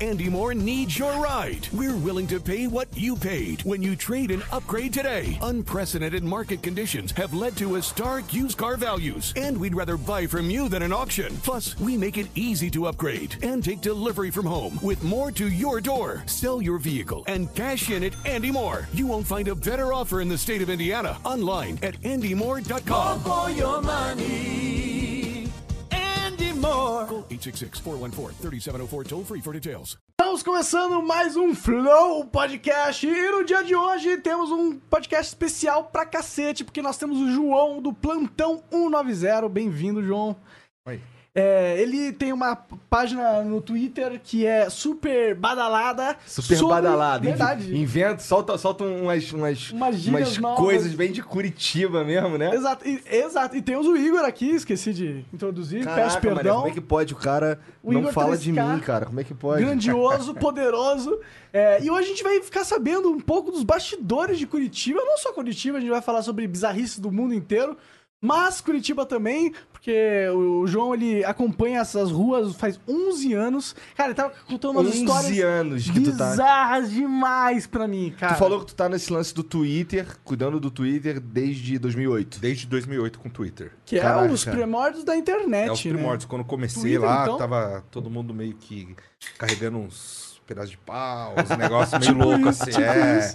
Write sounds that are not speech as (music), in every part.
Andy Moore needs your ride. We're willing to pay what you paid when you trade and upgrade today. Unprecedented market conditions have led to historic used car values, and we'd rather buy from you than an auction. Plus, we make it easy to upgrade and take delivery from home with more to your door. Sell your vehicle and cash in at Andy Moore. You won't find a better offer in the state of Indiana. Online at andymore.com. for your money. Andy Moore. Call 866-414-3704 toll free for details. Estamos começando mais um Flow Podcast e no dia de hoje temos um podcast especial pra cacete, porque nós temos o João do Plantão 190. Bem-vindo, João. É, ele tem uma página no Twitter que é super badalada. Super sobre- badalado. Verdade. Inventa, solta, solta umas, umas, Umas umas coisas bem de Curitiba mesmo, né? Exato, e, exato. E temos o Igor aqui, esqueci de introduzir. Peço Caraca, Maria, perdão. como é que pode o cara O não Igor fala de 3K, mim, cara? Como é que pode? grandioso, (laughs) poderoso. É, e hoje a gente vai ficar sabendo um pouco dos bastidores de Curitiba. Não só Curitiba, a gente vai falar sobre bizarrices do mundo inteiro. Mas Curitiba também, porque o João ele acompanha essas ruas faz 11 anos. Cara, ele tava contando umas 11 histórias anos que tu tá. bizarras demais pra mim, cara. Tu falou que tu tá nesse lance do Twitter, cuidando do Twitter desde 2008. Desde 2008 com o Twitter. que é Caraca, os cara. primórdios da internet, É os né? primórdios. Quando eu comecei Twitter, lá, então? tava todo mundo meio que carregando uns pedaços de pau, uns negócios meio (laughs) loucos assim. é.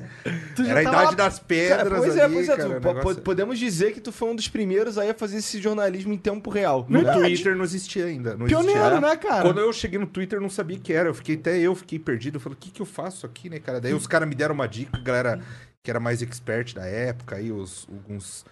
Tu já Era a idade lá- das pedras Cara, pois ali, é, pois é. cara, negócio- po- podemos dizer que tu foi um dos primeiros aí a fazer esse jornalismo em tempo real. No né? Twitter não existia ainda. Não Pioneiro, existia. né, cara? Quando eu cheguei no Twitter, eu não sabia o que era. Eu fiquei, até eu fiquei perdido. Eu falei, o que, que eu faço aqui, né, cara? Daí os caras me deram uma dica, a galera que era mais expert da época, aí os, alguns,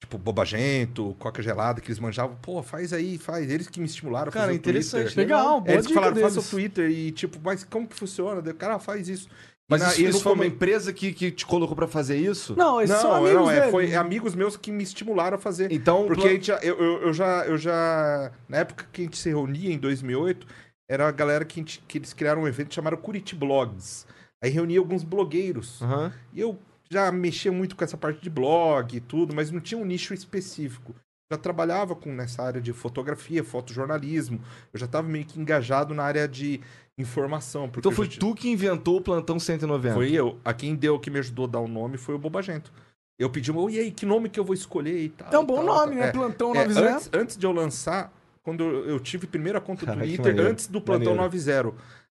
tipo, Bobagento, Coca Gelada, que eles manjavam. Pô, faz aí, faz. Eles que me estimularam a Cara, interessante. Twitter. Legal, boa Eles dica falaram, deles. faça o Twitter e, tipo, mas como que funciona? O cara "Ah, faz isso. Mas na- isso, isso foi uma empresa que, que te colocou pra fazer isso? Não, esses são Não, amigos não, é, foi amigos meus que me estimularam a fazer. Então, Porque pla- a gente já- eu, eu, eu já, eu já. Na época que a gente se reunia, em 2008, era a galera que, a gente- que eles criaram um evento chamado Curitiblogs. Aí reunia alguns blogueiros. Aham. E eu já mexia muito com essa parte de blog e tudo, mas não tinha um nicho específico. Já trabalhava com nessa área de fotografia, fotojornalismo. Eu já estava meio que engajado na área de informação. Então foi já tu que inventou o Plantão 190. Foi eu. A quem deu, que me ajudou a dar o nome foi o Bobagento. Eu pedi, e aí, que nome que eu vou escolher e tal. É um bom tal, nome, tal." né? É, Plantão é, 90. antes, antes de eu lançar, quando eu, tive a primeira conta do Twitter, antes do Plantão Maneiro. 90,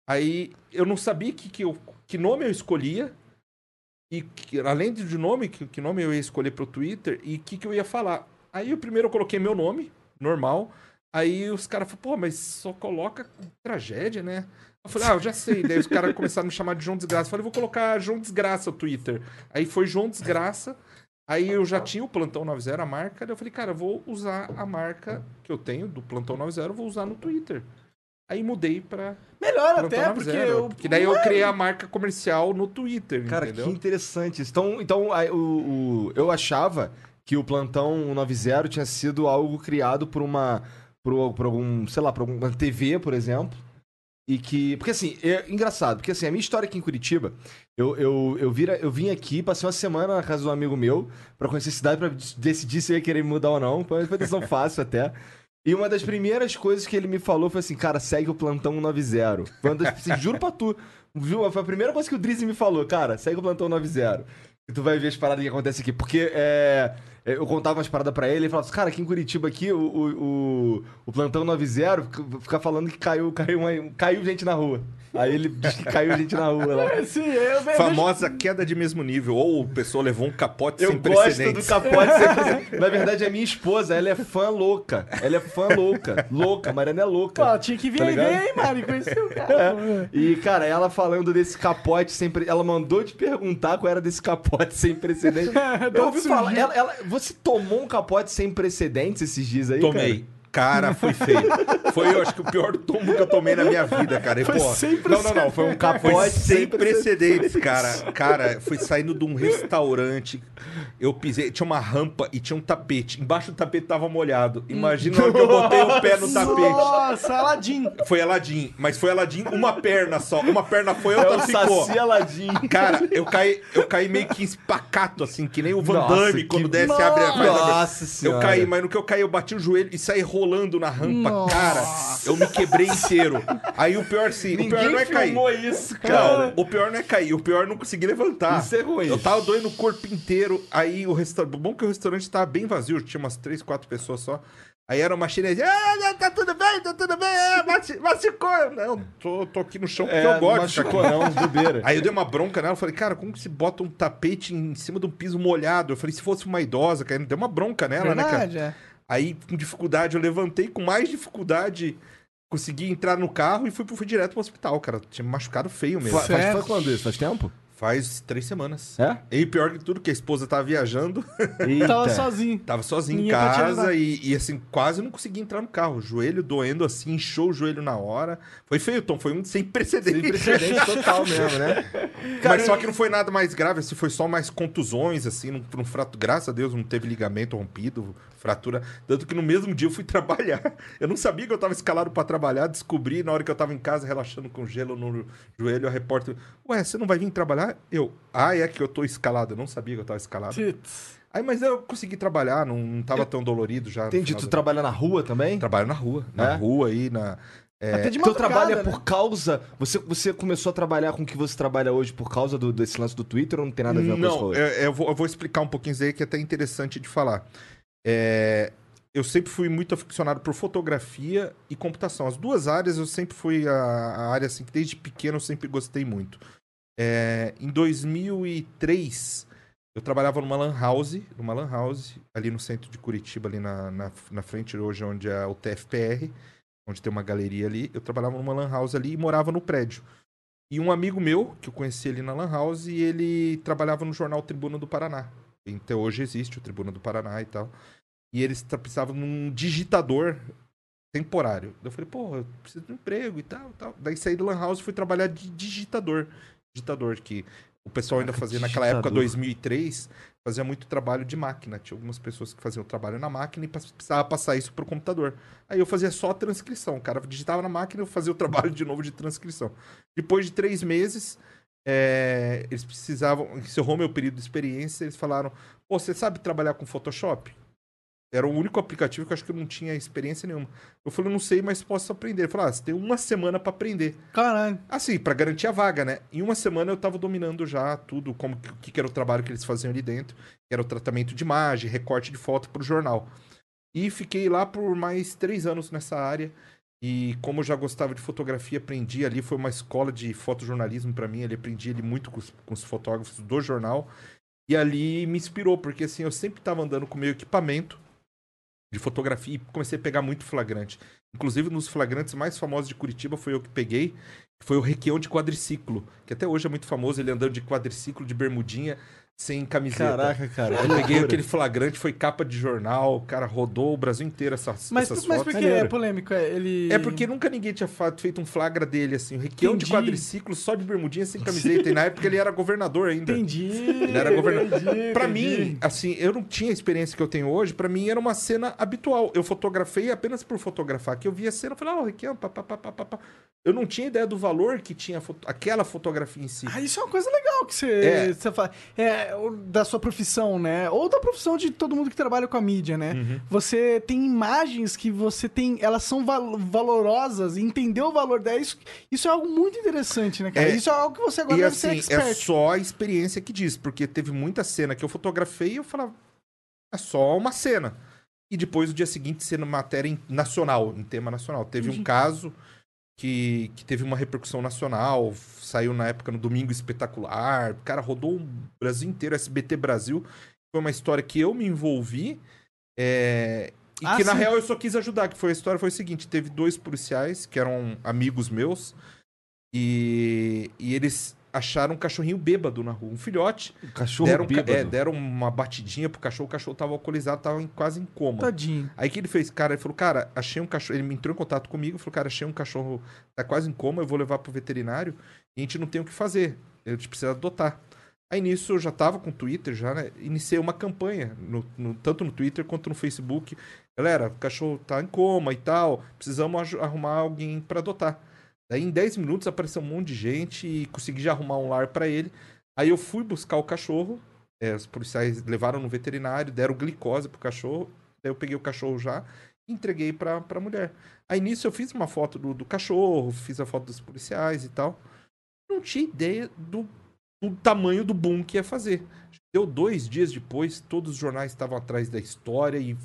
aí eu não sabia que, que, eu, que nome eu escolhia. E que- além de nome, que, que nome eu ia escolher pro Twitter e o que, que eu ia falar. Aí eu primeiro eu coloquei meu nome, normal. Aí os caras falaram, pô, mas só coloca tragédia, né? Eu falei, ah, eu já sei. Daí os caras começaram a me chamar de João Desgraça. Eu falei, vou colocar João Desgraça no Twitter. Aí foi João Desgraça. Aí eu já tinha o Plantão 90, a marca. Daí eu falei, cara, eu vou usar a marca que eu tenho do Plantão 90, eu vou usar no Twitter. Aí mudei pra Melhor Plantão até, porque 90. eu... Porque daí eu criei a marca comercial no Twitter, Cara, entendeu? que interessante. Então, então aí, o, o- eu achava que o Plantão 90 tinha sido algo criado por uma. Por, por algum, sei lá, por alguma TV, por exemplo. E que. Porque assim, é engraçado, porque assim, a minha história aqui em Curitiba, eu, eu, eu, vira, eu vim aqui, passei uma semana na casa de um amigo meu pra conhecer a cidade, pra decidir se eu ia querer mudar ou não. Foi uma decisão (laughs) fácil até. E uma das primeiras coisas que ele me falou foi assim, cara, segue o Plantão 90. Foi uma das, assim, (laughs) juro pra tu. Viu? Foi a primeira coisa que o Drizzy me falou, cara, segue o Plantão 90. E tu vai ver as paradas que acontecem aqui. Porque é, eu contava umas paradas pra ele e ele falava assim, cara, aqui em Curitiba, aqui, o, o, o, o Plantão 90 fica- fica falando que caiu, caiu, uma- caiu gente na rua. Aí ele diz que caiu gente na rua lá. (laughs) Sim, eu vejo... Famosa queda de mesmo nível. Ou a pessoa levou um capote Eu sem gosto precedentes. do capote sem (laughs) precedentes. Na verdade, é minha esposa, ela é fã louca. Ela é fã louca. Louca, Mariana é louca. Pô, tinha que vir Tá aí, aí, Mari, conhecer o cara. É. E, cara, ela falando desse capote sem pre... Ela mandou te perguntar qual era desse capote sem precedentes. (laughs) De Eu ouvi falar. Ela, ela- Você tomou um capote sem precedentes esses dias aí? Tomei. Cara, foi feio. Foi, eu acho que o pior tombo que eu tomei na minha vida, cara. E, Foi pô, sem não, não, não. Foi um Capote sem sem precedentes, cara. Cara, foi saindo de um restaurante. Eu pisei, tinha uma rampa e tinha um tapete. Embaixo do tapete tava molhado. Imagina na hora que eu botei o pé no tapete. Nossa, Aladim. Foi Aladim, mas foi Aladim uma perna só. Uma perna foi, É outra o ficou. Saci Aladim. Cara, eu caí, eu caí meio que espacato, assim, que nem o Van Nossa, Damme que- quando desce e abre a a- Nossa Eu senhora. caí, mas no que eu caí, eu bati o joelho e saí rolando na rampa. Nossa. Cara, Eu me quebrei inteiro. Aí o pior, sim, o pior não é cair. isso, Cara, o pior não é cair, o pior é não conseguir levantar. Isso é ruim. Eu tava doendo o corpo inteiro. Aí o restaurante. Bom que o restaurante tava bem vazio, tinha umas três, quatro pessoas só. Aí era uma chinesinha. Ah, tá tudo bem, tá tudo bem. É, machu- machucou. Eu, Não, tô, tô aqui no chão porque É, eu gosto. machucou não, bobeira. Aí eu dei uma bronca nela, falei, cara, como que se bota um tapete em cima de um piso molhado? Eu falei, se fosse uma idosa, cara, deu uma bronca nela, né, cara? Verdade, é. Aí, com dificuldade, eu levantei, com mais dificuldade, consegui entrar no carro e fui, fui direto pro hospital, cara. Tinha me machucado feio mesmo. Fa- Faz, faz quando isso? Faz tempo? Faz três semanas. É? E pior que tudo, que a esposa (laughs) tava viajando, Eita. Tava sozinho. tava sozinha em casa e, e, assim, quase não consegui entrar no carro. O joelho doendo assim, inchou o joelho na hora. Foi feio, Tom, foi um sem precedente. Sem precedente total mesmo, né? (laughs) Mas só que não foi nada mais grave, assim, foi só mais contusões, assim, não, não frato, graças a Deus não teve ligamento rompido, fratura. Tanto que no mesmo dia eu fui (laughs) trabalhar. Eu não sabia que eu tava escalado pra trabalhar, descobri na hora que eu tava em casa relaxando com gelo no joelho, a repórter, ué, você não vai vir trabalhar? Eu, ah, é que eu tô escalado, eu não sabia que eu tava escalado. Tits. Aí, mas eu consegui trabalhar, não, não tava tão dolorido já. Entendi, tu do- trabalha na rua também? Trabalho na rua, na É? rua aí, na... Até de Teu madrugada, trabalho é né? por causa. Você, você começou a trabalhar com o que você trabalha hoje por causa do, desse lance do Twitter ou não tem nada a ver com isso? Não, é- eu, vou, eu vou explicar um pouquinho isso aí que é até interessante de falar. É, eu sempre fui muito aficionado por fotografia e computação. As duas áreas eu sempre fui a, a área assim que desde pequeno eu sempre gostei muito. É, em 2003 eu trabalhava numa lan house, numa lan house ali no centro de Curitiba, ali na, na, na frente hoje onde é o TFPR, onde tem uma galeria ali. Eu trabalhava numa lan house ali e morava no prédio. E um amigo meu, que eu conheci ali na Lan House, ele trabalhava no jornal Tribuna do Paraná. Até hoje existe o Tribuna do Paraná e tal. E eles precisavam de um digitador temporário. Eu falei, pô, eu preciso de um emprego e tal, tal. Daí saí da Lan House e fui trabalhar de digitador. Digitador, que o pessoal ainda fazia naquela época, digitador. 2003, fazia muito trabalho de máquina. Tinha algumas pessoas que faziam o trabalho na máquina e precisava passar isso pro computador. Aí eu fazia só a transcrição. O cara digitava na máquina e eu fazia o trabalho de novo de transcrição. Depois de três meses, é, eles precisavam. Encerrou meu período de experiência. Eles falaram: Pô, você sabe trabalhar com Photoshop? Era o único aplicativo que eu acho que eu não tinha experiência nenhuma. Eu falei: Não sei, mas posso aprender. Ele falou: ah, você tem uma semana pra aprender. Caralho. Assim, pra garantir a vaga, né? Em uma semana eu tava dominando já tudo, como que, o que era o trabalho que eles faziam ali dentro, que era o tratamento de imagem, recorte de foto pro jornal. E fiquei lá por mais três anos nessa área. E como eu já gostava de fotografia, aprendi ali, foi uma escola de fotojornalismo pra mim, ali aprendi ali muito com os, com os fotógrafos do jornal. E ali me inspirou, porque assim, eu sempre tava andando com meu equipamento de fotografia e comecei a pegar muito flagrante. Inclusive, nos flagrantes mais famosos de Curitiba foi eu que peguei, que foi o Requião de quadriciclo, que até hoje é muito famoso, ele andando de quadriciclo, de bermudinha, sem camiseta. Caraca, cara. Eu peguei aquele flagrante, foi capa de jornal, o cara rodou o Brasil inteiro essas, Mas, essas mas fotos. por que é polêmico? É, Ele... É porque nunca ninguém tinha feito um flagra dele, assim. O Requião de quadriciclo só de bermudinha sem camiseta. E na época ele era governador ainda. Entendi. Ele era governador. Entendi, Pra entendi. mim, assim, eu não tinha a experiência que eu tenho hoje. Pra mim era uma cena habitual. Eu fotografei apenas por fotografar. Que eu via a cena e falei, ó, Requião, pá, pá, pá, pá, pá, pá. Eu não tinha ideia do valor que tinha a foto- aquela fotografia em si. Ah, isso é uma coisa legal que você, É. você fala. É, o- da sua profissão, né? Ou da profissão de todo mundo que trabalha com a mídia, né? Uhum. Você tem imagens que você tem. Elas são val- valorosas entender o valor delas. Isso, isso é algo muito interessante, né, cara? É. Isso é algo que você agora E deve ser assim, é expert. só a experiência que diz, porque teve muita cena que eu fotografei e eu falava, é só uma cena. E depois, no dia seguinte, sendo matéria nacional, em tema nacional. Teve um caso que, que teve uma repercussão nacional, saiu na época no Domingo Espetacular, o cara rodou o Brasil inteiro, SBT Brasil. Foi uma história que eu me envolvi é, e Ah, que, na sim. real, eu só quis ajudar. Que foi a história foi o seguinte: teve dois policiais que eram amigos meus e, e eles acharam um cachorrinho bêbado na rua, um filhote. O cachorro Deram, bêbado. é, deram uma batidinha pro cachorro, o cachorro tava alcoolizado, tava em- quase em coma. Tadinho. Aí que ele fez, cara, ele falou, cara, achei um cachorro. Ele me entrou em contato comigo, falou, cara, achei um cachorro, tá quase em coma, eu vou levar pro veterinário e a gente não tem o que fazer. A gente precisa adotar. Aí nisso eu já tava com o Twitter, já, né? Iniciei uma campanha, no, no- tanto no Twitter quanto no Facebook. Galera, o cachorro tá em coma e tal, precisamos arrumar alguém pra adotar. Daí em 10 minutos apareceu um monte de gente e consegui já arrumar um lar pra ele. Aí eu fui buscar o cachorro, é, os policiais levaram no veterinário, deram glicose pro cachorro. Daí eu peguei o cachorro já e entreguei pra, pra mulher. Aí nisso eu fiz uma foto do, do cachorro, fiz a foto dos policiais e tal. Não tinha ideia do, do tamanho do boom que ia fazer. Deu dois dias depois, todos os jornais estavam atrás da história e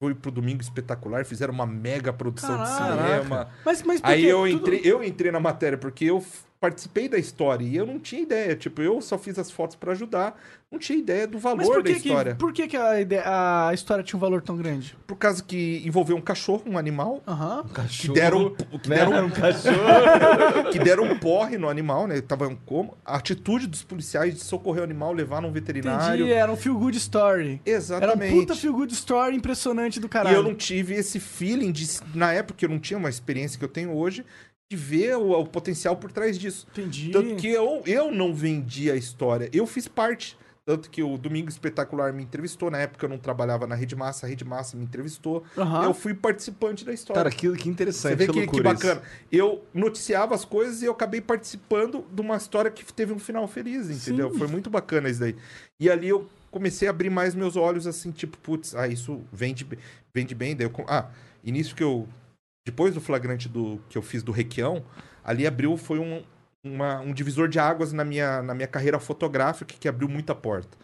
foi pro Domingo Espetacular, fizeram uma mega produção de Caraca. cinema. Mas, mas Aí eu Tudo- entrei, eu entrei na matéria porque eu participei da história e eu não tinha ideia. Tipo, eu só fiz as fotos pra ajudar, não tinha ideia do Mas valor da que, que, história. por que, que a, ideia- a história tinha um valor tão grande? Por causa que envolveu um cachorro, um animal, Aham. que Cachorro. deram, que né? deram, um cachorro. (laughs) que deram um porre no animal, né? Tava em coma. A atitude dos policiais de socorrer o animal, levar num veterinário. Entendi, era um feel good story. Era um Exatamente. puta feel good story impressionante do E caralho. eu não tive esse feeling de. Na época eu não tinha uma experiência que eu tenho hoje ver o, o potencial por trás disso. Entendi. Tanto que eu, eu não vendi a história, eu fiz parte. Tanto que o Domingo Espetacular me entrevistou. Na época eu não trabalhava na Rede Massa, a Rede Massa me entrevistou. Aham. Eu fui participante da história. Cara, que, que interessante, Você vê que, que, que isso. bacana. Eu noticiava as coisas e eu acabei participando de uma história que teve um final feliz, entendeu? Sim. Foi muito bacana isso daí. E ali eu comecei a abrir mais meus olhos, assim, tipo, putz, ah, isso vende, vende bem. Daí eu, ah, início que eu. Depois do flagrante do que eu fiz do Requião, ali abriu, foi um, uma- um divisor de águas na minha, na minha carreira fotográfica que abriu muita porta.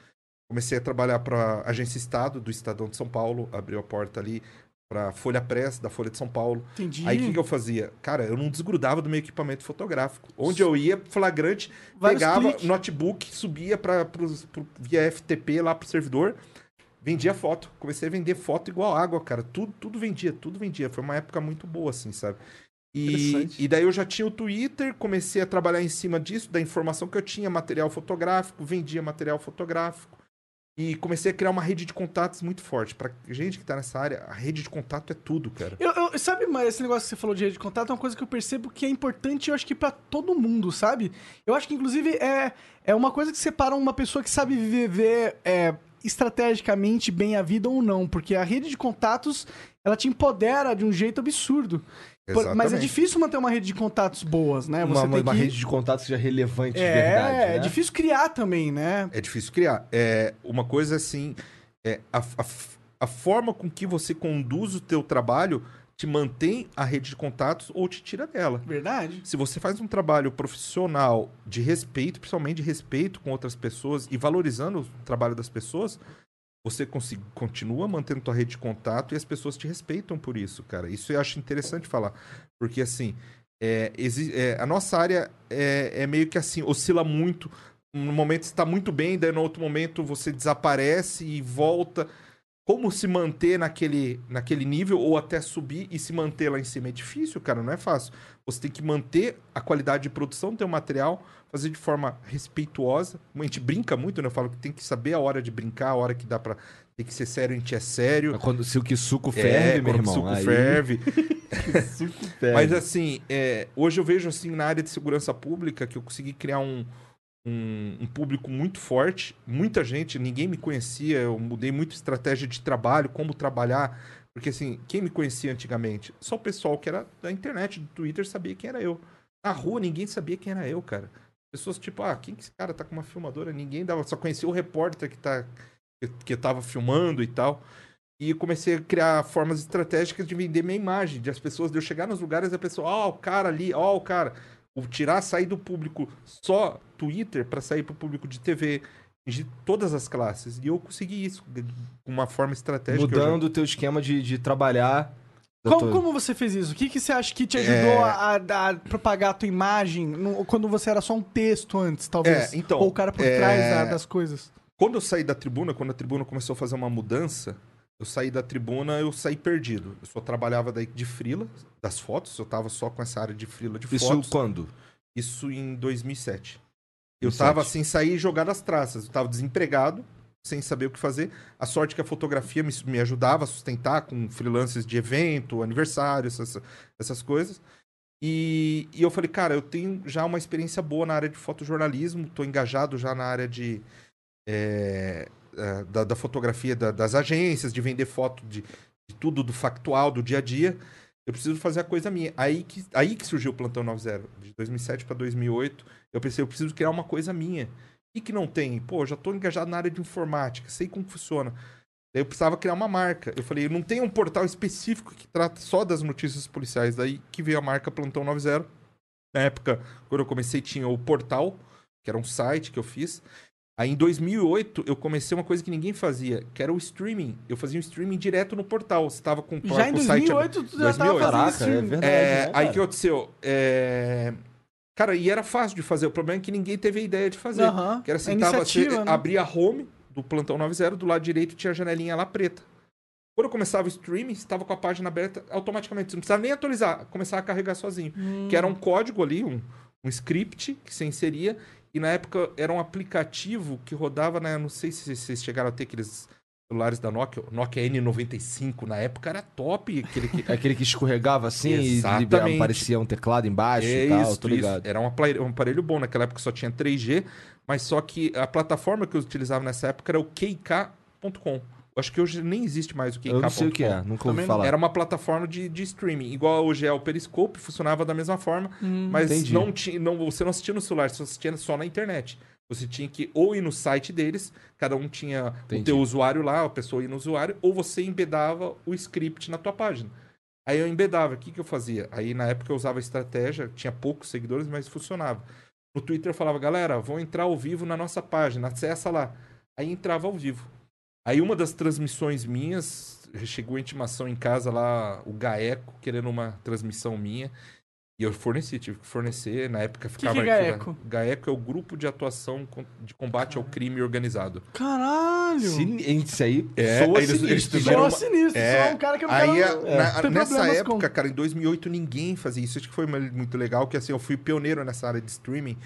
Comecei a trabalhar para Agência Estado, do Estadão de São Paulo, abriu a porta ali para Folha Press, da Folha de São Paulo. Entendi. Aí o que, que eu fazia? Cara, eu não desgrudava do meu equipamento fotográfico. Onde eu ia, flagrante, Vários pegava notebook, subia pro, via FTP lá pro servidor, vendia foto. Comecei a vender foto igual água, cara. Tudo, tudo vendia, tudo vendia. Foi uma época muito boa, assim, sabe? E, e daí eu já tinha o Twitter, comecei a trabalhar em cima disso, da informação que eu tinha, material fotográfico, vendia material fotográfico. E comecei a criar uma rede de contatos muito forte. Pra gente que tá nessa área, a rede de contato é tudo, cara. Eu, eu- sabe, mas esse negócio que você falou de rede de contato é uma coisa que eu percebo que é importante, eu acho que pra todo mundo, sabe? Eu acho que, inclusive, é, é uma coisa que separa uma pessoa que sabe viver é, estrategicamente bem a vida ou não, porque a rede de contatos, ela te empodera de um jeito absurdo. Mas é difícil manter uma rede de contatos boas, né? Uma, Você tem uma que... rede de contatos que seja relevante é, de verdade, né? é difícil criar também, né? É difícil criar. É uma coisa assim, é, a, a, a forma com que você conduz o teu trabalho te mantém a rede de contatos ou te tira dela. Verdade. Se você faz um trabalho profissional de respeito, principalmente de respeito com outras pessoas e valorizando o trabalho das pessoas, você continua mantendo tua rede de contato e as pessoas te respeitam por isso, cara. Isso eu acho interessante falar. Porque, assim, é, é, a nossa área é, é meio que assim, oscila muito. No momento está muito bem, daí no outro momento você desaparece e volta. Como se manter naquele, naquele nível ou até subir e se manter lá em cima? É difícil, cara, não é fácil. Você tem que manter a qualidade de produção do teu material, fazer de forma respeituosa. A gente brinca muito, né? Eu falo que tem que saber a hora de brincar, a hora que dá pra. Tem que ser sério, a gente é sério. Quando, se o que suco É, ferve, meu quando o irmão. suco aí- ferve. (laughs) (laughs) suco ferve. Mas assim, é, hoje eu vejo assim na área de segurança pública que eu consegui criar um, um, um público muito forte, muita gente, ninguém me conhecia, eu mudei muito estratégia de trabalho, como trabalhar, porque assim, quem me conhecia antigamente? Só o pessoal que era da internet, do Twitter, sabia quem era eu. Na rua ninguém sabia quem era eu, cara. Pessoas tipo, ah, quem que esse cara tá com uma filmadora? Ninguém dava, só conhecia o repórter que tá que, tava filmando e tal. E comecei a criar formas estratégicas de vender minha imagem, de as pessoas, de eu chegar nos lugares e a pessoa, ó, o cara ali, ó, o cara. O tirar, sair do público só Twitter para sair pro público de TV, de todas as classes. E eu consegui isso de uma forma estratégica. já- Mudando o teu esquema de, de trabalhar. Como, tua- como você fez isso? O que, que você acha que te ajudou É. a, a- a propagar a tua imagem no- quando você era só um texto antes, talvez? É, então, Ou o cara por é, trás da- das coisas? Quando eu saí da tribuna, quando a tribuna começou a fazer uma mudança, eu saí da tribuna, eu saí perdido. Eu só trabalhava daí de frila, das fotos, eu tava só com essa área de frila de Isso fotos. quando? Isso em 2007. Eu 2007. tava sem sair e jogar das traças. Eu tava desempregado, sem saber o que fazer. A sorte que a fotografia me, me ajudava a sustentar com freelances de evento, aniversário, essas, essas coisas. E, e eu falei, cara, eu tenho já uma experiência boa na área de fotojornalismo, tô engajado já na área de. é, da, da fotografia da- das agências, de vender foto de, de tudo do factual, do dia a dia. Eu preciso fazer a coisa minha. Aí que, aí que surgiu o Plantão 90. De 2007 para 2008, eu pensei, eu preciso criar uma coisa minha. E que não tem? Pô, já tô engajado na área de informática, sei como funciona. Daí eu precisava criar uma marca. Eu falei, não tem um portal específico que trata só das notícias policiais. Daí que veio a marca Plantão 90. Na época, quando eu comecei, tinha o portal, que era um site que eu fiz. Aí em 2008 eu comecei uma coisa que ninguém fazia, que era o streaming. Eu fazia um streaming direto no portal. Você tava com, Já em com o site 2008 tu já tava 2008. fazendo Caraca, é streaming. verdade. É, né, aí cara? que aconteceu? É, Cara, e era fácil de fazer. O problema é que ninguém teve a ideia de fazer. Que era assim, tava, você né? abria a home do Plantão 90, do lado direito tinha a janelinha lá preta. Quando eu começava o streaming, estava com a página aberta automaticamente. Você não precisava nem atualizar, começava a carregar sozinho. Hum. Que era um código ali, um, um script que você inseria. E na época era um aplicativo que rodava, né? Não sei se vocês chegaram a ter aqueles celulares da Nokia. Nokia N95 na época era top. Aquele que, (laughs) Aquele que escorregava assim e Exatamente. liberava, aparecia um teclado embaixo é e tal, isso, tô isso. ligado. Era um aparelho, um aparelho bom. Naquela época só tinha 3G, mas só que a plataforma que eu utilizava nessa época era o KK.com. Acho que hoje nem existe mais o KK.com. Eu não sei o que é, nunca ouvi Também falar. Era uma plataforma de, de streaming. Igual hoje é o Periscope, funcionava da mesma forma, Hum. mas entendi. não tinha, não, você não assistia no celular, você assistia só na internet. Você tinha que ou ir no site deles, cada um tinha Entendi. o teu usuário lá, a pessoa ia no usuário, ou você embedava o script na tua página. Aí eu embedava, o que, que eu fazia? Aí na época eu usava estratégia, tinha poucos seguidores, mas funcionava. No Twitter eu falava, galera, vão entrar ao vivo na nossa página, acessa lá. Aí entrava ao vivo. Aí uma das transmissões minhas, chegou a intimação em casa lá, o Gaeco, querendo uma transmissão minha. E eu forneci, tive que fornecer. Na época ficava. que é Gaeco? Gaeco é o grupo de atuação de combate ao crime organizado. Caralho! Sin- Isso aí É, soa eles- sinistro, eles né? fizeram Só uma- sinistro, É, só um cara que eu não Aí, quero... a- na- não tem nessa época, com. cara, em 2008, ninguém fazia isso. Acho que foi muito legal, que assim, eu fui pioneiro nessa área de streaming.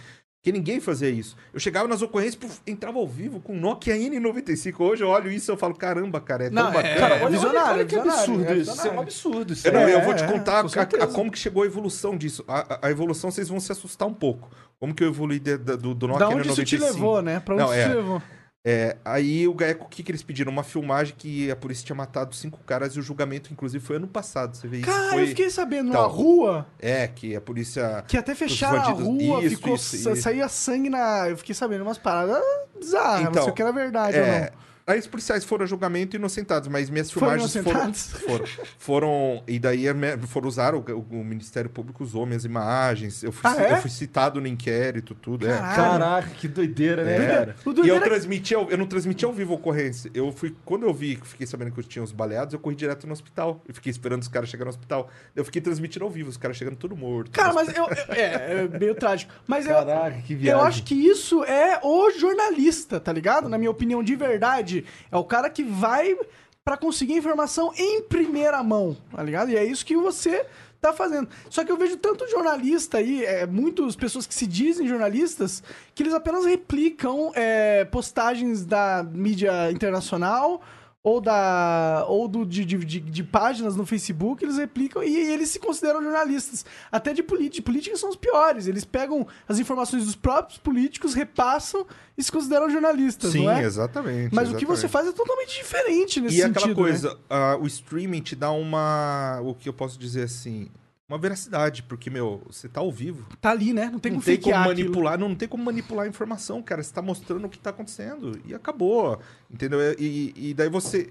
Que ninguém fazia isso. Eu chegava nas ocorrências, puf, entrava ao vivo com Nokia N95. Hoje eu olho isso e eu falo, caramba, cara, é tão Não, é- bacana. cara, Olha, visionário, olha que visionário, absurdo é isso. Isso é um absurdo. Isso Eu, não, aí. eu vou É, te é, contar com a- a, como que chegou a evolução disso. A, a- evolução vocês vão se assustar um pouco. Como que eu evoluí de- da- do, do Nokia Da onde isso te N95. levou, né? Pra onde Não, isso é. te levou? É, aí o Gaeco, o que, que eles pediram? Uma filmagem que a polícia tinha matado cinco caras e o julgamento, inclusive, foi ano passado. Você vê isso? Cara, foi... eu fiquei sabendo, numa rua, É, que a polícia. que até fecharam a bandidos- rua, isso, ficou, isso, sa- isso. saía sangue na... Eu fiquei sabendo umas paradas bizarras, não Então, sei o que era verdade ou É, não. Aí os policiais foram a julgamento inocentados, mas minhas Foram filmagens foram, inocentados? (laughs) foram. Foram. E daí foram usar, o, o Ministério Público usou minhas imagens. Eu fui, Ah, é? eu fui citado no inquérito, tudo. É. Caraca, que doideira, né, É. cara? O E doideira eu é- transmiti, ao- eu não transmiti ao vivo a ocorrência. Eu fui, quando eu vi, fiquei sabendo que eu tinha os baleados, eu corri direto no hospital. Eu fiquei esperando os caras chegarem no hospital. Eu fiquei transmitindo ao vivo, os caras chegando tudo morto. Cara, mas eu... eu- é, é meio trágico. Mas eu... Caraca, que viagem. Eu acho que isso é o jornalista, tá ligado? Na minha opinião, de verdade. É o cara que vai pra conseguir informação em primeira mão, tá ligado? E é isso que você tá fazendo. Só que eu vejo tanto jornalista aí, é, muitas pessoas que se dizem jornalistas, que eles apenas replicam é, postagens da mídia internacional ou da ou do, de, de, de- de páginas no Facebook, eles replicam e, eles se consideram jornalistas. Até de política. Política são os piores. Eles pegam as informações dos próprios políticos, repassam e se consideram jornalistas, Sim, não é? exatamente. Mas o que você exatamente. faz é totalmente diferente nesse E sentido. aquela né? coisa, ah, o streaming te dá uma. O que eu posso dizer assim? Uma veracidade, porque, meu, você tá ao vivo. Tá ali, né? Não tem não como tem como aquilo. manipular, não, não tem como manipular a informação, cara. Você tá mostrando o que tá acontecendo. E acabou. Entendeu? E, e daí você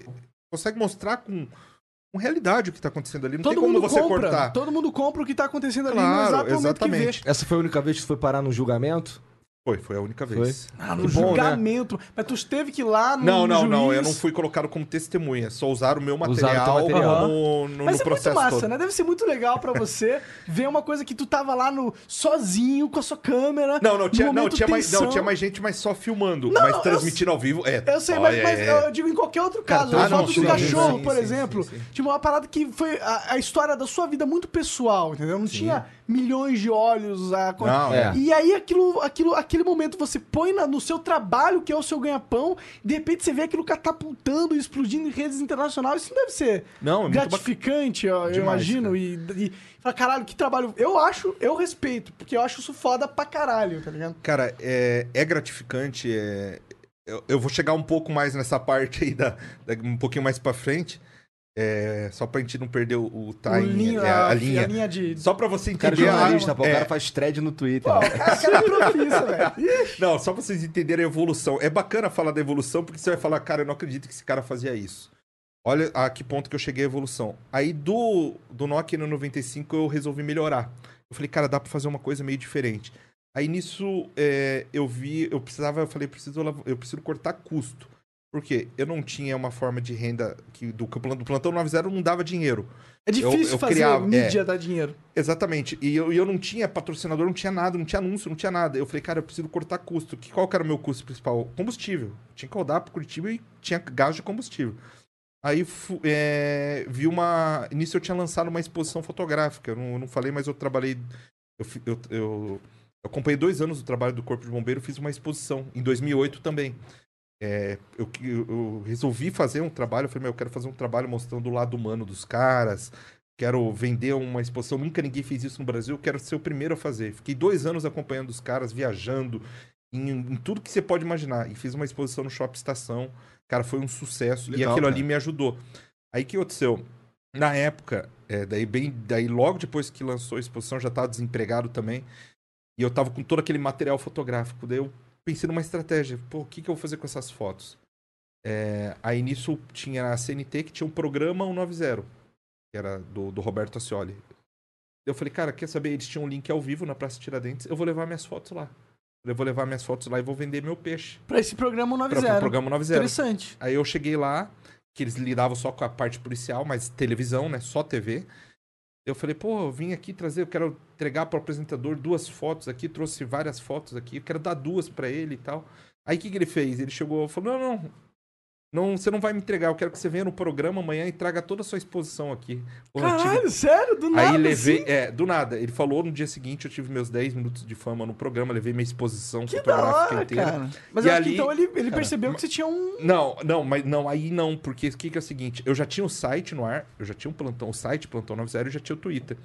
consegue mostrar com, com realidade o que tá acontecendo ali. Não Todo tem como mundo você compra. cortar. Todo mundo compra o que tá acontecendo ali no Claro, exato momento que exatamente. vê. Essa foi a única vez que você foi parar no julgamento? Foi, foi a única vez. Ah, no Que bom, né? julgamento. Mas tu teve que ir lá no Não, não, no não. juiz. Eu não fui colocado como testemunha. Só usaram o meu o material, no, no, Mas no é processo muito massa, todo. né? Deve ser muito legal pra você ver uma coisa que tu tava lá no sozinho com a sua câmera. Não, não tinha, não, tinha mais, não, tinha mais gente, mas só filmando. Não, mas não, eu transmitindo ao vivo, é. Eu sei, mas, olha, mas é. eu digo em qualquer outro Cara, caso. ah, a não, foto do cachorro, sim, por sim, exemplo. sim, sim. Tinha uma parada que foi a, a história da sua vida muito pessoal, entendeu? Não tinha milhões de olhos. A... Não, é. E aí, aquilo, aquilo, aquele momento você põe na- no seu trabalho, que é o seu ganha-pão, e de repente você vê aquilo catapultando e explodindo em redes internacionais. Isso não deve ser Não, é gratificante, eu, eu Demais, imagino. cara. E, e fala, caralho, que trabalho. Eu acho, eu respeito, porque eu acho isso foda pra caralho, tá ligado? Cara, é, é gratificante. é- Eu, eu vou chegar um pouco mais nessa parte aí, da, da- um pouquinho mais pra frente. É, só pra gente não perder o, o O timing, linho- é, a, linha. de. Só pra você O cara é entender. a- jornalista, pô, o é, cara faz thread no Twitter. Pô, né? o cara, o cara é profissa, velho. (laughs) Não, só pra vocês entenderem a evolução. É bacana falar da evolução, porque você vai falar, cara, eu não acredito que esse cara fazia isso. Olha a que ponto que eu cheguei a evolução. Aí do, do Nokia no 95 eu resolvi melhorar. Eu falei, cara, dá pra fazer uma coisa meio diferente. Aí nisso é, eu vi, eu precisava, eu falei, preciso, eu preciso cortar custo. Por quê? Eu não tinha uma forma de renda que do, do plantão 90 não dava dinheiro. É difícil Eu- eu fazer criava- mídia dar dinheiro. Exatamente. E eu, eu não tinha patrocinador, não tinha nada, não tinha anúncio, não tinha nada. Eu falei, cara, eu preciso cortar custo. Que, qual que era o meu custo principal? Combustível. Tinha que rodar pro Curitiba e tinha gasto de combustível. Aí é, vi uma. Nisso eu tinha lançado uma exposição fotográfica. Eu não, eu não falei, mas eu trabalhei. Eu, eu, eu acompanhei dois anos do trabalho do Corpo de Bombeiro, fiz uma exposição. Em 2008 também. É, eu, eu- resolvi fazer um trabalho. Eu falei, meu, eu quero fazer um trabalho mostrando o lado humano dos caras. Quero vender uma exposição. Nunca ninguém fez isso no Brasil. Eu quero ser o primeiro a fazer. Fiquei dois anos acompanhando os caras, viajando em, em tudo que você pode imaginar. E fiz uma exposição no Shopping Estação. Cara, foi um sucesso. e Legal, aquilo cara. ali me ajudou. Aí o que aconteceu? Na época, é, daí bem, daí logo depois que lançou a exposição, já estava desempregado também. E eu tava com todo aquele material fotográfico. Daí eu pensei numa estratégia. Pô, o que, que eu vou fazer com essas fotos? É, aí nisso tinha a CNT que tinha um programa 190, que era do, do Roberto Ascioli. Eu falei, cara, quer saber? Eles tinham um link ao vivo na Praça Tiradentes. Eu vou levar minhas fotos lá. Eu vou levar minhas fotos lá e vou vender meu peixe. Pra esse programa Para o 90. programa 90. Interessante. Aí eu cheguei lá, que eles lidavam só com a parte policial, mas televisão, né? Só TV. Eu falei, pô, eu vim aqui trazer, eu quero entregar para o apresentador duas fotos aqui, trouxe várias fotos aqui, eu quero dar duas para ele e tal. Aí o que, que ele fez? Ele chegou e falou: não, não, não, você não vai me entregar, eu quero que você venha no programa amanhã e traga toda a sua exposição aqui. Pô, eu tive- Caralho, sério? Do nada Aí levei, assim? é, do nada. Ele falou no dia seguinte, eu tive meus 10 minutos de fama no programa, levei minha exposição Que fotográfica hora, inteira. cara. Mas eu acho que ali- então ele, ele cara, percebeu que você tinha um... Não, não, mas não, aí não, porque o que, que é o seguinte, eu já tinha o site no ar, eu já tinha um plantão, o site Plantão 90 e já tinha o Twitter.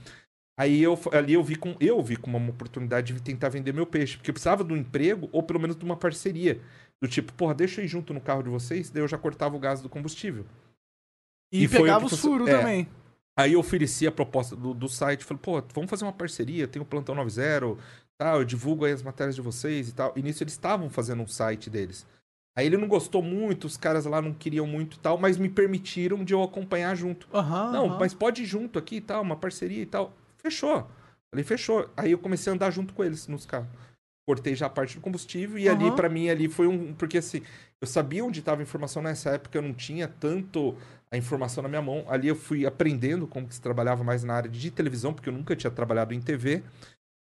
Aí eu ali eu vi com eu vi como uma oportunidade de tentar vender meu peixe, porque eu precisava de um emprego ou pelo menos de uma parceria, do tipo, porra, deixa eu ir junto no carro de vocês, daí eu já cortava o gás do combustível. E, E pegava o furo é. também. Aí eu ofereci a proposta do, do site, falei, pô, vamos fazer uma parceria, tem o Plantão 90, tal, eu divulgo aí as matérias de vocês e tal. E nisso eles estavam fazendo um site deles. Aí ele não gostou muito, os caras lá não queriam muito e tal, mas me permitiram de eu acompanhar junto. Aham, não, aham. mas pode ir junto aqui e tal, uma parceria e tal. Fechou. Falei, fechou. Aí eu comecei a andar junto com eles nos carros. Cortei já a parte do combustível e ali, Aham. pra mim, ali foi um. Porque assim, eu sabia onde estava a informação nessa época, eu não tinha tanto a informação na minha mão. Ali eu fui aprendendo como que se trabalhava mais na área de televisão, porque eu nunca tinha trabalhado em TV.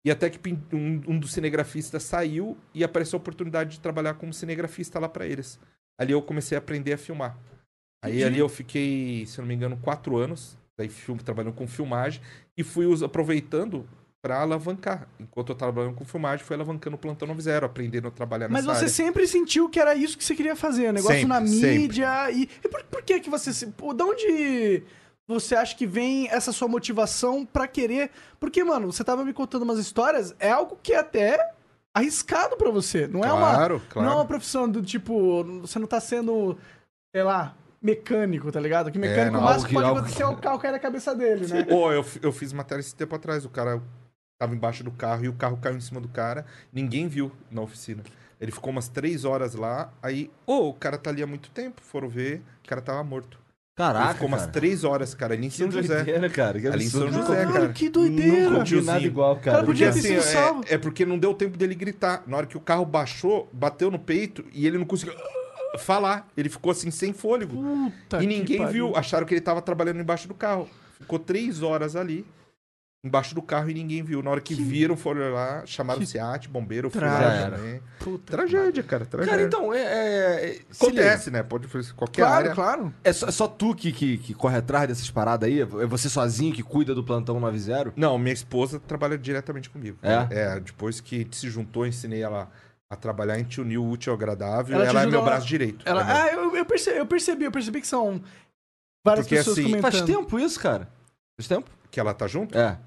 E até que um, um dos cinegrafistas saiu e apareceu a oportunidade de trabalhar como cinegrafista lá pra eles. Ali eu comecei a aprender a filmar. Aí Entendi. ali eu fiquei, se não me engano, quatro anos, daí filme, trabalhando com filmagem, e fui aproveitando pra alavancar. Enquanto eu tava trabalhando com filmagem, fui alavancando o Plantão 90, aprendendo a trabalhar Mas nessa você área. sempre sentiu que era isso que você queria fazer, negócio Sempre, na sempre. mídia. E, e por, por que que você... pô, Da onde você acha que vem essa sua motivação pra querer... Porque, mano, você tava me contando umas histórias, é algo que é até arriscado pra você. Não é uma... Claro, claro. Não é uma profissão do tipo... Você não tá sendo, sei lá, mecânico, tá ligado? Que mecânico, não, o máximo que pode algo acontecer é o carro cair na cabeça dele, né? Ô, eu, eu fiz matéria esse tempo atrás, o cara tava embaixo do carro e o carro caiu em cima do cara, ninguém viu na oficina. Ele ficou umas três horas lá, aí, ô, o cara tá ali há muito tempo, foram ver, o cara tava morto. Ele Caraca, ficou umas cara. três horas, cara, ali em Que São José. doideira, cara. Que Ali em São. José, cara. que doideira! Nunca vi nada igual, cara. Cara, podia Porque assim, é, é porque não deu tempo dele gritar. Na hora que o carro baixou, bateu no peito e ele não conseguiu falar. Ele ficou assim, sem fôlego. Puta e ninguém viu. Acharam que ele tava trabalhando embaixo do carro. Ficou três horas ali, embaixo do carro e ninguém viu. Na hora que, Que- viram, foram lá, chamaram que o SEAT, bombeiro, fui trágico. lá também. Puta Tragédia, cara, tragédia. Cara, então, é. é, é. Acontece, né? Pode ser qualquer Claro, área. claro. É só, é só tu que, que, que corre atrás dessas paradas aí? É você sozinho que cuida do plantão 90? Não, minha esposa trabalha diretamente comigo. É? É, depois que a gente se juntou, ensinei ela a trabalhar, a gente uniu o útil ao agradável. Ela Ela, é meu braço direito. Ela, É ah, eu, eu, percebi, eu percebi, eu percebi que são várias Porque, pessoas assim, comentando. Faz tempo isso, cara? Faz tempo? Que ela tá junto? É.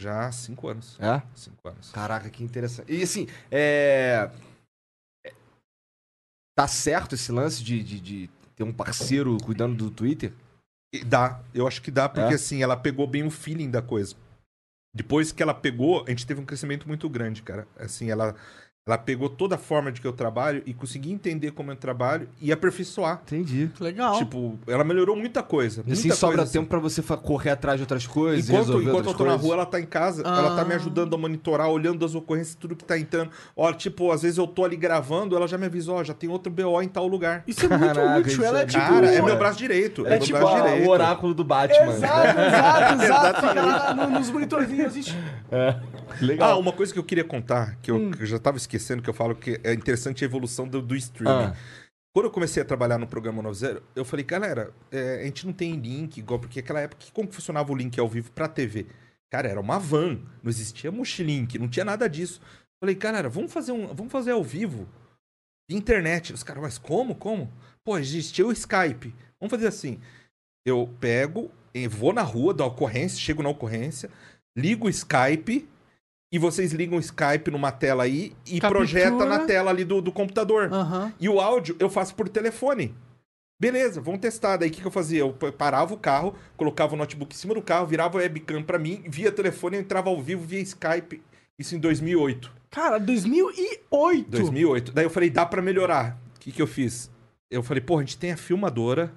Já há cinco anos. É? Cinco anos. Caraca, que interessante. E assim, é. é- Tá certo esse lance de, de, de ter um parceiro cuidando do Twitter? E dá, eu acho que dá, porque É? assim, ela pegou bem o feeling da coisa. Depois que ela pegou, a gente teve um crescimento muito grande, cara. Assim, ela, Ela pegou toda a forma de que eu trabalho e consegui entender como eu trabalho e aperfeiçoar. Entendi. Legal. Tipo, ela melhorou muita coisa. E assim muita sobra coisa, tempo pra você fa- correr atrás de outras coisas, Enquanto, resolver enquanto eu tô na coisas. rua, ela tá em casa, ela tá me Ah. ajudando a monitorar, olhando as ocorrências, tudo que tá entrando. Ó, tipo, às vezes eu tô ali gravando, ela já me avisou, ó, já tem outro BO em tal lugar. Isso é muito Caraca, útil. isso Ela é é- tipo. Cara, é meu braço direito. É meu tipo braço Ah, direito. o oráculo do Batman. Exato, exato, (laughs) exato. Fica lá no- nos monitorzinhos assim. Legal. Ah, uma coisa que eu queria contar, que eu, Hum. que eu já tava esquecendo, que eu falo que é interessante a evolução do, do streaming. Ah. Quando eu comecei a trabalhar no programa 90, eu falei, galera, é, a gente não tem link, igual, porque naquela época, como que funcionava o link ao vivo pra TV? Cara, era uma van, não existia mochilink, não tinha nada disso. Falei, galera, vamos fazer um, vamos fazer ao vivo, internet. Os caras, mas como, como? Pô, existia o Skype. Vamos fazer assim, eu pego, vou na rua da ocorrência, chego na ocorrência, ligo o Skype e vocês ligam o Skype numa tela aí e Captura. projeta na tela ali do, do computador. Aham. E o áudio eu faço por telefone. Beleza, vamos testar. Daí o que, que eu fazia? Eu pa- parava o carro, colocava o notebook em cima do carro, virava a webcam pra mim, via telefone, eu entrava ao vivo via Skype. Isso em 2008. Cara, 2008. 2008. Daí eu falei, dá pra melhorar. O que, que eu fiz? Eu falei, pô, a gente tem a filmadora,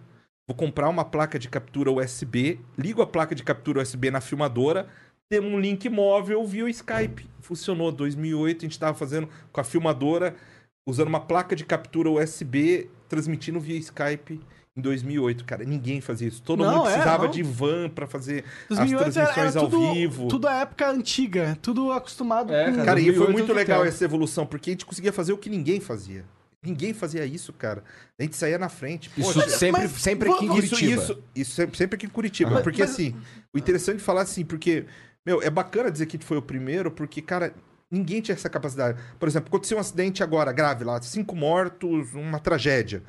vou comprar uma placa de captura USB, ligo a placa de captura USB na filmadora, temos um link móvel via o Skype. Funcionou. 2008 a gente tava fazendo com a filmadora, usando uma placa de captura USB, transmitindo via Skype. Em 2008, cara, ninguém fazia isso. Todo Não, mundo é, precisava de van pra fazer 2008 as era, transmissões era ao tudo, vivo. tudo a época antiga, tudo acostumado É, com... cara. Cara, e foi 2008 muito legal tempo. essa evolução, porque a gente conseguia fazer o que ninguém fazia. Ninguém fazia isso, cara. A gente saía na frente. Isso Poxa, sempre, mas sempre aqui em vamos- isso, Curitiba. isso, isso sempre, sempre aqui em Curitiba. Porque mas- assim, o interessante de falar assim, porque, meu, é bacana dizer que foi o primeiro, porque, cara, ninguém tinha essa capacidade. Por exemplo, aconteceu um acidente agora grave lá, cinco mortos, uma tragédia.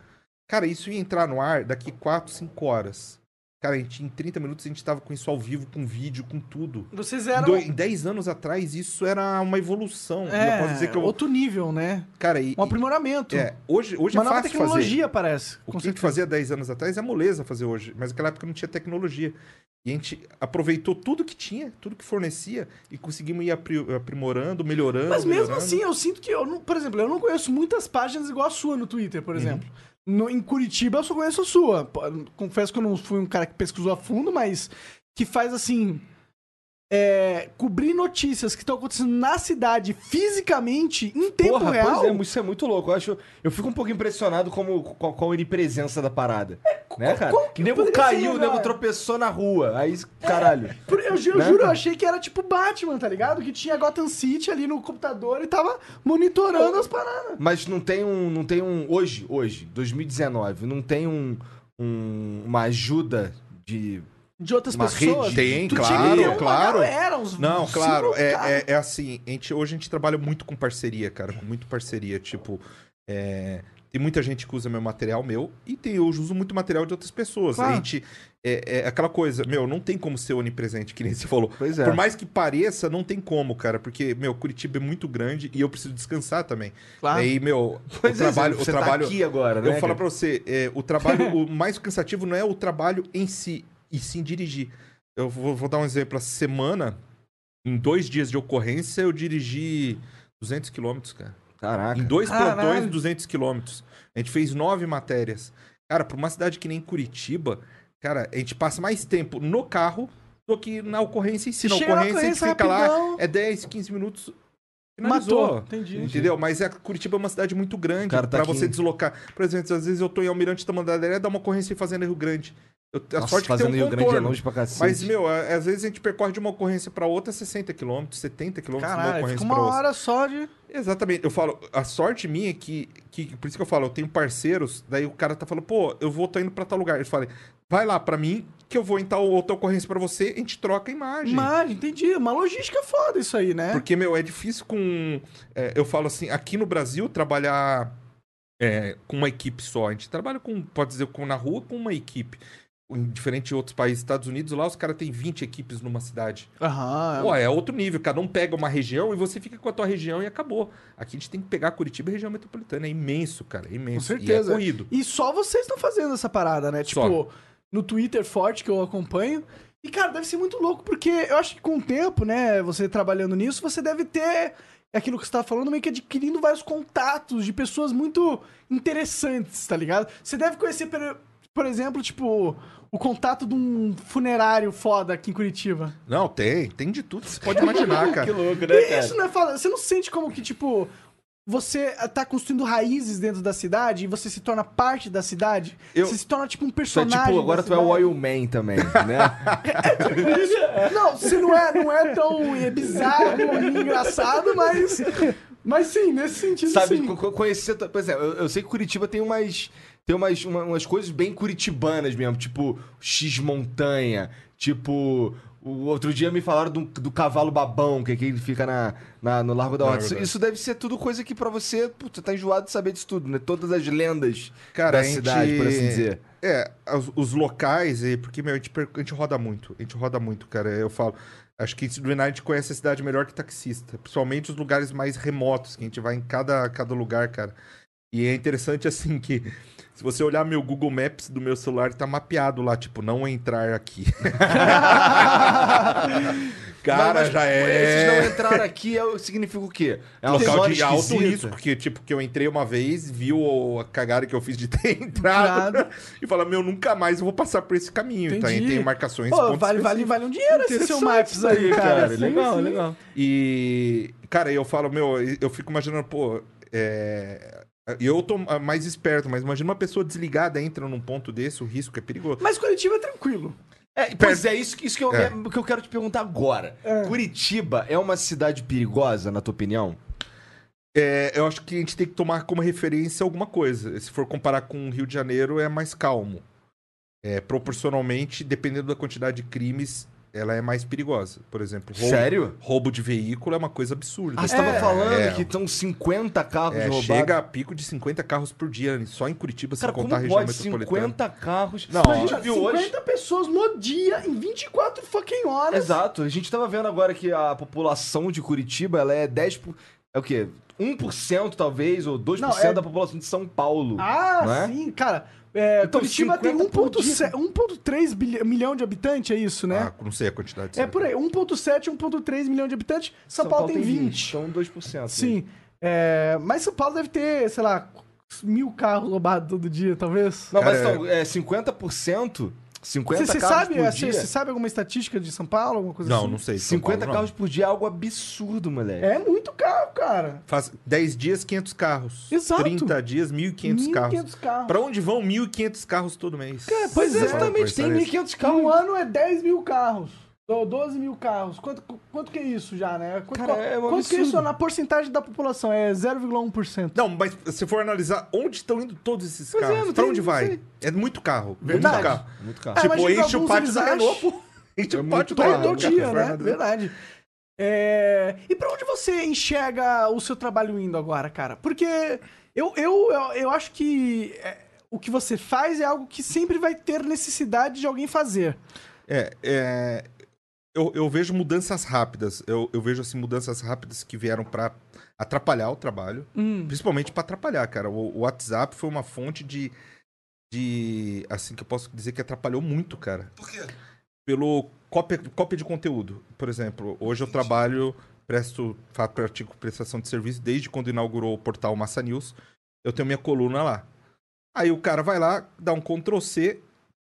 Cara, isso ia entrar no ar daqui 4, 5 horas. Cara, a gente, em 30 minutos a gente tava com isso ao vivo, com vídeo, com tudo. Vocês Em eram... Em 10 anos atrás, isso era uma evolução. É, eu posso dizer que eu. outro nível, né? Cara, e, Um aprimoramento. é, hoje, hoje Uma é nova fácil fazer. tecnologia, parece. O que a gente certeza. fazia 10 anos atrás é moleza fazer hoje. Mas naquela época não tinha tecnologia. E a gente aproveitou tudo que tinha, tudo que fornecia, e conseguimos ir apri- aprimorando, melhorando. Mas mesmo melhorando. assim, eu sinto que, eu não, por exemplo, eu não conheço muitas páginas igual a sua no Twitter, Uhum. por exemplo. No- em Curitiba eu só conheço a sua. Confesso que eu não fui um cara que pesquisou a fundo, mas que faz assim. É, cobrir notícias que estão acontecendo na cidade fisicamente, em tempo Porra, real. pois é, isso é muito louco. Eu, acho, eu fico um pouco impressionado como, com, com a onipresença da parada. né, cara? o nego caiu, o nego tropeçou na rua. Aí, caralho. Por- Eu, ju- eu Né? juro, eu achei que era tipo Batman, tá ligado? Que tinha Gotham City ali no computador e tava monitorando as paradas. Mas não tem um. Não tem um. Hoje, hoje, 2019, não tem um, um- uma ajuda de. De outras Uma pessoas. rede. Tem, Tu tinha claro, que ter uma claro. galera, uns Não, cinco claro, é, é, é assim, a gente, hoje a gente trabalha muito com parceria, cara, com muito parceria, tipo, é, tem muita gente que usa meu material meu e tem, eu uso muito material de outras pessoas. Claro. A gente, é, é aquela coisa, meu, não tem como ser onipresente, que nem você falou. Pois é. Por mais que pareça, não tem como, cara, porque, meu, Curitiba é muito grande e eu preciso descansar também. Claro. Aí, meu, (laughs) Pois o é, trabalho, você o tá trabalho, aqui agora, né? eu vou falar cara? pra você, é, o trabalho, (laughs) o mais cansativo não é o trabalho em si, e sim dirigir. Eu vou, vou dar um exemplo. Essa semana, em dois dias de ocorrência, eu dirigi 200 quilômetros, cara. Caraca. Em dois Caralho. plantões, 200 quilômetros. A gente fez nove matérias. Cara, pra uma cidade que nem Curitiba, cara, a gente passa mais tempo no carro do que na ocorrência em si. Na ocorrência, a gente fica lá, rapidão. é 10, 15 minutos. Finalizou. Matou. Entendi. Entendeu? Mas é, Curitiba é uma cidade muito grande tá pra aqui você deslocar. Por exemplo, às vezes eu tô em Almirante Tamandaré, dá uma ocorrência em Fazenda Rio Grande. Eu, a Nossa, sorte que fazendo tem um Rio Grande é longe pra cacete. Mas, meu, às vezes a gente percorre de uma ocorrência pra outra 60 km, 70 km de uma Caralho, ocorrência fica uma outra. hora só de... Exatamente. Eu falo, a sorte minha é que, que. Por isso que eu falo, eu tenho parceiros, daí o cara tá falando, pô, eu vou tô indo pra tal lugar. Eu falei, vai lá pra mim, que eu vou em tal outra ocorrência pra você, a gente troca a imagem. Imagem, entendi. Uma logística foda isso aí, né? Porque, meu, é difícil com. é, eu falo assim, aqui no Brasil, trabalhar é, com uma equipe só. A gente trabalha com, pode dizer, com, na rua com uma equipe. Diferente de outros países, Estados Unidos, lá os caras têm 20 equipes numa cidade. Aham. Pô, é outro nível. Cada um pega uma região e você fica com a tua região e acabou. Aqui a gente tem que pegar Curitiba e região metropolitana. É imenso, cara. É imenso. Com certeza. E é corrido. E só vocês estão fazendo essa parada, né? Só. Tipo, no Twitter forte que eu acompanho. E, cara, deve ser muito louco, porque eu acho que com o tempo, né, você trabalhando nisso, você deve ter é aquilo que você tava falando, meio que adquirindo vários contatos de pessoas muito interessantes, tá ligado? Você deve conhecer, por exemplo, tipo, o contato de um funerário foda aqui em Curitiba. Não, tem. Tem de tudo que você pode (laughs) imaginar, cara. louco, E isso não é foda. Você não sente como que, tipo, você tá construindo raízes dentro da cidade e você se torna parte da cidade? Eu- Você se torna, tipo, um é personagem. tipo, agora da tu é o cidade. Oil Man também, né? (laughs) Não, você não é, não é tão é bizarro e engraçado, mas. Mas sim, nesse sentido, Sabe, sim. co- co- conhecer. Por exemplo, eu, eu sei que Curitiba tem umas. Tem umas, uma- umas coisas bem curitibanas mesmo, tipo X Montanha, tipo. O outro dia me falaram do, do cavalo babão, que aqui ele fica na, na- no Largo da é Horta. isso, deve ser tudo coisa que pra você, putz, você tá enjoado de saber disso tudo, né? Todas as lendas Cara, da gente- cidade, por assim dizer. É, os, os locais, e- porque, meu, a gente, a gente roda muito. A gente roda muito, cara. Eu falo. Acho que do a gente conhece a cidade melhor que taxista. Principalmente os lugares mais remotos, que a gente vai em cada, cada lugar, cara. E é interessante, assim, que se você olhar meu Google Maps do meu celular, tá mapeado lá, tipo, não entrar aqui. (laughs) cara, mas, já Esses não é. entrar aqui é, significa o quê? É uma Local de alto esquisita? risco, porque, tipo, que eu entrei uma vez, viu a cagada que eu fiz de ter (laughs) entrado (laughs) e fala, meu, nunca mais eu vou passar por esse caminho. Então, Entendi. aí tem marcações Pô, vale, vale, vale um dinheiro esse seu Maps aí, cara. Sim, Legal, sim. legal. E, cara, eu falo, meu, eu fico imaginando, pô, é... Eu tô mais esperto, mas imagina uma pessoa desligada entra num ponto desse, o risco é perigoso. Mas Curitiba é tranquilo. É, pois é, isso, isso que, eu, É. que eu quero te perguntar agora. É. Curitiba é uma cidade perigosa, na tua opinião? É, eu acho que a gente tem que tomar como referência alguma coisa. Se for comparar com o Rio de Janeiro, é mais calmo. É, proporcionalmente, dependendo da quantidade de crimes, ela é mais perigosa. Por exemplo, roubo, Sério? roubo de veículo é uma coisa absurda. Ah, você tava É, falando é. que estão 50 carros É, roubados. chega a pico de 50 carros por dia, só em Curitiba, Cara, sem contar a como região pode metropolitana. 50 carros? Não, a gente viu 50 hoje... pessoas no dia, em 24 fucking horas. Exato, a gente tava vendo agora que a população de Curitiba, ela é 10... por- É o quê? 1% talvez, ou 2% Não, é- da população de São Paulo. Ah, Não é? sim, cara. É, Então, Curitiba tem 50 por 1,7 1,3 bilhão- milhão de habitantes, é isso, né? Ah, não sei a quantidade. é por aí, 1,7, 1,3 milhão de habitantes. São, Paulo, tem 20. Então 2%. Sim. É, mas São Paulo deve ter, sei lá, mil carros roubados todo dia, talvez. Não, mas Cara, então, é 50%, 50 Você carros sabe, por você dia... sabe alguma estatística de São Paulo, alguma coisa Não, assim? não sei. São 50 Paulo, não. carros por dia é algo absurdo, moleque. É muito carro, cara. Faz 10 dias, 500 carros. Exato. 30 dias, 1.500 carros. 1.500 carros. Pra onde vão 1.500 carros todo mês? pois é, Exatamente, tem parece- 1.500 Um carros. ano é 10 mil carros. Ou 12 mil carros. Quanto, quanto que é isso já, né? Quanto, Cara, é um quanto que é isso na porcentagem da população? É 0,1%. Não, mas se for analisar onde estão indo todos esses Pois é, carros, não pra tem- onde vai? sei. É muito carro. Verdade. Muito carro. Muito carro. É, tipo, enche o pátio da Renault, pô. Enche É o muito pátio da Todo dia, né? Verdade. É, E pra onde você enxerga o seu trabalho indo agora, cara? Porque eu, eu, eu, eu acho que é, o que você faz é algo que sempre vai ter necessidade de alguém fazer. É, é, eu, eu vejo mudanças rápidas. Eu, eu vejo assim mudanças rápidas que vieram pra atrapalhar o trabalho, Hum. principalmente pra atrapalhar, cara. O, o WhatsApp foi uma fonte de, de, assim que eu posso dizer que atrapalhou muito, cara. Por quê? Pelo cópia, cópia de conteúdo. Por exemplo, hoje eu trabalho, presto, faço pratico prestação de serviço desde quando inaugurou o portal Massa News. Eu tenho minha coluna lá. Aí o cara vai lá, dá um Ctrl C,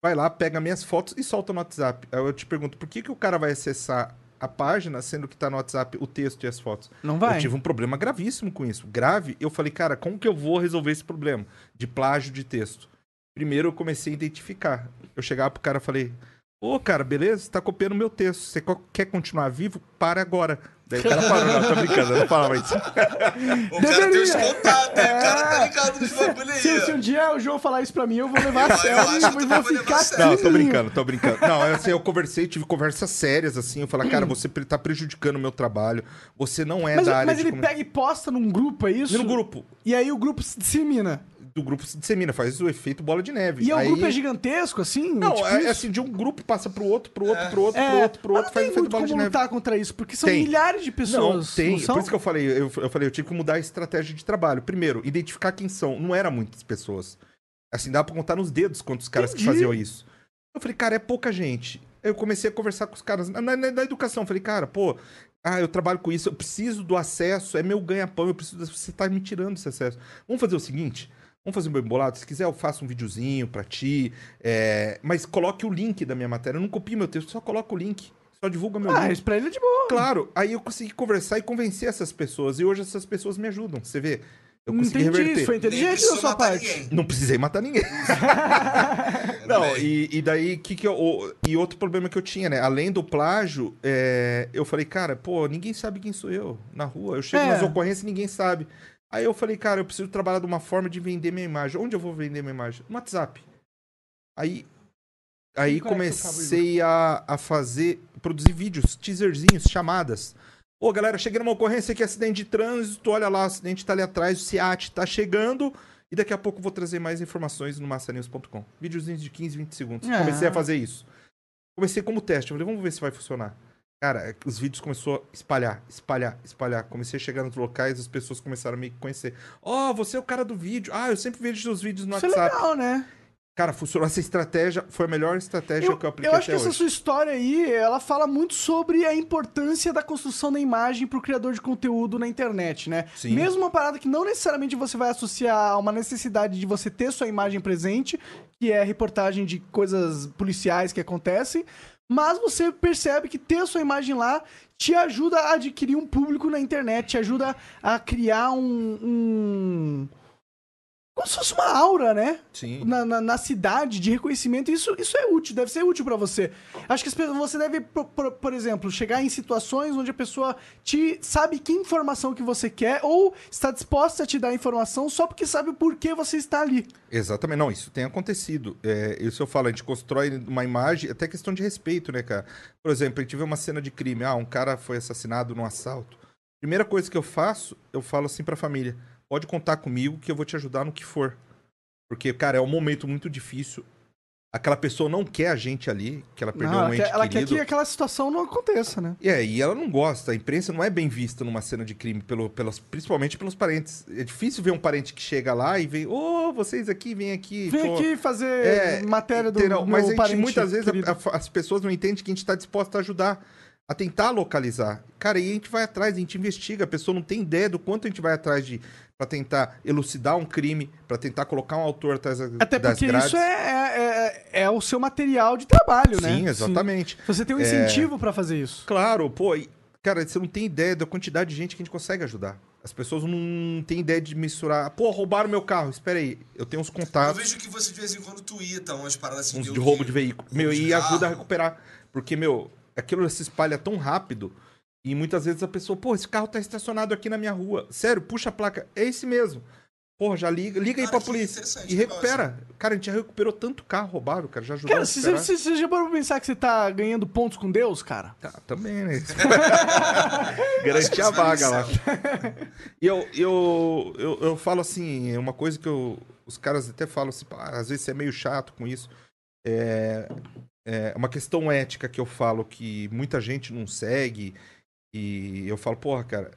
vai lá, pega minhas fotos e solta no WhatsApp. Aí eu te pergunto, por que, que o cara vai acessar a página, sendo que tá no WhatsApp o texto e as fotos? Não Eu tive um problema gravíssimo com isso. Grave, eu falei, cara, como que eu vou resolver esse problema de plágio de texto? Primeiro eu comecei a identificar. Eu chegava pro cara e falei, ô cara, beleza? Você tá copiando meu texto. Você quer continuar vivo? Para agora. Daí o cara parou, não, tô brincando, eu não falava isso. O cara tem Deveria. os contatos, né? O cara tá É. ligado nos bagulho aí. Se, se um dia o João falar isso pra mim, eu vou levar a sério e tu vou vai levar ficar sério. Não, tô brincando, tô brincando. Não, assim, eu conversei, tive conversas sérias, assim. Eu falei, cara, você tá prejudicando o meu trabalho. Você não é Mas, da área mas de ele comunicação. pega e posta num grupo, é isso? No grupo. E aí o grupo se dissemina. Do grupo se dissemina, faz o efeito bola de neve. E o Aí- grupo é gigantesco, assim? Não, tipo é, isso? assim, de um grupo passa pro outro, pro outro, pro outro, É, pro outro, pro mas outro, não faz tem efeito bola como de neve. lutar contra isso, porque são Tem. milhares de pessoas. Não, tem. são? Por isso que eu falei, eu, eu falei, eu tive que mudar a estratégia de trabalho. Primeiro, identificar quem são. Não eram muitas pessoas. Assim, dá pra contar nos dedos quantos caras que Entendi. faziam isso. Eu falei, cara, é pouca gente. Eu comecei a conversar com os caras na, na- na educação. Falei, cara, pô, Ah, eu trabalho com isso, eu preciso do acesso, é meu ganha-pão, eu preciso. Você tá me tirando esse acesso. Vamos fazer o seguinte. Vamos fazer um bem bolado? Se quiser, eu faço um videozinho pra ti. é, Mas coloque o link da minha matéria. Eu não copio meu texto, só coloca o link. Só divulga meu Ah, link. isso pra ele é de boa. Claro, aí eu consegui conversar e convencer essas pessoas. E hoje essas pessoas me ajudam. Você vê? Eu consegui Entendi, reverter. isso foi inteligente da sua parte. ninguém. Não precisei matar ninguém. (laughs) Não, e, e daí, que que eu, o- e outro problema que eu tinha, né? Além do plágio, é, eu falei, cara, pô, ninguém sabe quem sou eu na rua. Eu chego É. nas ocorrências e ninguém sabe. Aí eu falei, cara, eu preciso trabalhar de uma forma de vender minha imagem. Onde eu vou vender minha imagem? No WhatsApp. Aí, aí é é comecei a, a fazer, produzir vídeos, teaserzinhos, chamadas. Ô, galera, cheguei numa ocorrência aqui, acidente de trânsito, olha lá, o acidente tá ali atrás, o SEAT tá chegando. E daqui a pouco vou trazer mais informações no massanews.com. Videozinhos de 15, 20 segundos. É. Comecei a fazer isso. Comecei como teste. Eu falei, vamos ver se vai funcionar. Cara, é os vídeos começou a espalhar, espalhar, espalhar. Comecei a chegar nos locais, as pessoas começaram a me conhecer. Ó, você é o cara do vídeo. Ah, eu sempre vejo seus vídeos no Isso é WhatsApp. legal, né? Cara, funcionou essa estratégia. Foi a melhor estratégia Eu, que eu apliquei eu acho que essa hoje. sua história aí, ela fala muito sobre a importância da construção da imagem pro criador de conteúdo na internet, né? Sim. Mesmo uma parada que não necessariamente você vai associar a uma necessidade de você ter sua imagem presente, que é reportagem de coisas policiais que acontecem, mas você percebe que ter sua imagem lá te ajuda a adquirir um público na internet, te ajuda a criar um... um... Como se fosse uma aura, né? Sim. na, na, na cidade de reconhecimento, isso, isso é útil, deve ser útil pra você. Acho que você deve, por, por- por exemplo, chegar em situações onde a pessoa te sabe que informação que você quer ou está disposta a te dar informação só porque sabe o porquê você está ali. Exatamente. Não, isso tem acontecido. É, isso eu falo, a gente constrói uma imagem, até questão de respeito, né, cara? Por exemplo, a gente vê uma cena de crime. Ah, um cara foi assassinado num assalto. Primeira coisa que eu faço, eu falo assim pra família: pode contar comigo que eu vou te ajudar no que for. Porque, cara, é um momento muito difícil. Aquela pessoa não quer a gente ali, que ela perdeu Não, um ela ente quer, ela quer querido. que aquela situação não aconteça, né? É, e ela não gosta. A imprensa não é bem vista numa cena de crime, pelo, pelas, principalmente pelos parentes. É difícil ver um parente que chega lá e vem, ô, vocês aqui, vem aqui. Vem pô." aqui fazer É, matéria do meu Mas a gente, parente muitas vezes a- a- as pessoas não entendem que a gente está disposto a ajudar, a tentar localizar. Cara, e a gente vai atrás, a gente investiga, a pessoa não tem ideia do quanto a gente vai atrás de para tentar elucidar um crime, para tentar colocar um autor atrás das Até porque grades. isso é, é, é- é o seu material de trabalho, né? Sim, exatamente. Você tem um É. incentivo pra fazer isso. Claro, pô, e, cara, você não tem ideia da quantidade de gente que a gente consegue ajudar. As pessoas não têm ideia de misturar. Pô, roubaram meu carro. Espera aí, eu tenho uns Eu contatos. vejo que você de vez em quando tuita umas paradas assim. uns eu de roubo de veículo. Meu, de e ajuda a carro. recuperar. Porque, meu, aquilo se espalha tão rápido. E muitas vezes a pessoa, pô, esse carro tá estacionado aqui na minha rua. Sério, puxa a placa. É esse mesmo. Porra, já liga, liga aí Cara, pra que polícia. E recupera. Cara, a gente já recuperou tanto carro roubado, cara. Já ajudou Cara, você, recuperar. você, você já parou pra pensar que você tá ganhando pontos com Deus, cara? Tá, também, né? (laughs) Garantir a vaga lá. E eu, eu, eu, eu falo assim, é uma coisa que eu, os caras até falam assim, "Pá, às vezes você é meio chato com isso. É, é uma questão ética que eu falo que muita gente não segue. E eu falo, porra, cara,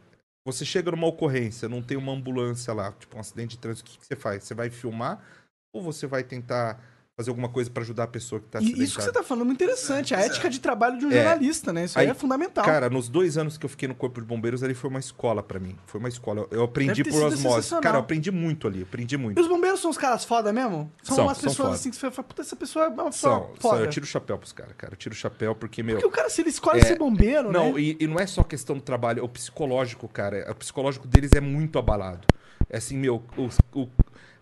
você chega numa ocorrência, não tem uma ambulância lá, tipo um acidente de trânsito, o que, que você faz? Você vai filmar ou você vai tentar fazer alguma coisa pra ajudar a pessoa que tá E acidentada? isso que você tá falando é muito interessante, a é. ética de trabalho de um É. jornalista, né? Isso aí, Aí, é fundamental. Cara, nos dois anos que eu fiquei no Corpo de Bombeiros, ali foi uma escola pra mim. Foi uma escola. Eu aprendi por osmose. Cara, eu aprendi muito ali. Aprendi E muito. os bombeiros são os caras foda mesmo? São, São, umas são pessoas foda. assim que você fala, puta, essa pessoa é uma São, são, foda. eu tiro o chapéu pros caras, cara. Eu tiro o chapéu porque, meu. Porque o cara, se ele escolhe É, ser bombeiro, Não, né? e, e não é só questão do trabalho, é o psicológico, cara. O psicológico deles é muito abalado. É assim, meu, o, o-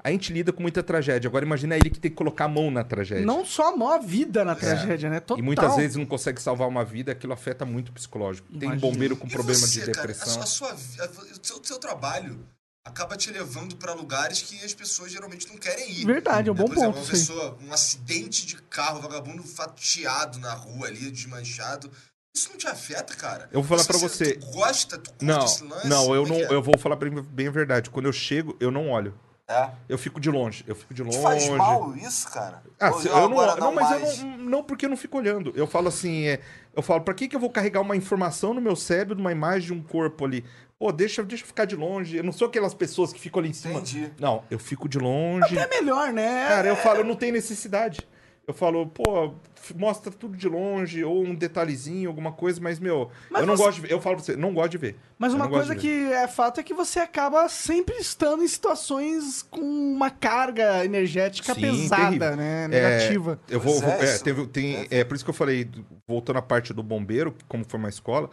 a gente lida com muita tragédia. Agora imagina ele que tem que colocar a mão na tragédia. Não só a maior vida na tragédia, né? Total. É. E muitas vezes não consegue salvar uma vida, aquilo afeta muito o psicológico. Tem Imagina. bombeiro com E problema você, de cara, depressão. a sua, a sua, a- o seu, seu trabalho acaba te levando pra lugares que as pessoas geralmente não querem ir. Verdade, é um bom Por exemplo, ponto. uma pessoa, um acidente de carro, vagabundo fatiado na rua ali, desmanchado. Isso não te afeta, cara? Eu vou falar pra você. Tu gosta, tu curte Não, esse lance? não, eu Como não, é é? eu vou falar bem, bem a verdade. Quando eu chego, eu não olho. É. Eu fico de longe. Eu fico de longe. Faz mal isso, cara? Ah, Ou eu não, não, mas mais? eu não, não porque eu não fico olhando. Eu falo assim, é, eu falo, pra que que eu vou carregar uma informação no meu cérebro uma imagem de um corpo ali? Pô, deixa, deixa eu ficar de longe. Eu não sou aquelas pessoas que ficam ali em cima. Entendi. Não, eu fico de longe. É melhor, né? Cara, eu falo, eu não tenho necessidade. Eu falo, pô, mostra tudo de longe, ou um detalhezinho, alguma coisa, mas, meu, Mas eu não você- gosto de ver. Eu falo pra você, não gosto de ver. Mas uma coisa que é fato é que você acaba sempre estando em situações com uma carga energética Sim, pesada, terrível. né? Negativa. Eu vou, vou- é, é, teve- tem, é por isso que eu falei, voltando à parte do bombeiro, como foi uma escola,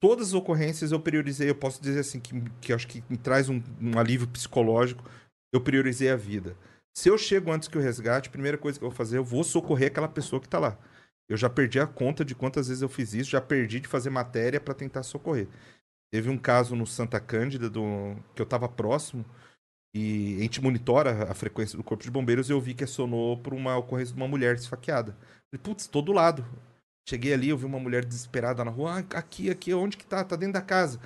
todas as ocorrências eu priorizei, eu posso dizer assim, que, que acho que me traz um, um alívio psicológico, eu priorizei a vida. Se eu chego antes que o resgate, a primeira coisa que eu vou fazer, eu vou socorrer aquela pessoa que tá lá. Eu já perdi a conta de quantas vezes eu fiz isso, já perdi de fazer matéria para tentar socorrer. Teve um caso no Santa Cândida, do, que eu tava próximo, e a gente monitora a frequência do corpo de bombeiros e eu vi que acionou por uma ocorrência de uma mulher esfaqueada. Falei, putz, tô do lado. Cheguei ali, eu vi uma mulher desesperada na rua. Ah, aqui, aqui, onde que tá? Tá dentro da casa.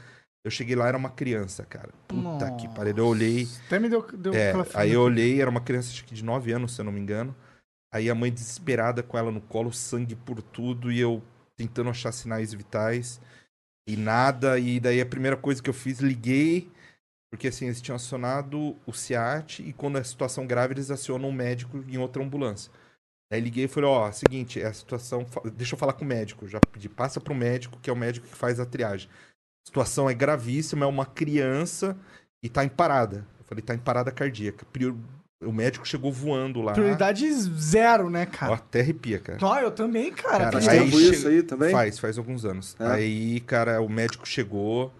Eu cheguei lá, era uma criança, cara. Puta que Nossa. pariu. Eu olhei. Até me deu, deu É, aí eu olhei, era uma criança acho que de 9 anos, se eu não me engano. Aí a mãe desesperada com ela no colo, sangue por tudo, e eu tentando achar sinais vitais. E nada, e daí a primeira coisa que eu fiz, liguei, porque assim, eles tinham acionado o SEAT, e quando é situação grave, eles acionam um médico em outra ambulância. Aí liguei e falei, ó, seguinte, é a situação. Deixa eu falar com o médico. Já pedi, passa pro médico, que é o médico que faz a triagem. A situação é gravíssima, é uma criança e tá em parada. Eu falei, tá em parada cardíaca. Prior- O médico chegou voando lá. Prioridade zero, né, cara? até arrepia, cara. Ó, eu também, cara. Cara, Faz aí tempo che- isso aí também? Faz, faz alguns anos. É. Aí, cara, o médico chegou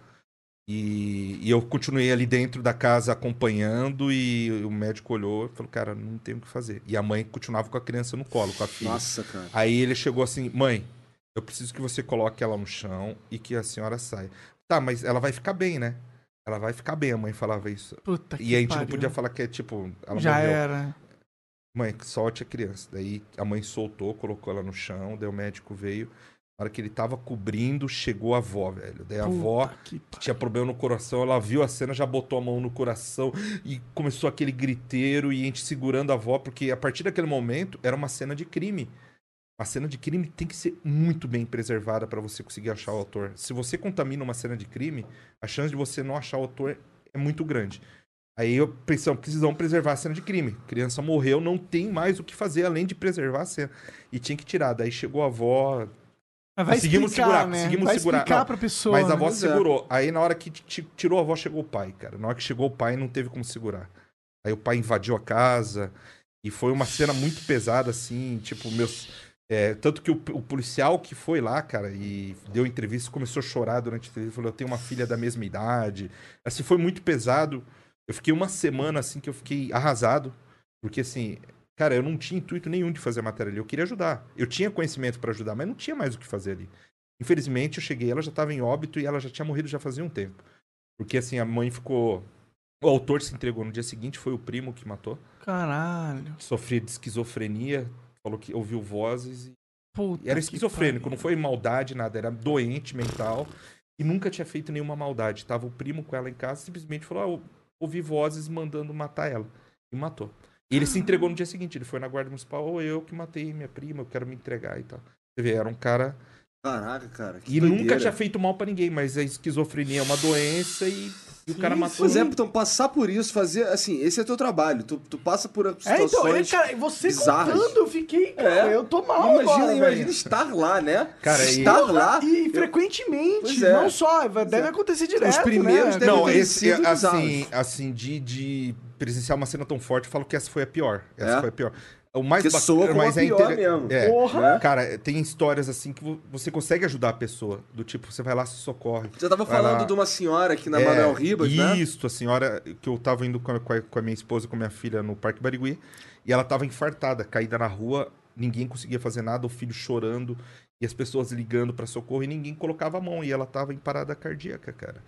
e, e eu continuei ali dentro da casa acompanhando e o médico olhou e falou, cara, não tem o que fazer. E a mãe continuava com a criança no colo, com a filha. Nossa, cara. Aí ele chegou assim, mãe, eu preciso que você coloque ela no chão e que a senhora saia. Tá, mas ela vai ficar bem, né? Ela vai ficar bem, a mãe falava isso. Puta E a gente não pariu. podia falar que é tipo, ela Já morreu. era. Mãe, solte a criança. Daí a mãe soltou, colocou ela no chão, daí o médico veio. Na hora que ele tava cobrindo, chegou a avó, velho. Daí a avó Puta que pariu. tinha problema no coração, ela viu a cena, já botou a mão no coração e começou aquele griteiro e a gente segurando a avó, porque a partir daquele momento era uma cena de crime. A cena de crime tem que ser muito bem preservada para você conseguir achar o autor. Se você contamina uma cena de crime, a chance de você não achar o autor é muito grande. Aí eu pensamos, precisamos preservar a cena de crime. A criança morreu, não tem mais o que fazer além de preservar a cena. E tinha que tirar. Daí chegou a avó, Mas vai Conseguimos explicar, segurar, né? conseguimos vai segurar. explicar Não, pra pessoa. mas a né? avó segurou. Aí na hora que tirou a avó, chegou o pai, cara. Na hora que chegou o pai, não teve como segurar. Aí o pai invadiu a casa. E foi uma cena muito pesada, assim, tipo, meus. É, tanto que o, o policial que foi lá, cara, e deu entrevista, começou a chorar durante a entrevista, falou, eu tenho uma filha da mesma idade. Assim, foi muito pesado. Eu fiquei uma semana, assim, que eu fiquei arrasado. Porque, assim, cara, eu não tinha intuito nenhum de fazer a matéria ali. Eu queria ajudar. Eu tinha conhecimento pra ajudar, mas não tinha mais o que fazer ali. Infelizmente, eu cheguei, ela já estava em óbito e ela já tinha morrido já fazia um tempo. Porque assim, a mãe ficou. O autor se entregou no dia seguinte, foi o primo que matou. Caralho. Sofria de esquizofrenia, falou que ouviu vozes. E Puta e era esquizofrênico, não foi maldade, nada, era doente mental. E nunca tinha feito nenhuma maldade. Tava o primo com ela em casa, simplesmente falou: ah, eu ouvi vozes mandando matar ela. E matou. E ele se entregou no dia seguinte, ele foi na guarda municipal, ou eu que matei minha prima, eu quero me entregar e tal. Você vê, era um cara. Caraca, cara. que E doideira. nunca tinha feito mal pra ninguém, mas a esquizofrenia é uma doença e, e o cara matou. Pois é, então passar por isso, fazer. Assim, esse é teu trabalho. Tu, tu passa por É, situações. então, ele, cara, você bizarras. contando, eu fiquei, cara, É. eu tô mal imagina, agora, imagina velho. estar lá, né? Cara, e- estar lá. E frequentemente, Pois é. não só, deve acontecer direto, primeiros né? devem Não, ter esse, assim, bizarros. assim de, de presenciar uma cena tão forte, eu falo que essa foi a pior. Essa É? foi a pior. O mais Porque bac- soa mas é inter- mesmo. É. Porra! Cara, tem histórias assim que vo- você consegue ajudar a pessoa. Do tipo, você vai lá, se socorre. Você tava falando lá. de uma senhora aqui na É, Manuel Ribas, né? Isso, a senhora que eu tava indo com a, com a- minha esposa e com a minha filha no Parque Barigui, e ela tava infartada, caída na rua, ninguém conseguia fazer nada, o filho chorando, e as pessoas ligando pra socorro, e ninguém colocava a mão, e ela tava em parada cardíaca, cara.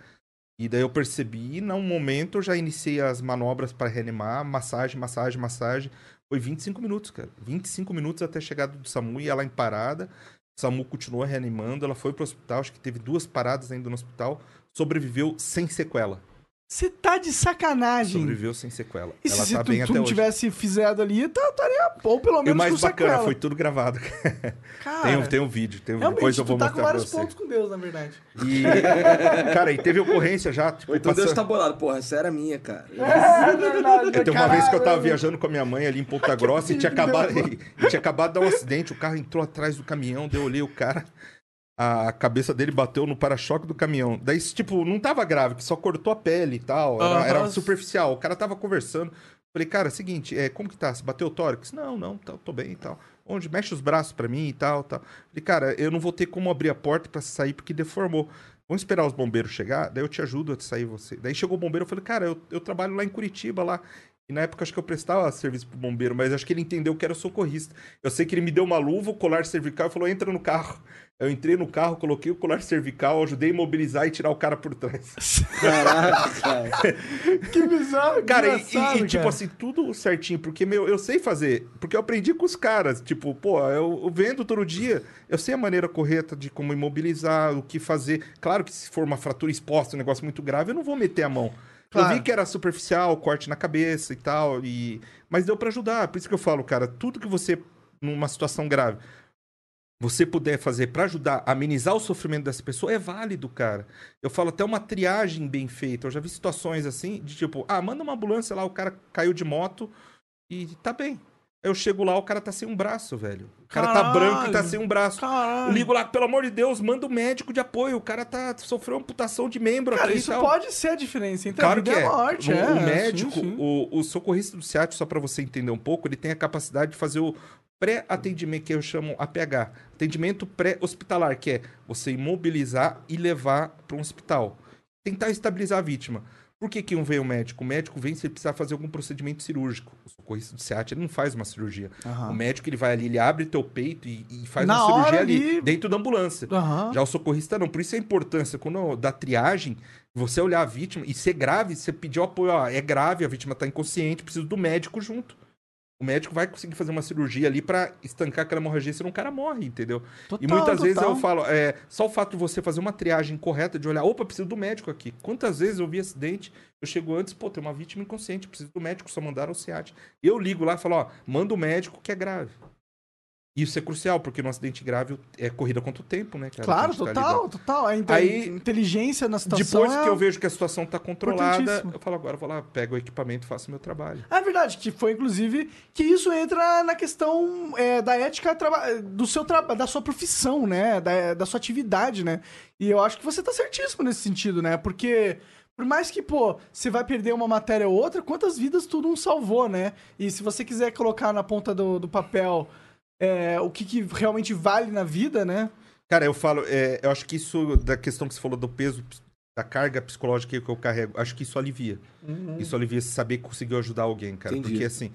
E daí eu percebi, e num momento eu já iniciei as manobras para reanimar, massagem, massagem, massagem. Foi 25 minutos, cara. 25 minutos até a chegada do SAMU e ela em parada. O SAMU continuou reanimando, ela foi pro hospital, acho que teve duas paradas ainda no hospital, sobreviveu sem sequela. Você tá de sacanagem. Sobreviveu sem sequela. E Ela se tá tu, bem tu até não hoje. tivesse fizedo ali, tá, estaria. Ou pelo E o menos mais com bacana, sequela. foi tudo gravado. (laughs) Cara, tem, um, tem um vídeo, tem um, depois eu vou tu tá com mostrar pra vários você. pontos com Deus, na verdade. E, (laughs) cara, e teve ocorrência já. Tipo, então Deus passando- tá bolado. Porra, essa era minha, cara. É (laughs) Tem uma vez que eu tava viajando com a minha mãe ali em Ponta Grossa e tinha acabado, e tinha acabado de dar um acidente. O carro entrou atrás do caminhão, daí eu olhei o cara, a cabeça dele bateu no para-choque do caminhão. Daí, tipo, não tava grave, que só cortou a pele e tal. Era, Aham. era superficial. O cara tava conversando. Falei, cara, seguinte, é, como que tá? Você bateu o tórax? Não, não, tá, tô bem e tal. Onde? Mexe os braços pra mim e tal, tal. Falei, cara, eu não vou ter como abrir a porta pra sair porque deformou. Vamos esperar os bombeiros chegar, daí eu te ajudo a sair você. Daí chegou o bombeiro, eu falei, cara, eu, eu trabalho lá em Curitiba, lá. E na época acho que eu prestava serviço pro bombeiro, mas acho que ele entendeu que era socorrista. Eu sei que ele me deu uma luva, o colar cervical e falou, entra no carro. Eu entrei no carro, coloquei o colar cervical, ajudei a imobilizar e tirar o cara por trás. (laughs) Caraca, cara. (laughs) Que bizarro, Cara, e, engraçado, e- e, tipo cara. assim, tudo certinho, porque, meu, eu sei fazer, porque eu aprendi com os caras, tipo, pô, eu, eu vendo todo dia, eu sei a maneira correta de como imobilizar, o que fazer. Claro que se for uma fratura exposta, um negócio muito grave, eu não vou meter a mão. Eu Claro. vi que era superficial, corte na cabeça e tal, e... mas deu pra ajudar. Por isso que eu falo, cara, tudo que você, numa situação grave, você puder fazer pra ajudar a amenizar o sofrimento dessa pessoa é válido, cara. Eu falo até uma triagem bem feita. Eu já vi situações assim, de tipo, ah, manda uma ambulância lá, o cara caiu de moto e tá bem. Eu chego lá, o cara tá sem um braço, velho. O cara tá Caralho. branco e tá sem um braço. Caralho. ligo lá, pelo amor de Deus, manda um médico de apoio. O cara tá sofreu amputação de membro Cara, isso pode ser a diferença entre Claro a que vida e é. a morte. o, é. o médico, sim, sim. O, o socorrista do SEAT, só para você entender um pouco, ele tem a capacidade de fazer o pré-atendimento, que eu chamo APH. Atendimento pré-hospitalar, que é você imobilizar e levar para um hospital. Tentar estabilizar a vítima. Por que, que um vem o médico? O médico vem se ele precisar fazer algum procedimento cirúrgico. O socorrista do SEAT ele não faz uma cirurgia. Aham. O médico ele vai ali, ele abre teu peito e, e faz Na uma cirurgia ali, ali- dentro da ambulância. Aham. Já o socorrista não. Por isso a importância, quando da triagem, você olhar a vítima e ser grave, você pedir o apoio, ó, é grave, a vítima tá inconsciente, preciso do médico junto. O médico vai conseguir fazer uma cirurgia ali pra estancar aquela hemorragia, senão o cara morre, entendeu? e Total, muitas vezes total. eu falo, é, só o fato de você fazer uma triagem correta, de olhar, opa, preciso do médico aqui. Quantas vezes eu vi acidente, eu chego antes, pô, tem uma vítima inconsciente, preciso do médico, só mandaram o SEAT. Eu ligo lá e falo, ó, manda o médico que é grave. Isso é crucial, porque no acidente grave é corrida contra o tempo, né, cara? Claro, gente tá total, total. A inte- Aí, inteligência na situação Depois é... que eu vejo que a situação tá controlada, eu falo, agora eu vou lá, pego o equipamento e faço meu trabalho. É verdade, que foi inclusive que isso entra na questão é, da ética do seu trabalho, da sua profissão, né? Da, da sua atividade, né? E eu acho que você tá certíssimo nesse sentido, né? Porque por mais que, pô, você vai perder uma matéria ou outra, quantas vidas tu não salvou, né? E se você quiser colocar na ponta do, do papel é, o que, que realmente vale na vida, né? Cara, eu falo, é, eu acho que isso, da questão que você falou do peso, da carga psicológica que eu carrego, acho que isso alivia. Isso alivia se saber que conseguiu ajudar alguém, cara. Entendi. Porque assim,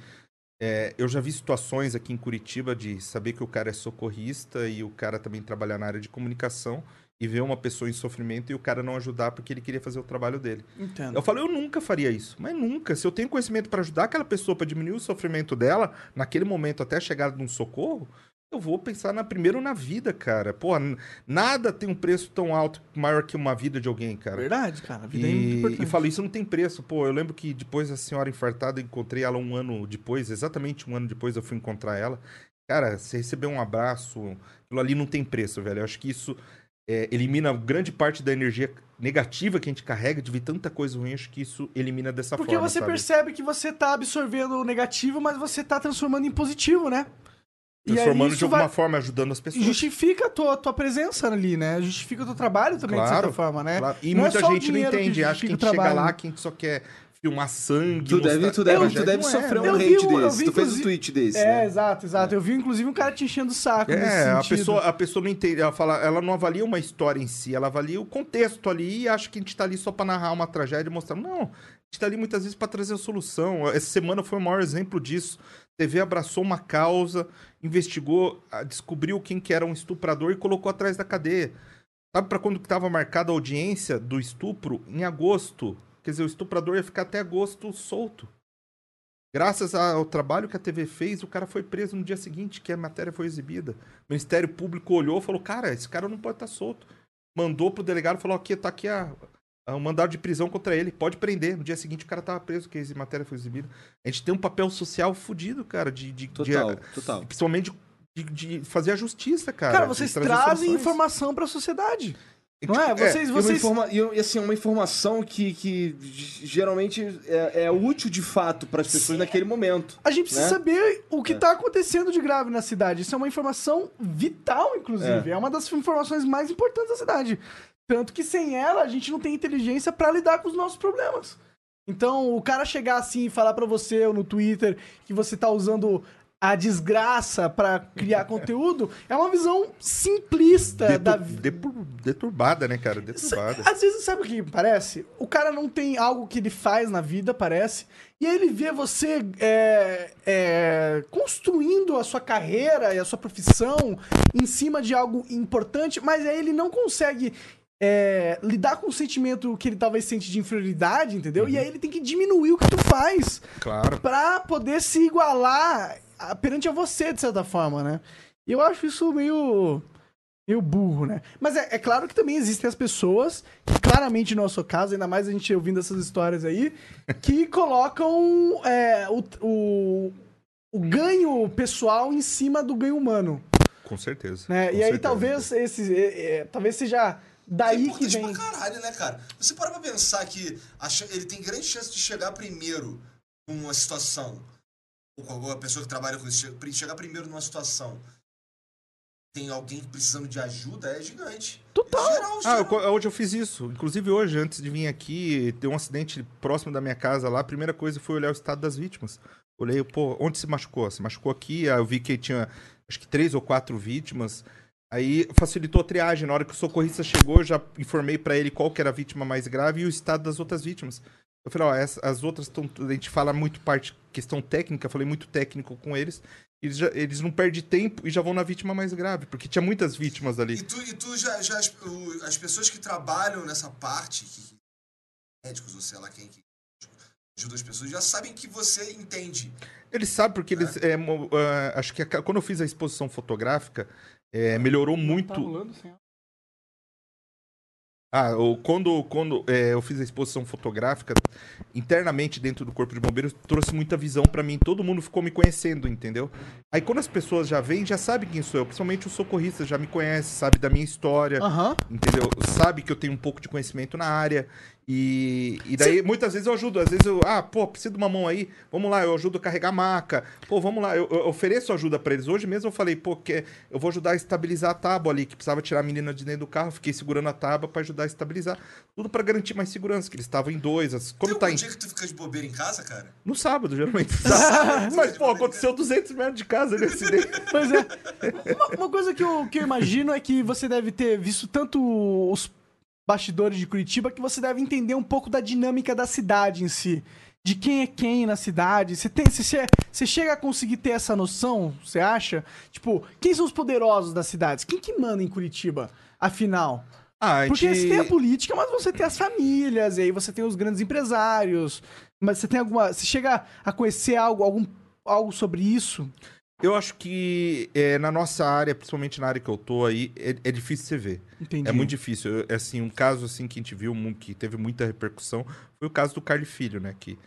é, eu já vi situações aqui em Curitiba de saber que o cara é socorrista e o cara também trabalha na área de comunicação e ver uma pessoa em sofrimento e o cara não ajudar porque ele queria fazer o trabalho dele. Entendo. Eu falo, eu nunca faria isso. Mas nunca. Se eu tenho conhecimento para ajudar aquela pessoa, para diminuir o sofrimento dela, naquele momento até a chegada de um socorro, eu vou pensar na, primeiro na vida, cara. Pô, nada tem um preço tão alto, maior que uma vida de alguém, cara. Verdade, cara. A vida é muito E, importante. e falo, isso não tem preço. Pô, eu lembro que depois da senhora infartada, eu encontrei ela um ano depois, exatamente um ano depois eu fui encontrar ela. Cara, você receber um abraço, aquilo ali não tem preço, velho. Eu acho que isso é, elimina grande parte da energia negativa que a gente carrega de ver tanta coisa ruim. Acho que isso elimina dessa Porque forma. você sabe? percebe que você tá absorvendo o negativo, mas você tá transformando em positivo, né? Aí Transformando de alguma vai- forma, ajudando as pessoas. Justifica a tua, tua presença ali, né? Justifica o teu trabalho também, de Claro, certa forma, né? Claro. E Não é muita o gente não dinheiro que entende. Acha que a gente chega lá, que a gente só quer filmar sangue. Tu deve, tu deve, tu deve não é, sofrer um hate um- eu desse. vi, tu fez um tweet desse, É, né? exato, exato. Eu vi, inclusive, um cara te enchendo o saco nesse É, a pessoa, a pessoa não entende, ela fala, ela não avalia uma história em si, ela avalia o contexto ali e acha que a gente tá ali só pra narrar uma tragédia e mostrar. Não, a gente tá ali muitas vezes pra trazer a solução. Essa semana foi o maior exemplo disso. A TV abraçou uma causa, investigou, descobriu quem que era um estuprador e colocou atrás da cadeia. Sabe pra quando que tava marcada a audiência do estupro? Em agosto. Quer dizer, o estuprador ia ficar até agosto solto. Graças ao trabalho que a TV fez, o cara foi preso no dia seguinte que a matéria foi exibida. O Ministério Público olhou e falou: Cara, esse cara não pode estar solto. Mandou pro delegado e falou: Aqui, tá aqui a, um mandado de prisão contra ele. Pode prender. No dia seguinte o cara tava preso, que a matéria foi exibida. A gente tem um papel social fudido, cara, de. de, de- Total, total. principalmente de, de fazer a justiça, cara. Cara, vocês trazem soluções. informação pra sociedade. Não tipo, é? Vocês, uma vocês... informa- e, assim, uma informação que, que geralmente é, é útil de fato para as pessoas naquele momento. A gente precisa né? saber o que É. tá acontecendo de grave na cidade. Isso é uma informação vital, inclusive. É, uma das informações mais importantes da cidade. Tanto que sem ela, a gente não tem inteligência pra lidar com os nossos problemas. Então, o cara chegar assim e falar pra você ou no Twitter que você tá usando a desgraça pra criar conteúdo é uma visão simplista Detur- da deturbada, né, cara? Deturbada. Às vezes, sabe o que parece? O cara não tem algo que ele faz na vida, parece, e aí ele vê você é, é, construindo a sua carreira e a sua profissão em cima de algo importante, mas aí ele não consegue é, lidar com o sentimento que ele talvez sente de inferioridade, entendeu? E aí ele tem que diminuir o que tu faz Claro. pra poder se igualar perante a você, de certa forma, né? E eu acho isso meio. meio burro, né? Mas é, é claro que também existem as pessoas, que claramente não é o seu caso, ainda mais a gente ouvindo essas histórias aí, (laughs) que colocam é, o, o, o ganho pessoal em cima do ganho humano. Com certeza. Né? com E aí certeza. talvez esse. é, é, talvez seja daí é que vem. pra caralho, né, cara? Você para pra pensar que ele tem grande chance de chegar primeiro numa situação. Alguma pessoa que trabalha com isso, chegar primeiro numa situação. Tem alguém precisando de ajuda, é gigante. Total. É geral, Ah, geral. eu hoje eu fiz isso. Inclusive hoje, antes de vir aqui, deu um acidente próximo da minha casa lá. A primeira coisa foi olhar o estado das vítimas. Olhei, pô, onde se machucou? Se machucou aqui, aí eu vi que tinha acho que três ou quatro vítimas. Aí facilitou a triagem. Na hora que o socorrista chegou, eu já informei pra ele qual que era a vítima mais grave e o estado das outras vítimas. Eu falei, ó, essa- as outras estão. A gente fala muito parte questão técnica, falei muito técnico com eles. Eles, já- eles não perdem tempo e já vão na vítima mais grave, porque tinha muitas vítimas ali. E tu, e tu já, já as, o- as pessoas que trabalham nessa parte, que, médicos ou sei lá quem que ajuda as pessoas, já sabem que você entende. Eles sabem porque eles. é, ah, acho que a- quando eu fiz a exposição fotográfica, é, melhorou muito. Tá rolando sem Ah, o- quando, quando é, eu fiz a exposição fotográfica, internamente dentro do Corpo de Bombeiros, trouxe muita visão pra mim. Todo mundo ficou me conhecendo, entendeu? Aí quando as pessoas já vêm, já sabem quem sou eu. Principalmente os socorristas já me conhecem, sabe da minha história, Aham. entendeu? Sabe que eu tenho um pouco de conhecimento na área. E, e daí, muitas vezes eu ajudo. Às vezes eu, ah, pô, preciso de uma mão aí. Vamos lá, eu ajudo a carregar a maca. Pô, vamos lá, eu, eu ofereço ajuda pra eles. Hoje mesmo eu falei, pô, que eu vou ajudar a estabilizar a tábua ali, que precisava tirar a menina de dentro do carro. Fiquei segurando a tábua pra ajudar a estabilizar. Tudo pra garantir mais segurança, que eles estavam em dois. As, quando Tem tá em. dia que tu fica de bobeira em casa, cara? No sábado, geralmente. (laughs) Mas, pô, aconteceu 200 metros de casa ali, acidente. (laughs) Pois é. Uma, uma coisa que eu, que eu imagino é que você deve ter visto tanto os bastidores de Curitiba que você deve entender um pouco da dinâmica da cidade em si. De quem é quem na cidade. Você, tem, você, você chega a conseguir ter essa noção, você acha? Tipo, quem são os poderosos das cidades? Quem que manda em Curitiba, afinal? Ah, Porque gente- você tem a política, mas você tem as famílias, e aí você tem os grandes empresários. Mas você tem alguma. Você chega a conhecer algo, algum, algo sobre isso? Eu acho que é, na nossa área, principalmente na área que eu tô aí, é, é difícil você ver. Entendi. É muito difícil. Eu- assim, um caso assim que a gente viu que teve muita repercussão foi o caso do Carly Filho, né? Que,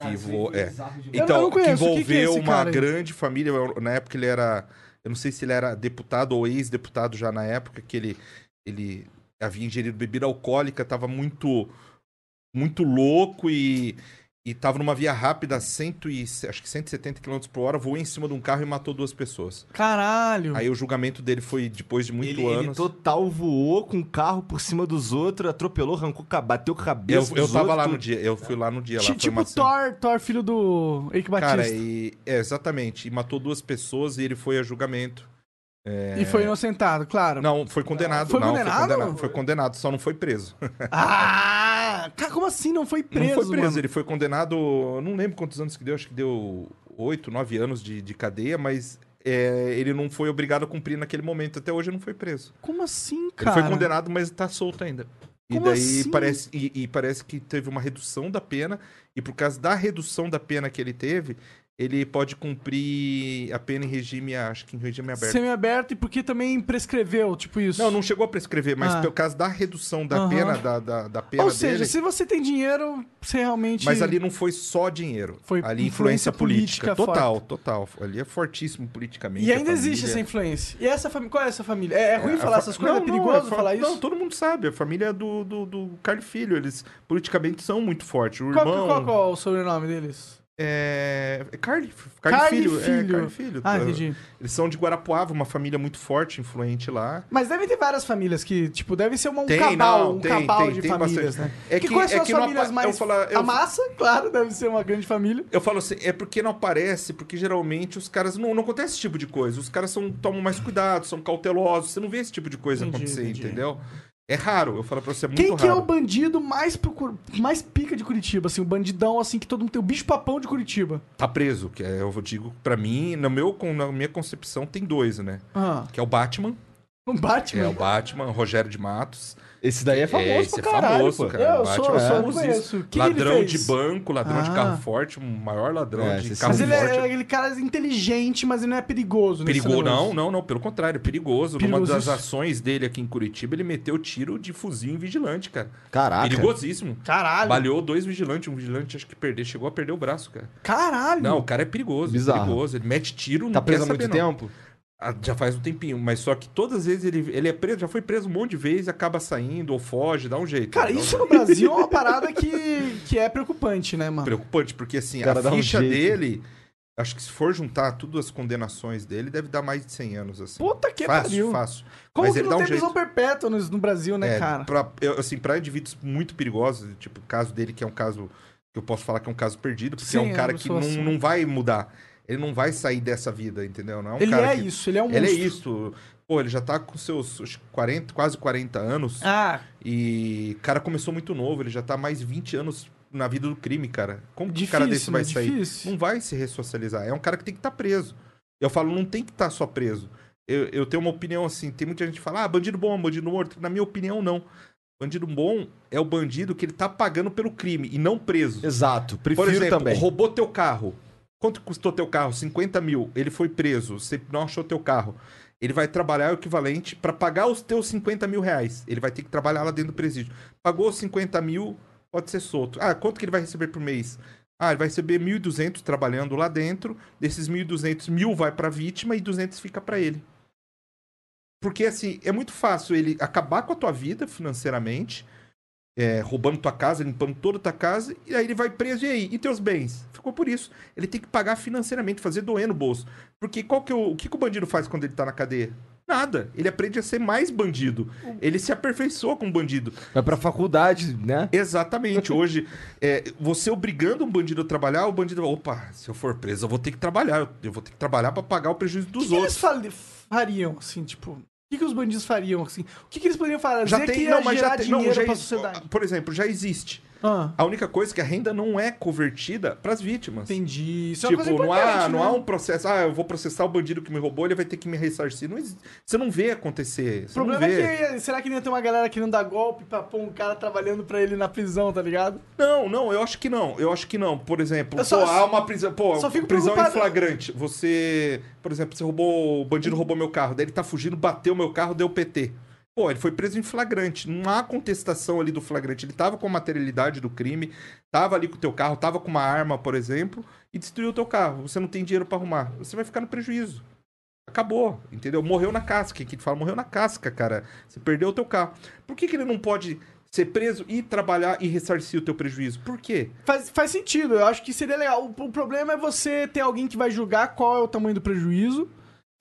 que vo- é. Eu Então, não que. O que que é envolveu uma grande família. Na época ele era. Eu não sei se ele era deputado ou ex-deputado já na época, que ele, ele havia ingerido bebida alcoólica, tava muito. Muito louco e. E tava numa via rápida, a cento e, acho que 170 km por hora, voou em cima de um carro e matou duas pessoas. Caralho. Aí o julgamento dele foi depois de muito Ele, ele anos. total voou com o carro por cima dos outros, atropelou, arrancou, bateu Eu, cabeça eu dos tava outros, lá no dia, eu fui lá no dia lá. Tipo uma Thor, Thor, filho do Eike Batista. Cara, e, é, exatamente. E matou duas pessoas e ele foi a julgamento. E foi inocentado, claro. Não, foi condenado. Foi não, condenado? Foi condenado, foi condenado, só não foi preso. (laughs) Ah! Cara, como assim não foi preso, não foi preso, mano? ele foi condenado. Não lembro quantos anos que deu, acho que deu oito, nove anos de, de cadeia, mas é, ele não foi obrigado a cumprir naquele momento. Até hoje ele não foi preso. Como assim, Ele cara? foi condenado, mas tá solto ainda. E Como daí assim? parece e, e parece que teve uma redução da pena e por causa da redução da pena que ele teve, ele pode cumprir a pena em regime, acho que em regime aberto. Semi-aberto e porque também prescreveu, tipo isso. Não, não chegou a prescrever, mas Ah. pelo caso da redução da Aham. pena, da, da, da pena Ou seja, dele. se você tem dinheiro, você realmente. Mas ali não foi só dinheiro. Foi ali influência influência, política. política Total, total. Ali é fortíssimo politicamente. E ainda existe essa família. influência. E essa família. Qual é essa família? É, é ruim a falar fa- essas coisas? Não, é não, perigoso fa- falar isso? Não, todo mundo sabe. A família do, do, do Carlos Filho, eles politicamente são muito fortes. O Qual, irmão. qual, qual é o sobrenome deles? É. é Carly, Carly Carly Filho. É, Filho. Carly Filho. Ah, entendi. Eles são de Guarapuava, uma família muito forte, influente lá. Mas deve ter várias famílias que, tipo, deve ser uma- um Tem, cabal, não, um tem, cabal tem, de famílias, bastante. né? É que, que- quais é são as não famílias mais... eu falar- eu- A massa, (laughs) claro, deve ser uma grande família. Eu falo assim, é porque não aparece, porque geralmente os caras. Não, não acontece esse tipo de coisa. Os caras são, tomam mais cuidado, são cautelosos. Você não vê esse tipo de coisa Entendi, acontecer, entendi. entendeu? É raro, eu falo pra você, é muito Quem que é o bandido mais, procur... mais pica de Curitiba, assim, o bandidão, assim, que todo mundo tem, o bicho papão de Curitiba? Tá preso, que é, eu digo, pra mim, no meu, na minha concepção, tem dois, né? Ah, Que é o Batman. um Batman. É o Batman, Rogério de Matos. Esse daí é famoso é, esse pra é caralho, famoso, cara. Eu sou- Batman eu é sou- famosíssimo. conheço. O que que ele ladrão fez? de banco, ladrão de Ah. carro forte, o maior ladrão É, de carro Mas ele forte. é aquele cara inteligente, mas ele não é perigoso. Perigoso, não, não, não, pelo contrário, perigoso. Numa Perigoso das isso. ações dele aqui em Curitiba, ele meteu tiro de fuzil em vigilante, cara. Caraca. Perigosíssimo. Caralho. Baleou dois vigilantes, um vigilante acho que perdeu, chegou a perder o braço, cara. Caralho. Não, o cara é perigoso, Bizarro. é perigoso. Ele mete tiro, não Tá preso há muito não. tempo? Ah, Já faz um tempinho, mas só que todas as vezes ele, ele é preso, já foi preso um monte de vezes, acaba saindo ou foge, dá um jeito. Cara, um isso no Brasil é uma (laughs) parada que, que é preocupante, né, mano? preocupante, porque assim, a um ficha jeito. dele, acho que se for juntar todas as condenações dele, deve dar mais de 100 anos, assim. Puta que fácil, pariu. fácil. Como Mas que ele não dá um tem prisão perpétua no, no Brasil, né, É, cara? Pra, eu, assim, pra indivíduos muito perigosos, tipo o caso dele, que é um caso que eu posso falar que é um caso perdido, porque é Sim, um cara que não, assim. não vai mudar. Ele não vai sair dessa vida, entendeu? Não é um ele cara é que- isso, ele é um monstro. Ele é isso. Pô, ele já tá com seus acho que 40, quase 40 anos. Ah, E o cara começou muito novo, ele já tá mais 20 anos na vida do crime, cara. Como que um cara desse vai né? sair? Difícil. Não vai se ressocializar. É um cara que tem que estar preso. Eu falo, não tem que estar só preso. Eu, eu tenho uma opinião assim, tem muita gente que fala, ah, bandido bom, bandido morto. Na minha opinião, não. Bandido bom é o bandido que ele tá pagando pelo crime e não preso. Exato. Por Prefiro exemplo, também. roubou teu carro. Quanto custou teu carro? 50 mil. Ele foi preso. Você não achou teu carro. Ele vai trabalhar o equivalente para pagar os teus 50 mil reais. Ele vai ter que trabalhar lá dentro do presídio. Pagou os 50 mil, pode ser solto. Ah, quanto que ele vai receber por mês? Ah, ele vai receber 1.200 trabalhando lá dentro. Desses 1.200, mil vai para a vítima e 200 fica para ele. Porque, assim, é muito fácil ele acabar com a tua vida financeiramente, é, roubando tua casa, limpando toda a tua casa, e aí ele vai preso. E aí? E teus bens? Ficou por isso. Ele tem que pagar financeiramente, fazer doer no bolso. Porque qual que é o, o que, que o bandido faz quando ele tá na cadeia? Nada. Ele aprende a ser mais bandido. Ele se aperfeiçoa como bandido. Vai pra faculdade, né? Exatamente. (laughs) Hoje, é, você obrigando um bandido a trabalhar, o bandido vai, opa, se eu for preso, eu vou ter que trabalhar. Eu, vou ter que trabalhar pra pagar o prejuízo dos que, que eles outros. fariam, assim, tipo... O que, que os bandidos fariam, assim? O que, que eles poderiam fazer Já que tem, ia não, mas já tem, não, dinheiro já pra ex- sociedade? Por exemplo, já existe. Ah, A única coisa é que a renda não é convertida pras vítimas. entendi. Isso é Tipo, coisa não, há, importante, não né? há um processo. Ah, eu vou processar o bandido que me roubou, ele vai ter que me ressarcir. Não. Você não vê acontecer. O problema é que será que não ia ter uma galera querendo dar golpe pra pôr um cara trabalhando pra ele na prisão, tá ligado? Não, não, eu acho que não. Eu acho que não. Por exemplo, Eu só- pô, há uma prisão. Pô, só fico prisão em preocupado- flagrante. Você, por exemplo, você roubou. O bandido roubou meu carro, daí ele tá fugindo, bateu meu carro, deu PT. Pô, ele foi preso em flagrante. Não há contestação ali do flagrante. Ele tava com a materialidade do crime, tava ali com o teu carro, tava com uma arma, por exemplo, e destruiu o teu carro. Você não tem dinheiro pra arrumar. Você vai ficar no prejuízo. Acabou, entendeu? Morreu na casca. Quem fala morreu na casca, cara. Você perdeu o teu carro. Por que, que ele não pode ser preso e trabalhar e ressarcir o teu prejuízo? Por quê? Faz, faz sentido, eu acho que seria legal. O, o problema é você ter alguém que vai julgar qual é o tamanho do prejuízo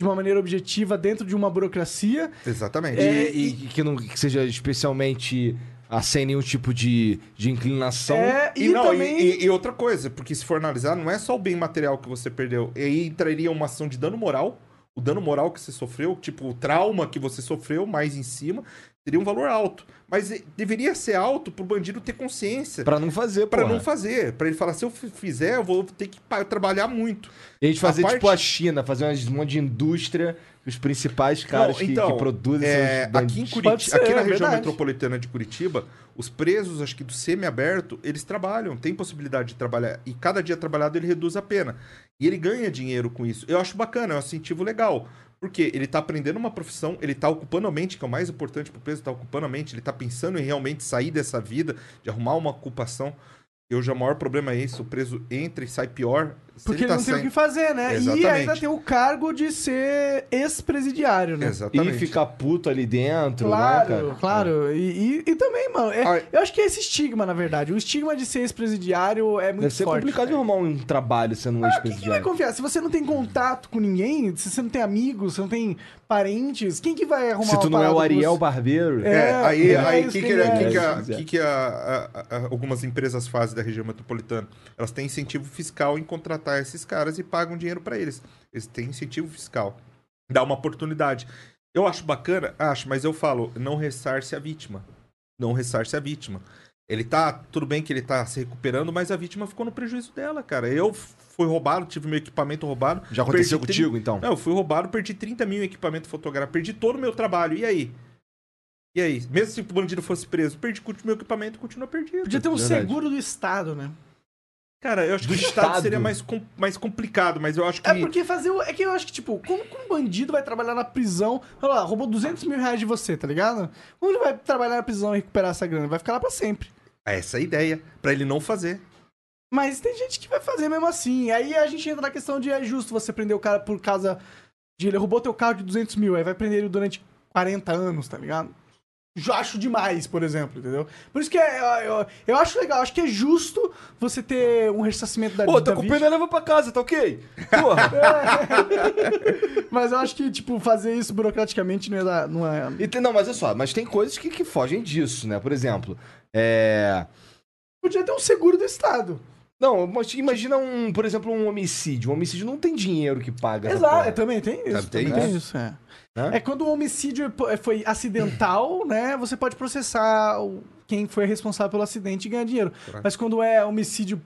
de uma maneira objetiva dentro de uma burocracia. Exatamente. É, E, e que não que seja especialmente ah, sem nenhum tipo de, de inclinação. É, e, E, não, também. e, e outra coisa, porque se for analisar, não é só o bem material que você perdeu. E aí entraria uma ação de dano moral. O dano moral que você sofreu, tipo, o trauma que você sofreu mais em cima, teria um valor alto. Mas eh, deveria ser alto pro bandido ter consciência. Pra não fazer, Pra porra. não fazer. Pra ele falar, se eu fizer, eu vou ter que trabalhar muito. E a gente fazer A parte- tipo a China, fazer um monte de indústria, os principais caras Não, que, então, que produzem É, aqui em Curitiba, ser, aqui na é região verdade. metropolitana de Curitiba, Os presos, acho que do semi-aberto, eles trabalham, tem possibilidade de trabalhar. E cada dia trabalhado ele reduz a pena. E ele ganha dinheiro com isso. Eu acho bacana, é um incentivo legal. Porque ele tá aprendendo uma profissão, ele tá ocupando a mente, que é o mais importante pro preso, tá ocupando a mente, ele tá pensando em realmente sair dessa vida, de arrumar uma ocupação. Eu já o maior problema é isso, o preso entra e sai pior. Porque ele tá não tem o que fazer, né? E Exatamente. ainda tem o cargo de ser ex-presidiário, né? Exatamente. E ficar puto ali dentro, Claro, né, cara? claro. E, e- e também, mano, é- Ah, eu acho que é esse estigma, na verdade. O estigma de ser ex-presidiário é muito Deve ser forte. complicado de arrumar um trabalho sendo um Quem que vai ex-presidiário. confiar? Se você não tem contato com ninguém, se você não tem amigos, se não tem parentes, quem que vai arrumar Se tu não é o Ariel você? Barbeiro. É, É, aí, é aí isso que, que que, ele é. que, a- a- algumas empresas fazem da região metropolitana? Elas têm incentivo fiscal em contratar esses caras e pagam dinheiro pra eles. Eles têm incentivo fiscal. Dá uma oportunidade. Eu acho bacana, acho, mas eu falo, não ressarce a vítima. Não ressarce a vítima. Ele tá, tudo bem que ele tá se recuperando, mas a vítima ficou no prejuízo dela, cara. Eu fui roubado, tive meu equipamento roubado. Já aconteceu contigo, então? Não, eu fui roubado, perdi 30 mil em equipamento fotográfico, perdi todo o meu trabalho. E aí? E aí? Mesmo se o bandido fosse preso, perdi o meu equipamento continua perdido. Podia ter um Verdade. seguro do Estado, né? Cara, eu acho Do que o Estado Estado. seria mais, com- mais complicado, mas eu acho que. É porque fazer. o- É que eu acho que, tipo, como que um bandido vai trabalhar na prisão? Olha lá, roubou 200 mil reais de você, tá ligado? Como ele vai trabalhar na prisão e recuperar essa grana? Vai ficar lá pra sempre. Essa é a ideia, pra ele não fazer. Mas tem gente que vai fazer mesmo assim. Aí a gente entra na questão de é justo você prender o cara por causa de ele roubou teu carro de 200 mil, aí vai prender ele durante 40 anos, tá ligado? Eu acho demais, por exemplo, entendeu? Por isso que é, eu, eu, acho legal, acho que é justo você ter um ressarcimento da Pô, tô com pena, leva pra casa, tá ok? Porra. (laughs) Mas eu acho que, tipo, fazer isso burocraticamente não é. da- Não é... E tem- não, mas olha só, mas tem coisas que, que fogem disso, né? Por exemplo, é... Podia ter um seguro do Estado. Não, mas imagina um, por exemplo, um homicídio. Um homicídio não tem dinheiro que paga. Exato, é, também tem isso. Tem Também tem isso. isso, é. Hã? É quando o homicídio po- foi acidental, (laughs) né? Você pode processar quem foi responsável pelo acidente e ganhar dinheiro. Mas quando é homicídio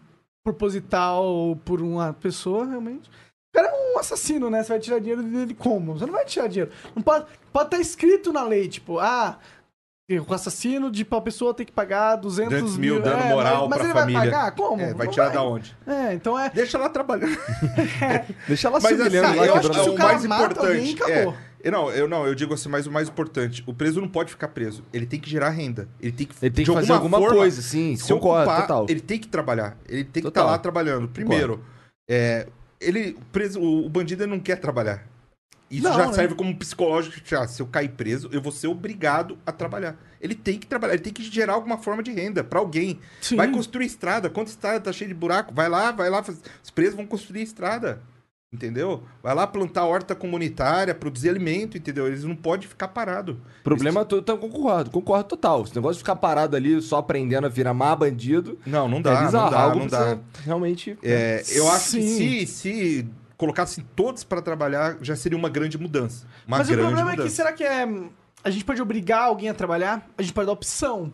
proposital por uma pessoa, realmente. O cara é um assassino, né? Você vai tirar dinheiro dele como? Você não vai tirar dinheiro. Não pode, pode estar escrito na lei, tipo, ah, o assassino de tal pessoa tem que pagar 200, 200 mil, dano é, moral mas, mas pra ele família. vai pagar? Como? É, vai Não tirar da onde? É, então é. Deixa lá trabalhando. (laughs) Deixa ela Mas se assim, humilhando lá, eu acho que se o cara mais mata alguém, importante acabou. é. Não, eu não, eu digo assim, mas o mais importante, o preso não pode ficar preso. Ele tem que gerar renda. Ele tem que, Ele tem que fazer alguma forma, coisa, sim, se concordo, ocupar, total. Ele tem que trabalhar. Ele tem que estar Total. lá trabalhando. Primeiro, é, ele o preso, o, o bandido não quer trabalhar. Isso Não, já né? serve como psicológico. Já, se eu cair preso, eu vou ser obrigado a trabalhar. Ele tem que trabalhar, ele tem que gerar alguma forma de renda pra alguém. Sim. Vai construir estrada. Quanta estrada tá cheia de buraco? Vai lá, vai lá. faz- Os presos vão construir estrada. Entendeu? Vai lá plantar horta comunitária, produzir alimento, entendeu? Eles não podem ficar parados. Problema todo, então concordo, concordo total. Esse negócio de ficar parado ali só aprendendo a virar má bandido. Não, não é dá, bizarro, não dá, algo não dá. Realmente. É, eu acho que Sim. se, se colocassem todos pra trabalhar, já seria uma grande mudança. Uma Mas o grande problema é que mudança. será que é. A gente pode obrigar alguém a trabalhar? A gente pode dar opção.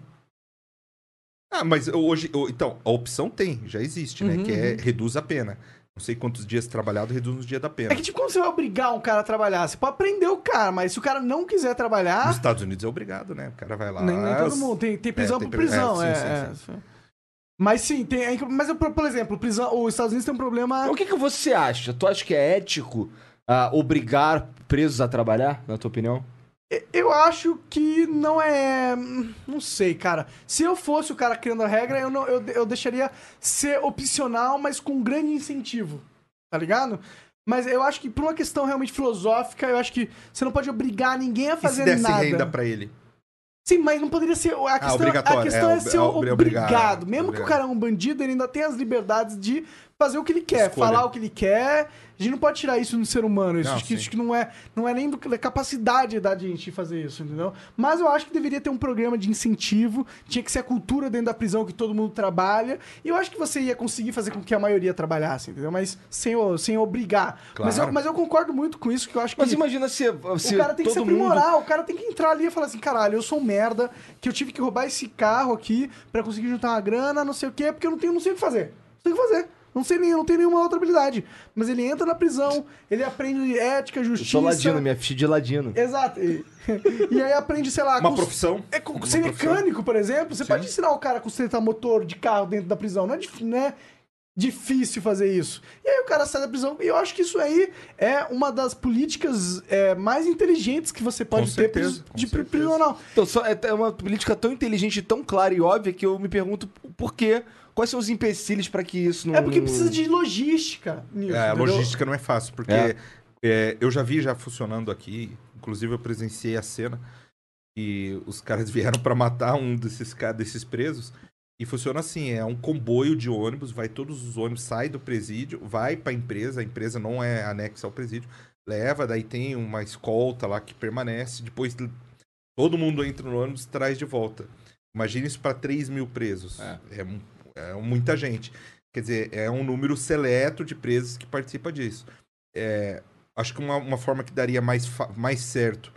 Ah, mas hoje, o- então, a opção tem, já existe, né? Uhum, que é reduz a pena. Não sei quantos dias trabalhado reduz os dias da pena. É que, tipo, como você vai obrigar um cara a trabalhar? Você pode prender o cara, mas se o cara não quiser trabalhar. Nos Estados Unidos é obrigado, né? O cara vai lá. Nem, nem todo mundo. Tem, tem prisão tem por pri- prisão. é, É, sim, é, sim, sim. Mas sim, tem. é Mas, eu, por exemplo, prisão, os Estados Unidos tem um problema. O que, que você acha? Tu acha que é ético ah, obrigar presos a trabalhar, na tua opinião? Eu acho que não é. Não sei, cara. Se eu fosse o cara criando a regra, eu, não, eu, eu deixaria ser opcional, mas com um grande incentivo. Tá ligado? Mas eu acho que, por uma questão realmente filosófica, eu acho que você não pode obrigar ninguém a E se fazer desse nada. renda pra ele? Sim, mas não poderia ser. A questão, a obrigatório, questão é, é, ser é obri- obrigado. obrigado, Mesmo que o obrigado. cara é um bandido, ele ainda tem as liberdades de fazer o que ele quer, Escolha. falar o que ele quer. A gente não pode tirar isso do ser humano. Isso, Não, acho, que, acho que não é, não é nem do, da capacidade da gente fazer isso, entendeu? Mas eu acho que deveria ter um programa de incentivo. Tinha que ser a cultura dentro da prisão que todo mundo trabalha. E eu acho que você ia conseguir fazer com que a maioria trabalhasse, entendeu? Mas sem, sem obrigar. Mas, eu, Claro. mas eu concordo muito com isso, que eu acho que. Mas imagina se, se O cara tem que se todo mundo... aprimorar, o cara tem que entrar ali e falar assim, caralho, eu sou um merda, que eu tive que roubar esse carro aqui pra conseguir juntar uma grana, não sei o quê, porque eu não tenho, não sei o que fazer. Não sei o que fazer. Não sei nem, não tem nenhuma outra habilidade. Mas ele entra na prisão, ele aprende ética, Eu justiça. sou ladino, minha ficha de ladino. Exato. E, (laughs) e aí aprende, sei lá, Uma cons- profissão. É, com, Uma ser profissão. mecânico, por exemplo, você pode ensinar o cara a consertar motor de carro dentro da prisão. Não é, não é difícil fazer isso. E aí o cara sai da prisão. E eu acho que isso aí é uma das políticas é, mais inteligentes que você pode Com ter certeza, de prisional. Então, só, é é uma política tão inteligente, tão clara e óbvia que eu me pergunto por quê. Quais são os empecilhos pra que isso não. É porque precisa de logística nisso. É, a entendeu? logística não é fácil, porque É. é, eu já vi já funcionando aqui, inclusive eu presenciei a cena e os caras (laughs) vieram pra matar um desses, desses presos. E funciona assim, é um comboio de ônibus, vai todos os ônibus, sai do presídio, vai pra empresa, a empresa não é anexa ao presídio, leva, daí tem uma escolta lá que permanece, depois todo mundo entra no ônibus e traz de volta. Imagina isso pra 3 mil presos. É. mu- é muita gente. Quer dizer, é um número seleto de presos que participa disso. É, acho que uma, uma forma que daria mais, mais certo.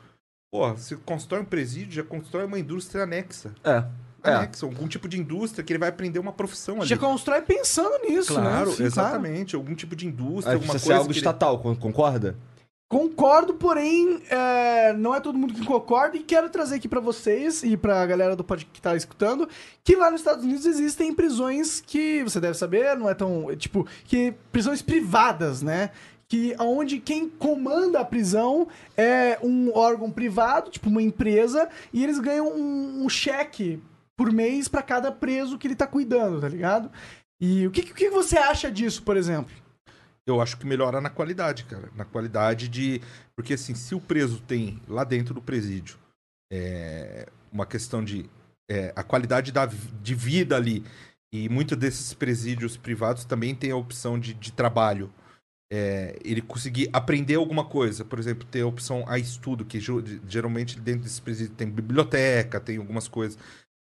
Pô, você constrói um presídio, já constrói uma indústria anexa. É. É. Anexa, algum tipo de indústria que ele vai aprender uma profissão ali. Já constrói pensando nisso, Claro, né? Sim, exatamente. Algum tipo de indústria, Aí alguma ser coisa. algo que ele- estatal, con- concorda? Concordo, porém, é, não é todo mundo que concorda. E quero trazer aqui pra vocês e pra galera do podcast que tá escutando que lá nos Estados Unidos existem prisões que você deve saber, não é tão. Tipo, que prisões privadas, né? Que onde quem comanda a prisão é um órgão privado, tipo uma empresa, e eles ganham um, um cheque por mês pra cada preso que ele tá cuidando, tá ligado? E o que, o que você acha disso, por exemplo? Eu acho que melhora na qualidade, cara. Na qualidade de. Porque, assim, se o preso tem lá dentro do presídio é, uma questão de. é, a qualidade da, de vida ali. E muitos desses presídios privados também tem a opção de, de trabalho. É, ele conseguir aprender alguma coisa. Por exemplo, ter a opção a estudo, que geralmente dentro desse presídio tem biblioteca, tem algumas coisas.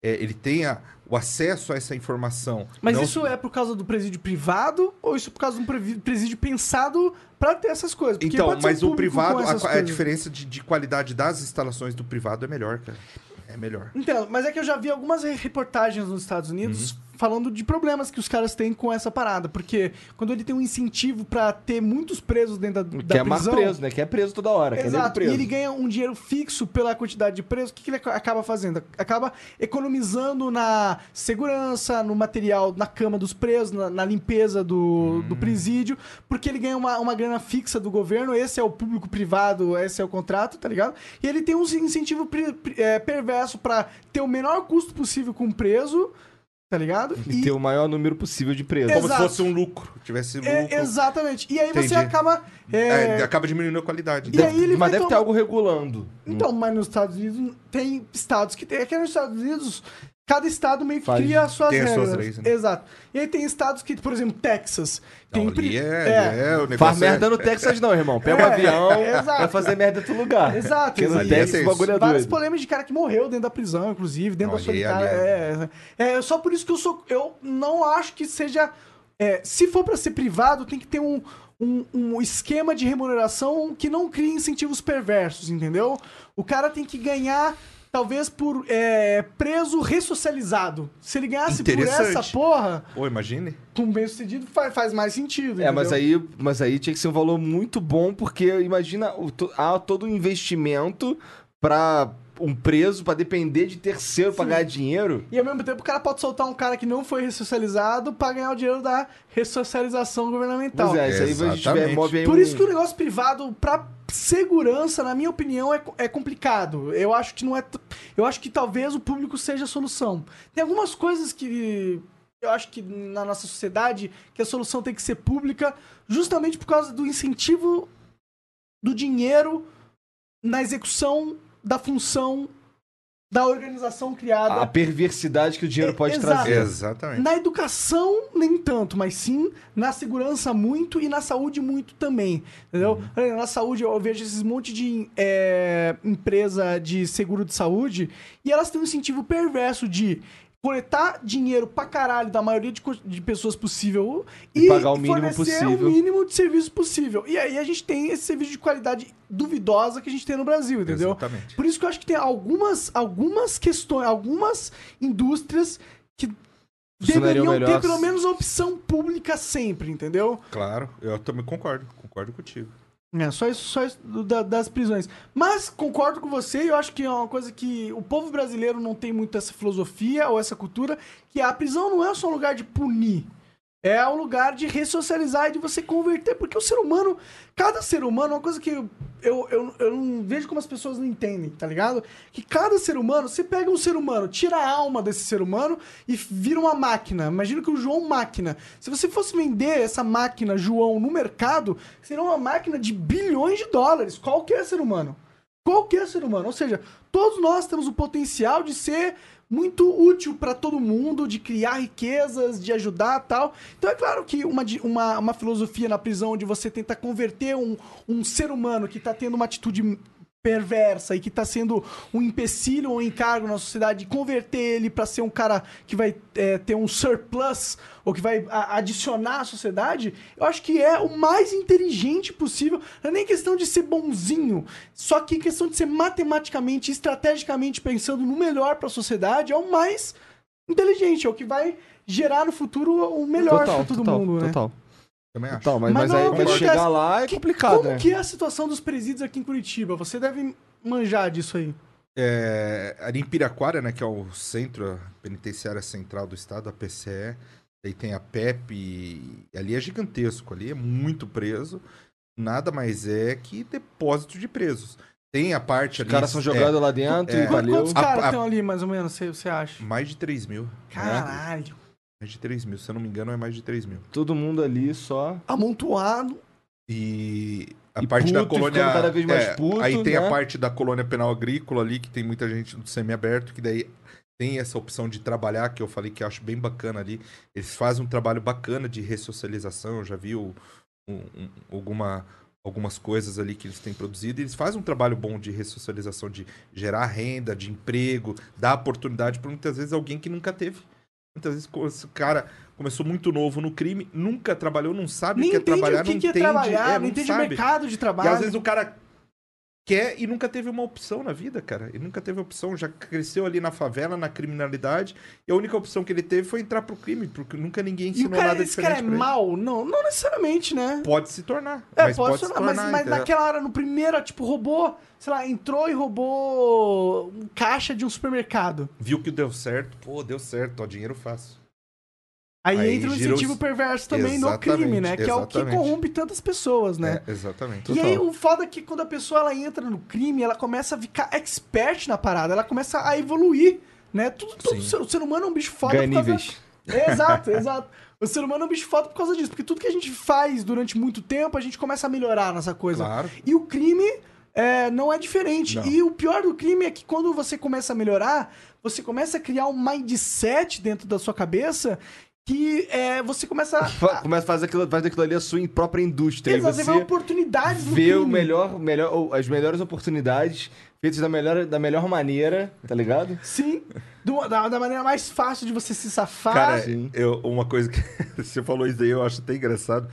É, ele tenha o acesso a essa informação. Mas Não- isso é por causa do presídio privado ou isso é por causa de um presídio pensado pra ter essas coisas? Porque Então, mas o privado, a, a diferença de, de qualidade das instalações do privado é melhor, cara. É melhor. Entendo, mas é que eu já vi algumas re- reportagens nos Estados Unidos Uhum. Falando de problemas que os caras têm com essa parada. Porque quando ele tem um incentivo pra ter muitos presos dentro da, da Quer mais prisão... preso, né? Quer preso toda hora. Nego Exato, preso. e ele ganha um dinheiro fixo pela quantidade de presos, o que, que ele aca- acaba fazendo? Acaba economizando na segurança, no material, na cama dos presos, na, na limpeza do, Hum. do presídio, porque ele ganha uma, uma grana fixa do governo, esse é o público-privado, esse é o contrato, tá ligado? E ele tem um incentivo pri- pri- é, perverso pra ter o menor custo possível com o preso, tá ligado? E ter o maior número possível de presos. Como se fosse um lucro. Tivesse lucro. é, exatamente. E aí você Entendi. acaba... é, É, acaba diminuindo a qualidade. E aí ele Mas deve ter tomar- algo regulando. Então, mas nos Estados Unidos tem estados que tem. Aqui nos Estados Unidos, cada estado meio que Faz- cria as suas tem as regras. suas leis, né? Exato. E aí tem estados que, por exemplo, Texas. Tem Não, ali pri- é, é, o negócio Faz é- merda no Texas não, irmão. Pega um É, avião, exato. vai fazer merda em outro lugar. Exato. Porque no Ali é Texas o bagulho é doido. polêmicas de cara que morreu dentro da prisão, inclusive, dentro Não, da solitária. É, é só por isso que eu sou. Eu não acho que seja. é, se for pra ser privado, tem que ter um, um, um esquema de remuneração que não crie incentivos perversos, entendeu? O cara tem que ganhar. Talvez por é, preso ressocializado. Se ele ganhasse por essa porra, Pô, imagine. com bem sucedido, faz, faz mais sentido. É, mas aí, mas aí tinha que ser um valor muito bom, porque imagina, o há todo um investimento pra um preso, pra depender de terceiro pra ganhar dinheiro. E ao mesmo tempo o cara pode soltar um cara que não foi ressocializado pra ganhar o dinheiro da ressocialização governamental. Pois é, isso aí a gente move aí Por um- isso que o negócio privado, pra segurança, na minha opinião, é, é complicado. Eu acho que não é. t- Eu acho que talvez o público seja a solução. Tem algumas coisas que. Eu acho que na nossa sociedade que a solução tem que ser pública, justamente por causa do incentivo do dinheiro na execução da função da organização criada. a perversidade que o dinheiro É, pode exato. trazer. Exatamente. Na educação, nem tanto, mas sim na segurança muito e na saúde muito também. Entendeu? Olha, Na saúde, eu vejo esses monte de é, empresa de seguro de saúde e elas têm um incentivo perverso de coletar dinheiro pra caralho da maioria de, de pessoas possível E pagar o mínimo fornecer possível. o mínimo de serviço possível. E aí a gente tem esse serviço de qualidade duvidosa que a gente tem no Brasil, entendeu? Exatamente. Por isso que eu acho que tem algumas, algumas questões, algumas indústrias que deveriam melhor. ter pelo menos a opção pública sempre, entendeu? Claro, eu também concordo. Concordo contigo. É, só isso, só isso da- das prisões. Mas concordo com você, e eu acho que é uma coisa que o povo brasileiro não tem muito essa filosofia ou essa cultura, que a prisão não é só um lugar de punir. É um lugar de ressocializar e de você converter, porque o ser humano, cada ser humano, uma coisa que eu, eu, eu, não vejo como as pessoas não entendem, tá ligado? Que cada ser humano, você pega um ser humano, tira a alma desse ser humano e vira uma máquina. Imagina que o João máquina. Se você fosse vender essa máquina João no mercado, seria uma máquina de bilhões de dólares. Qualquer ser humano. Qualquer ser humano. Ou seja, todos nós temos o potencial de ser muito útil para todo mundo, de criar riquezas, de ajudar tal. Então é claro que uma, uma, uma filosofia na prisão onde você tenta converter um, um ser humano que tá tendo uma atitude perversa e que tá sendo um empecilho ou um encargo na sociedade, converter ele para ser um cara que vai é, ter um surplus ou que vai a- adicionar à sociedade, eu acho que é o mais inteligente possível. Não é nem questão de ser bonzinho, só que questão de ser matematicamente, estrategicamente pensando no melhor para a sociedade, é o mais inteligente, é o que vai gerar no futuro o melhor para todo total, mundo, né? Também acho. total. Mas, Mas mas não é aí quando chegar lá é Que- complicado, Como né? que é a situação dos presídios aqui em Curitiba? Você deve manjar disso aí. É, ali em Piraquara, né, que é o centro a penitenciária central do estado, a PCE, aí tem a PEP, e ali é gigantesco, ali é muito preso, nada mais é que depósito de presos. Tem a parte Os ali... caras são jogados lá dentro é. e valeu. Quantos caras a- estão ali, mais ou menos, você, você acha? é mais de 3 mil. Caralho. Mais de 3 mil, se eu não me engano é mais de 3 mil. Todo mundo ali só. Amontoado. E a E parte da puto, e colônia. cada vez mais é, puto, aí tem né? a parte da colônia penal agrícola ali, que tem muita gente do semiaberto, que daí tem essa opção de trabalhar, que eu falei que eu acho bem bacana ali. Eles fazem um trabalho bacana de ressocialização, eu já vi o- um- um- alguma, algumas coisas ali que eles têm produzido. E eles fazem um trabalho bom de ressocialização, de gerar renda, de emprego, dar oportunidade para muitas vezes alguém que nunca teve. Muitas vezes esse cara começou muito novo no crime, nunca trabalhou, não sabe o que é trabalhar, o que, não que é entende, trabalhar, é, não não entende o mercado de trabalho. E às vezes o cara quer e nunca teve uma opção na vida, cara. Ele nunca teve opção, já cresceu ali na favela, na criminalidade, e a única opção que ele teve foi entrar pro crime, porque nunca ninguém E o ensinou cara, nada esse diferente cara é mal? Não, não necessariamente, né? Pode se tornar, É, mas pode, pode, se mas, tornar, mas entendeu? naquela hora, no primeiro, tipo, roubou, sei lá, entrou e roubou um caixa de um supermercado. Viu que deu certo, pô, deu certo, ó, dinheiro fácil. Aí, Aí entra o girou- incentivo perverso também no Exatamente, crime, né? Que é o que exatamente. corrompe tantas pessoas, né? É, exatamente. E aí, o foda é que quando a pessoa ela entra no crime, ela começa a ficar expert na parada, ela começa a evoluir, né? Tudo, Sim. ser, o ser humano é um bicho foda Ganha por causa... níveis. (laughs) Exato, exato. O ser humano é um bicho foda por causa disso, porque tudo que a gente faz durante muito tempo, a gente começa a melhorar nessa coisa. Claro. E o crime é, não é diferente. Não. E o pior do crime é que quando você começa a melhorar, você começa a criar um mindset dentro da sua cabeça que é, você começa a... Começa a fazer aquilo, faz daquilo ali a sua própria indústria. E Exato, você vê oportunidades no vê o melhor, melhor, as melhores oportunidades feitas da melhor, da melhor maneira, tá ligado? Sim, do- da, da maneira mais fácil de você se safar. Cara, sim. eu, uma coisa que (laughs) você falou isso aí, eu acho até engraçado.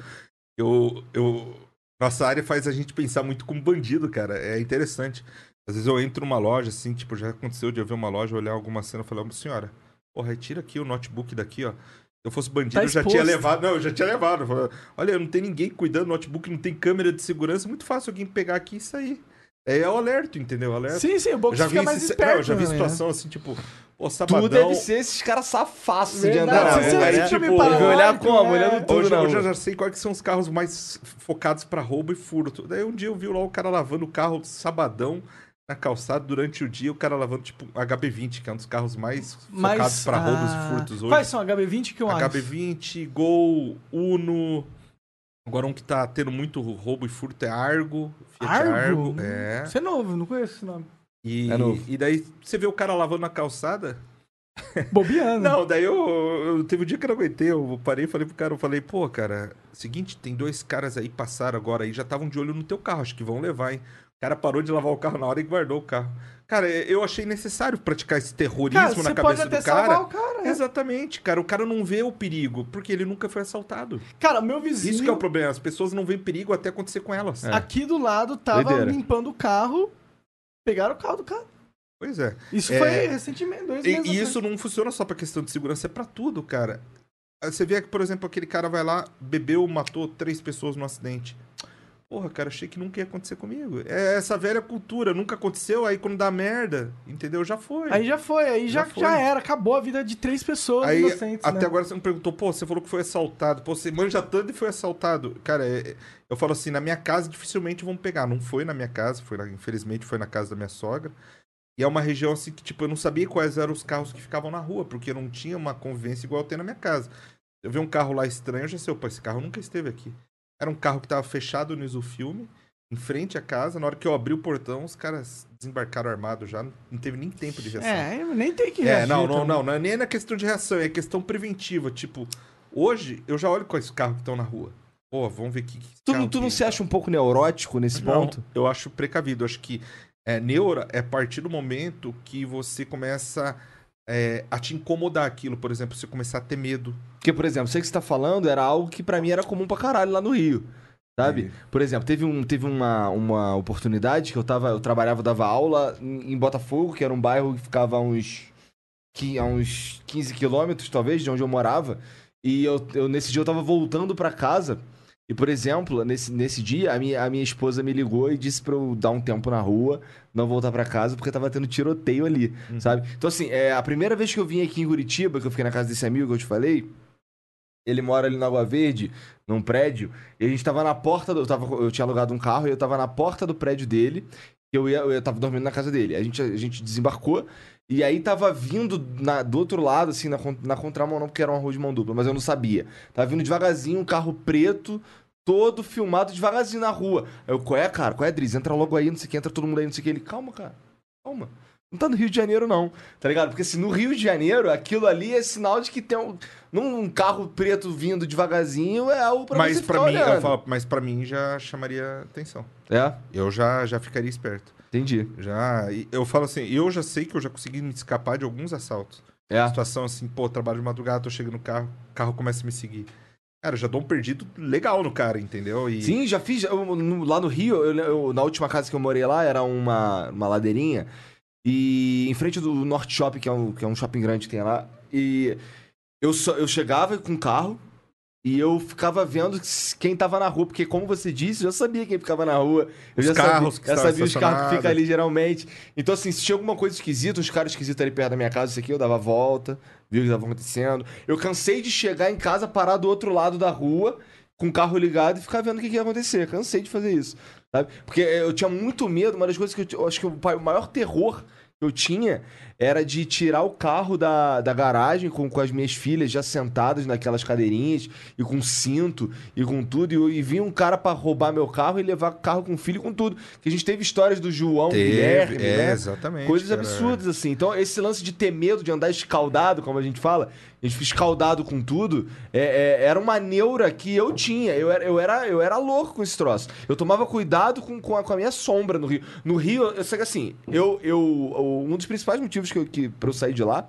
Eu, eu, nossa área faz a gente pensar muito como bandido, cara. É interessante. Às vezes eu entro numa loja, assim, tipo, já aconteceu de eu ver uma loja, olhar alguma cena e falar, senhora, porra, retira aqui o notebook daqui, ó. Se eu fosse bandido, Tá eu já tinha levado. Não, eu já tinha levado. Eu falei, Olha, não tem ninguém cuidando do notebook, não tem câmera de segurança. É muito fácil alguém pegar aqui e sair. É o alerto, entendeu? Alerta. Sim, sim, o Box já vi, fica mais esse- esperto. não, eu já vi né? situação assim, tipo, pô, sabadão. Tu deve ser esses caras safaços de andar. sempre né? me tipo, parou, Deve olhar né? como? Olhando tudo Hoje, hoje eu já sei quais são os carros mais focados pra roubo e furto. Daí um dia eu vi lá o cara lavando o carro sabadão na calçada durante o dia, o cara lavando tipo um HB20, que é um dos carros mais Mas, focados pra roubos ah, e furtos hoje. Quais são? HB20 que eu acho? HB20, Gol, Uno. Agora um que tá tendo muito roubo e furto é Argo. Fiat Argo? Argo. É. Você é novo, não conheço esse nome. E, É novo. e daí você vê o cara lavando na calçada. Bobiano. (laughs) Não, daí eu, eu- Teve um dia que eu não aguentei. Eu parei e falei pro cara, eu falei, pô, cara, seguinte, tem dois caras aí passaram agora aí, já estavam de olho no teu carro, acho que vão levar, hein? O cara parou de lavar o carro na hora e guardou o carro. Cara, eu achei necessário praticar esse terrorismo Cara, na cabeça do cara. cara. né? Exatamente, cara. O cara não vê o perigo, porque ele nunca foi assaltado. Cara, o meu vizinho Isso que é o problema. As pessoas não veem perigo até acontecer com elas. É. aqui do lado tava Doideira. limpando o carro, pegaram o carro do cara. Pois é. Isso É, foi recentemente, dois E, meses e atrás. isso não funciona só pra questão de segurança, é pra tudo, cara. Você vê que, por exemplo, aquele cara vai lá, bebeu, matou três pessoas no acidente. Porra, cara, achei que nunca ia acontecer comigo. É essa velha cultura, nunca aconteceu, aí quando dá merda, entendeu? Já foi. Aí já foi, aí já, Já foi. já era, acabou a vida de três pessoas Aí, inocentes, até né? agora você me perguntou, pô, você falou que foi assaltado. Pô, você manja tanto e foi assaltado. Cara, é- eu falo assim, na minha casa dificilmente vão pegar. Não foi na minha casa, foi na- infelizmente foi na casa da minha sogra. E é uma região assim que, tipo, eu não sabia quais eram os carros que ficavam na rua, porque não tinha uma convivência igual eu tenho na minha casa. Eu vi um carro lá estranho, eu já sei, opa, esse carro nunca esteve aqui. Era um carro que tava fechado no isofilme, em frente à casa. Na hora que eu abri o portão, os caras desembarcaram armados já. Não teve nem tempo de reação. É, nem tem que É, reagir não, não, também. não, não é nem na questão de reação, é questão preventiva. Tipo, hoje eu já olho quais carros que estão na rua. Pô, vamos ver que. que Tu, carro tu não que- se acha um pouco neurótico nesse Não, ponto? Eu acho precavido. Acho que é, neura é a partir do momento que você começa é, a te incomodar aquilo. Por exemplo, você começar a ter medo. Porque, por exemplo, sei que você tá falando era algo que pra mim era comum pra caralho lá no Rio. Sabe? Por exemplo, teve, um, teve uma, uma oportunidade que eu tava. Eu trabalhava, dava aula em, em Botafogo, que era um bairro que ficava a uns. Que, a uns 15 quilômetros, talvez, de onde eu morava. E eu, eu nesse dia eu tava voltando pra casa. E, por exemplo, nesse, nesse dia, a minha, a minha esposa me ligou e disse pra eu dar um tempo na rua, não voltar pra casa, porque tava tendo tiroteio ali, sabe? Então, assim, é, a primeira vez que eu vim aqui em Curitiba, que eu fiquei na casa desse amigo que eu te falei, ele mora ali na Água Verde, num prédio, e a gente tava na porta do. Eu, tava, eu tinha alugado um carro e eu tava na porta do prédio dele. Eu, ia, eu tava dormindo na casa dele. A gente, a gente desembarcou. E aí tava vindo na- do outro lado, assim, na, na contramão, não, porque era uma rua de mão dupla, mas eu não sabia. Tava vindo devagarzinho, um carro preto, todo filmado devagarzinho na rua. Aí eu, qual é, cara? Qual é, Driz? Entra logo aí, não sei o que, entra todo mundo aí, não sei o que. Ele, calma, cara, calma. Não tá no Rio de Janeiro, não. Tá ligado? Porque se no Rio de Janeiro, aquilo ali é sinal de que tem um. Num um carro preto vindo devagarzinho, é algo pra mas você pra ficar mim, eu olhando. falo, mas para mim já chamaria atenção. É, Eu já, já ficaria esperto. entendi. Já, eu falo assim, eu já sei que eu já consegui me escapar de alguns assaltos. É. Situação assim, pô, trabalho de madrugada, tô chegando no carro, o carro começa a me seguir. Cara, eu já dou um perdido legal no cara, entendeu? E Sim, já fiz. eu- no- lá no Rio, eu- eu- na última casa que eu morei lá, era uma, uma ladeirinha. E em frente do Norte Shopping, que é um, que é um shopping grande que tem lá. E eu, só, eu chegava com o carro e eu ficava vendo quem tava na rua. Porque, como você disse, eu já sabia quem ficava na rua. Eu Os já carros que sabia, já sabia os carros que ficam ali geralmente. Então, assim, se tinha alguma coisa esquisita, uns caras esquisitos ali perto da minha casa, isso aqui, eu dava volta, via o que estava acontecendo. Eu cansei de chegar em casa, parar do outro lado da rua, com o carro ligado e ficar vendo o que, que ia acontecer. Cansei de fazer isso. Sabe? Porque eu tinha muito medo, uma das coisas que eu, eu acho que o maior terror que eu tinha era de tirar o carro da, da garagem com, com as minhas filhas já sentadas naquelas cadeirinhas e com cinto e com tudo. E, e vinha um cara pra roubar meu carro e levar carro com filho e com tudo. Que a gente teve histórias do João Guilherme, Teve, é, né? exatamente. Coisas cara. absurdas, assim. Então, esse lance de ter medo de andar escaldado, como a gente fala, escaldado com tudo, é- é- era uma neura que eu tinha. Eu era, eu, era, eu era louco com esse troço. Eu tomava cuidado com, com, a, com a minha sombra no Rio. No Rio, eu sei que assim, eu, eu, um dos principais motivos que, eu, que, pra eu sair de lá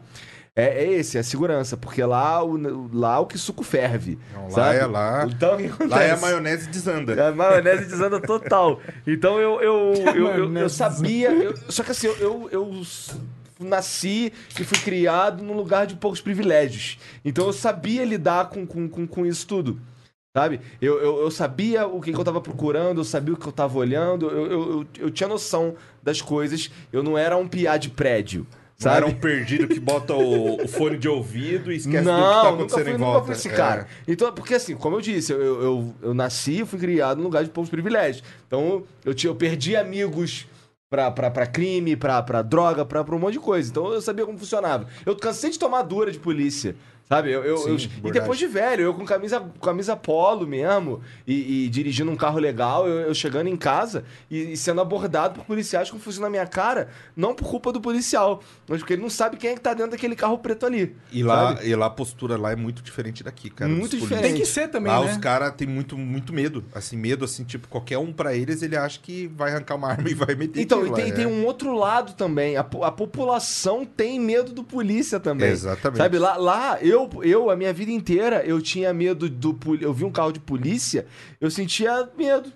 é, é esse, é a segurança. Porque lá o, lá o que suco ferve. Não, lá é lá. Então, Lá é a maionese desanda. É a maionese desanda total. Então eu, eu, (laughs) eu, eu, eu maionese sabia. eu- só que assim, eu, eu, eu nasci e fui criado num lugar de poucos privilégios. Então eu sabia lidar com, com, com, com isso tudo. Sabe? Eu, eu, eu sabia o que, que eu tava procurando, eu sabia o que eu tava olhando, eu, eu, eu, tinha noção das coisas. Eu não era um piá de prédio. Não Sabe? era um perdido que bota o, o fone de ouvido e esquece não, do que tá nunca acontecendo fui, em nunca volta. fui esse É. cara. Então, porque assim, como eu disse, eu, eu, eu, eu nasci e fui criado num lugar de poucos privilégios. Então, eu, tinha, eu perdi amigos pra, pra, pra crime, pra, pra droga, pra, pra um monte de coisa. Então, eu sabia como funcionava. Eu cansei de tomar dura de polícia. Sabe? Eu, eu, Sim, eu- e depois de velho, eu com camisa, camisa polo mesmo, e, e dirigindo um carro legal, eu, eu chegando em casa e, e sendo abordado por policiais com um fuzil na minha cara, não por culpa do policial, mas porque ele não sabe quem é que tá dentro daquele carro preto ali. E lá, sabe? e lá a postura lá é muito diferente daqui, cara. Muito diferente. Tem que ser também, Lá né? os caras têm muito, muito medo. Assim, medo, assim, tipo, qualquer um pra eles, ele acha que vai arrancar uma arma (laughs) e vai meter Então, e tem, lá, tem é. um outro lado também. A, a população tem medo do polícia também. Exatamente. Sabe, lá, lá eu, eu, a minha vida inteira, eu tinha medo do. Eu vi um carro de polícia, eu sentia medo.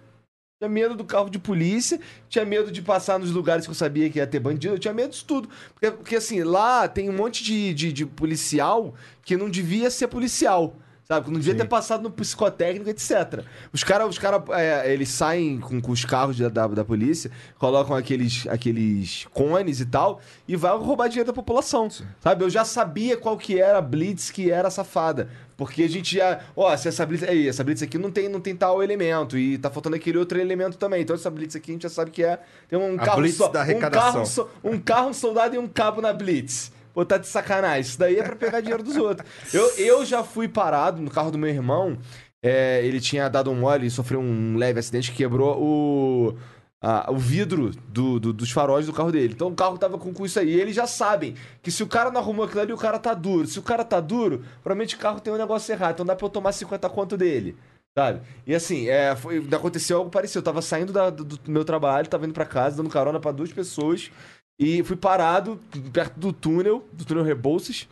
Tinha medo do carro de polícia, tinha medo de passar nos lugares que eu sabia que ia ter bandido, eu tinha medo disso tudo. Porque, porque, assim, lá tem um monte de, de, de policial que não devia ser policial. Sabe? Não devia ter passado no psicotécnico, etc. Os caras, os cara, é, eles saem com, com os carros da, da, da polícia, colocam aqueles, aqueles cones e tal, e vai roubar dinheiro da população. Sabe? Eu já sabia qual que era a blitz que era safada. Porque a gente já. Ó, se essa blitz. Aí, essa blitz aqui não tem, não tem tal elemento. E tá faltando aquele outro elemento também. Então essa blitz aqui a gente já sabe que é. Tem um A carro blitz só. da um arrecadação. carro, só- um carro, um soldado e um cabo na blitz. Pô, tá de sacanagem. Isso daí é pra pegar dinheiro dos outros. Eu, eu já fui parado no carro do meu irmão. É, ele tinha dado um mole e sofreu um leve acidente que quebrou o, a- o vidro do- do- dos faróis do carro dele. Então o carro tava com, isso aí. E eles já sabem que se o cara não arrumou aquilo ali, o cara tá duro. Se o cara tá duro, provavelmente o carro tem um negócio errado. Então dá pra eu tomar 50 conto dele. Sabe? E assim, é, foi, aconteceu algo parecido. Eu tava saindo da- do, do meu trabalho, tava indo pra casa, dando carona pra duas pessoas. E fui parado perto do túnel, do túnel Rebouças.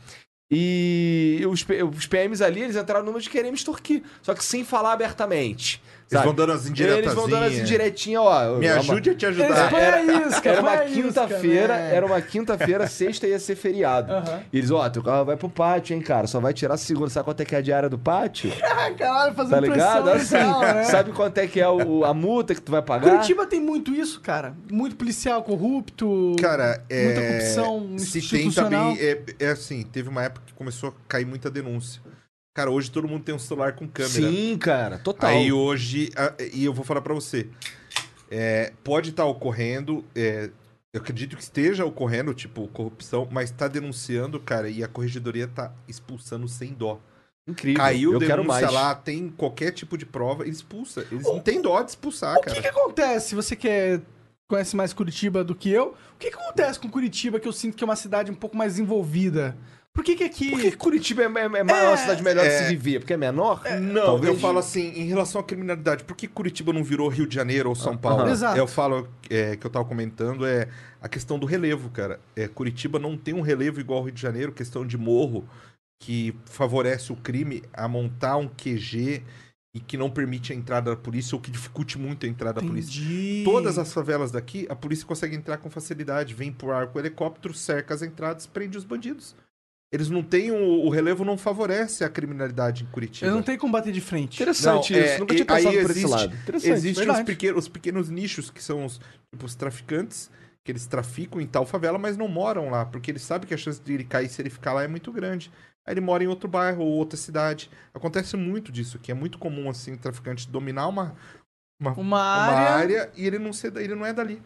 E os, os PMs ali, eles entraram numa de querer me extorquir. Só que sem falar abertamente. Eles vão dando as Eles vão dando as indiretinhas, ó. Me ajude a te Eles ajudar. isso, cara. Era uma quinta-feira, cara, né? era uma quinta-feira, sexta ia ser feriado. Aham. E eles, ó, teu carro vai pro pátio, hein, cara. Só vai tirar segunda. Sabe quanto é que é a diária do pátio? (laughs) Caralho, fazendo Tá ligado? Assim, legal, né? sabe quanto é que é o- a multa que tu vai pagar? Curitiba tem muito isso, cara. Muito policial corrupto. Cara, é. Muita corrupção Se tem também. É, é assim, teve uma época que começou a cair muita denúncia. Cara, hoje todo mundo tem um celular com câmera. Sim, cara, total. Aí hoje. E eu vou falar pra você. é, pode estar ocorrendo. é, eu acredito que esteja ocorrendo, tipo, corrupção, mas tá denunciando, cara, e a corregedoria tá expulsando sem dó. Incrível. Caiu eu denúncia quero mais. lá, tem qualquer tipo de prova, ele expulsa. Eles não têm dó de expulsar, O cara. que que acontece? Você que é- conhece mais Curitiba do que eu. O que que acontece com Curitiba que eu sinto que é uma cidade um pouco mais envolvida? Por que que aqui... Por que Curitiba é, é, é maior É, cidade melhor de é. se viver? Porque é menor? Não, Talvez- eu falo assim, em relação à criminalidade, por que Curitiba não virou Rio de Janeiro ou São Paulo? aham. Exato. Eu falo é, que eu tava comentando é a questão do relevo, cara. É, Curitiba não tem um relevo igual ao Rio de Janeiro, questão de morro, que favorece o crime a montar um QG e que não permite a entrada da polícia ou que dificulte muito a entrada da polícia. Entendi. Todas as favelas daqui, a polícia consegue entrar com facilidade. Vem por ar com helicóptero, cerca as entradas, prende os bandidos. Eles não têm o, o relevo não favorece a criminalidade em Curitiba. Eu não tenho como bater de frente. Interessante Não, isso. é, Nunca e- tinha pensado aí por esse existe- lado. Interessante. Existem os pequenos, os pequenos nichos que são os, tipo, os traficantes, que eles traficam em tal favela, mas não moram lá, porque eles sabem que a chance de ele cair se ele ficar lá é muito grande. Aí ele mora em outro bairro ou outra cidade. Acontece muito disso aqui. É muito comum, assim, o traficante dominar uma, uma, Uma uma área... área e ele não, ser, ele não é dali.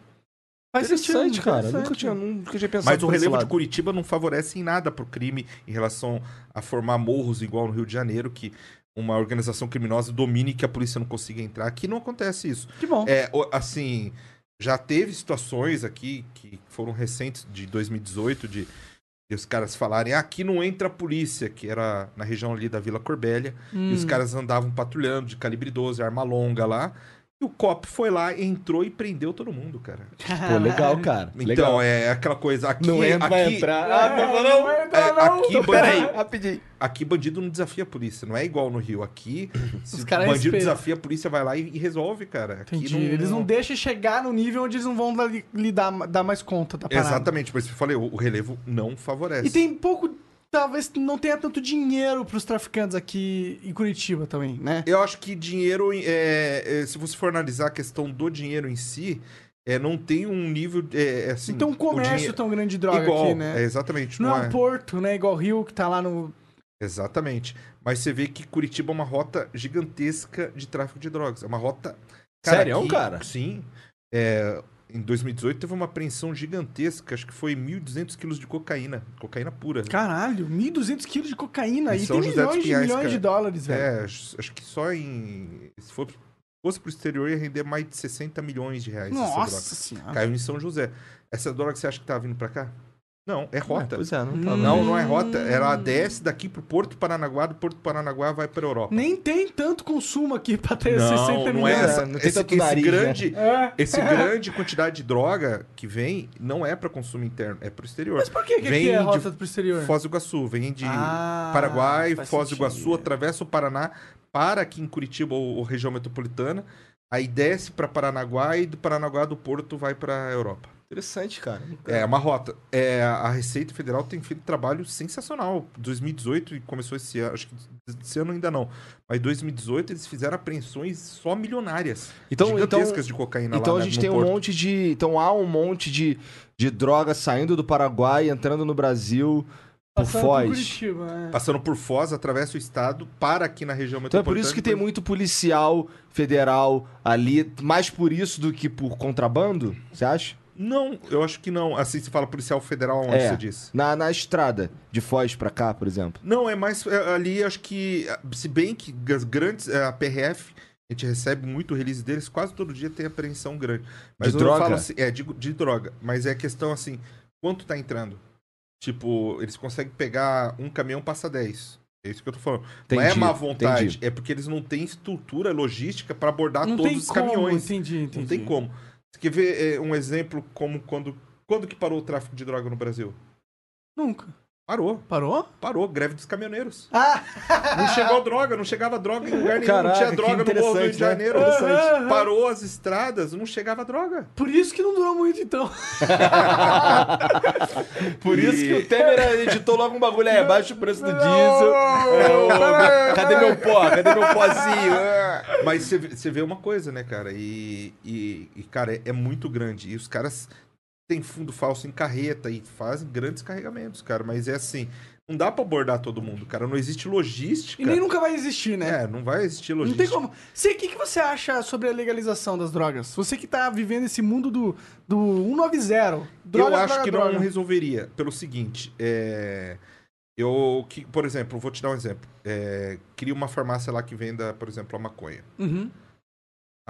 Faz Interessante, cara. interessante. Nunca tinha, nunca tinha pensado Mas o relevo de. Curitiba não favorece em nada pro crime em relação a formar morros igual no Rio de Janeiro, que uma organização criminosa domine e que a polícia não consiga entrar. Aqui não acontece isso. Que bom. É, assim, já teve situações aqui que foram recentes, de 2018, de, de os caras falarem, ah, aqui não entra a polícia, que era na região ali da Vila Corbélia, e Hum. os caras andavam patrulhando de calibre 12, arma longa lá, e o COP foi lá, entrou e prendeu todo mundo, cara. Pô, legal, cara. Então, legal. é aquela coisa, aqui... Não entra, vai aqui, entrar. Ah, não, não, não. vai é, não. aqui, peraí, bandido, rapidinho. aqui bandido não desafia a polícia, não é igual no Rio. Aqui, Os o caras bandido desafia a polícia, vai lá e, e resolve, cara. Aqui Entendi. Eles não deixam chegar no nível onde eles não vão lhe dar, dar mais conta da parada. Exatamente, por isso que eu falei, o, o relevo não favorece. E tem pouco... Talvez não tenha tanto dinheiro pros traficantes aqui em Curitiba também, né? Eu acho que dinheiro, é, é, se você for analisar a questão do dinheiro em si, é, não tem um nível, é, é, assim... não tem um comércio dinheiro- tão grande de droga igual, aqui, né? é, exatamente, não, não, é um porto, né? Igual o Rio, que tá lá no... Exatamente. Mas você vê que Curitiba é uma rota gigantesca de tráfico de drogas. É uma rota... Sério, aqui- cara? Sim. É, em 2018 teve uma apreensão gigantesca, acho que foi 1.200 quilos de cocaína. Cocaína pura. Caralho, 1.200 quilos de cocaína. E São tem milhões de Pinhais, milhões cara. de dólares, velho. É, acho que só em. Se for, fosse pro exterior, ia render mais de 60 milhões de reais. essa droga. Nossa senhora. Caiu em São José. Essa droga você acha que tá vindo pra cá? Não, é rota. Pois é, não tá. Não, não é rota. Ela desce daqui pro Porto Paranaguá, do Porto Paranaguá vai pra Europa. Nem tem tanto consumo aqui pra ter Não, 60 não é essa. Não tem esse, tanto esse nariz, né? grande, É. esse grande quantidade de droga que vem não é pra consumo interno, é pro exterior. Mas por que, que Vem aqui é de rota pro exterior? Foz do Iguaçu, vem de Ah, Paraguai, Foz do Iguaçu, atravessa o Paraná, para aqui em Curitiba ou, ou região metropolitana, aí desce pra Paranaguá e do Paranaguá do Porto vai pra Europa. Interessante, cara. É uma rota. É, a Receita Federal tem feito um trabalho sensacional. 2018 e começou esse ano, acho que esse ano ainda não. Mas em 2018 eles fizeram apreensões só milionárias. Então- gigantescas então- de cocaína Então lá a né, gente no tem um Porto. monte de. Então há um monte de, de droga saindo do Paraguai, entrando no Brasil por Passando por Foz. Curitiba, é. Passando por Foz, atravessa o estado, para aqui na região Então é por isso que tem muito policial federal ali, mais por isso do que por contrabando, você acha? Não, eu acho que não. Assim se fala policial federal, onde É. você disse? Na, na estrada, de Foz pra cá, por exemplo. Não, é mais é, ali, acho que, se bem que as grandes, é, a PRF, a gente recebe muito release deles, quase todo dia tem apreensão grande. Mas De eu droga? falo assim, é, de, de droga. Mas é questão assim, quanto tá entrando? Tipo, eles conseguem pegar um caminhão passa 10. É isso que eu tô falando. não é Entendi, má vontade, entendi. é porque eles não têm estrutura logística para abordar Não todos tem os como, caminhões. entendi, entendi. Não tem como. Quer ver é, um exemplo como quando, quando que parou o tráfico de droga no Brasil? Nunca. Parou. Parou? Parou, greve dos caminhoneiros. (laughs) Ah! Não chegou droga, não chegava droga em lugar nenhum, Caraca, não tinha droga no Morro do Rio de né? Janeiro. Interessante. Parou as estradas, não chegava droga. Por isso que não durou muito, então. (laughs) Por isso que o Temer editou logo um bagulho aí, abaixa o preço do diesel. É, cadê meu pó? Cadê meu pozinho? É. (laughs) Mas você vê- você vê uma coisa, né, cara? E, e, e, cara, é, é muito grande. E os caras têm fundo falso em carreta e fazem grandes carregamentos, cara. Mas é assim, não dá pra abordar todo mundo, cara. Não existe logística. E nem nunca vai existir, né? É, não vai existir Não logística. tem como. Você, o que, que você acha sobre a legalização das drogas? Você que tá vivendo esse mundo do, do 190. Droga, eu acho droga, que droga. não resolveria. Pelo seguinte, é... eu, que, por exemplo, vou te dar um exemplo. É... Cria uma farmácia lá que venda, por exemplo, a maconha. Uhum.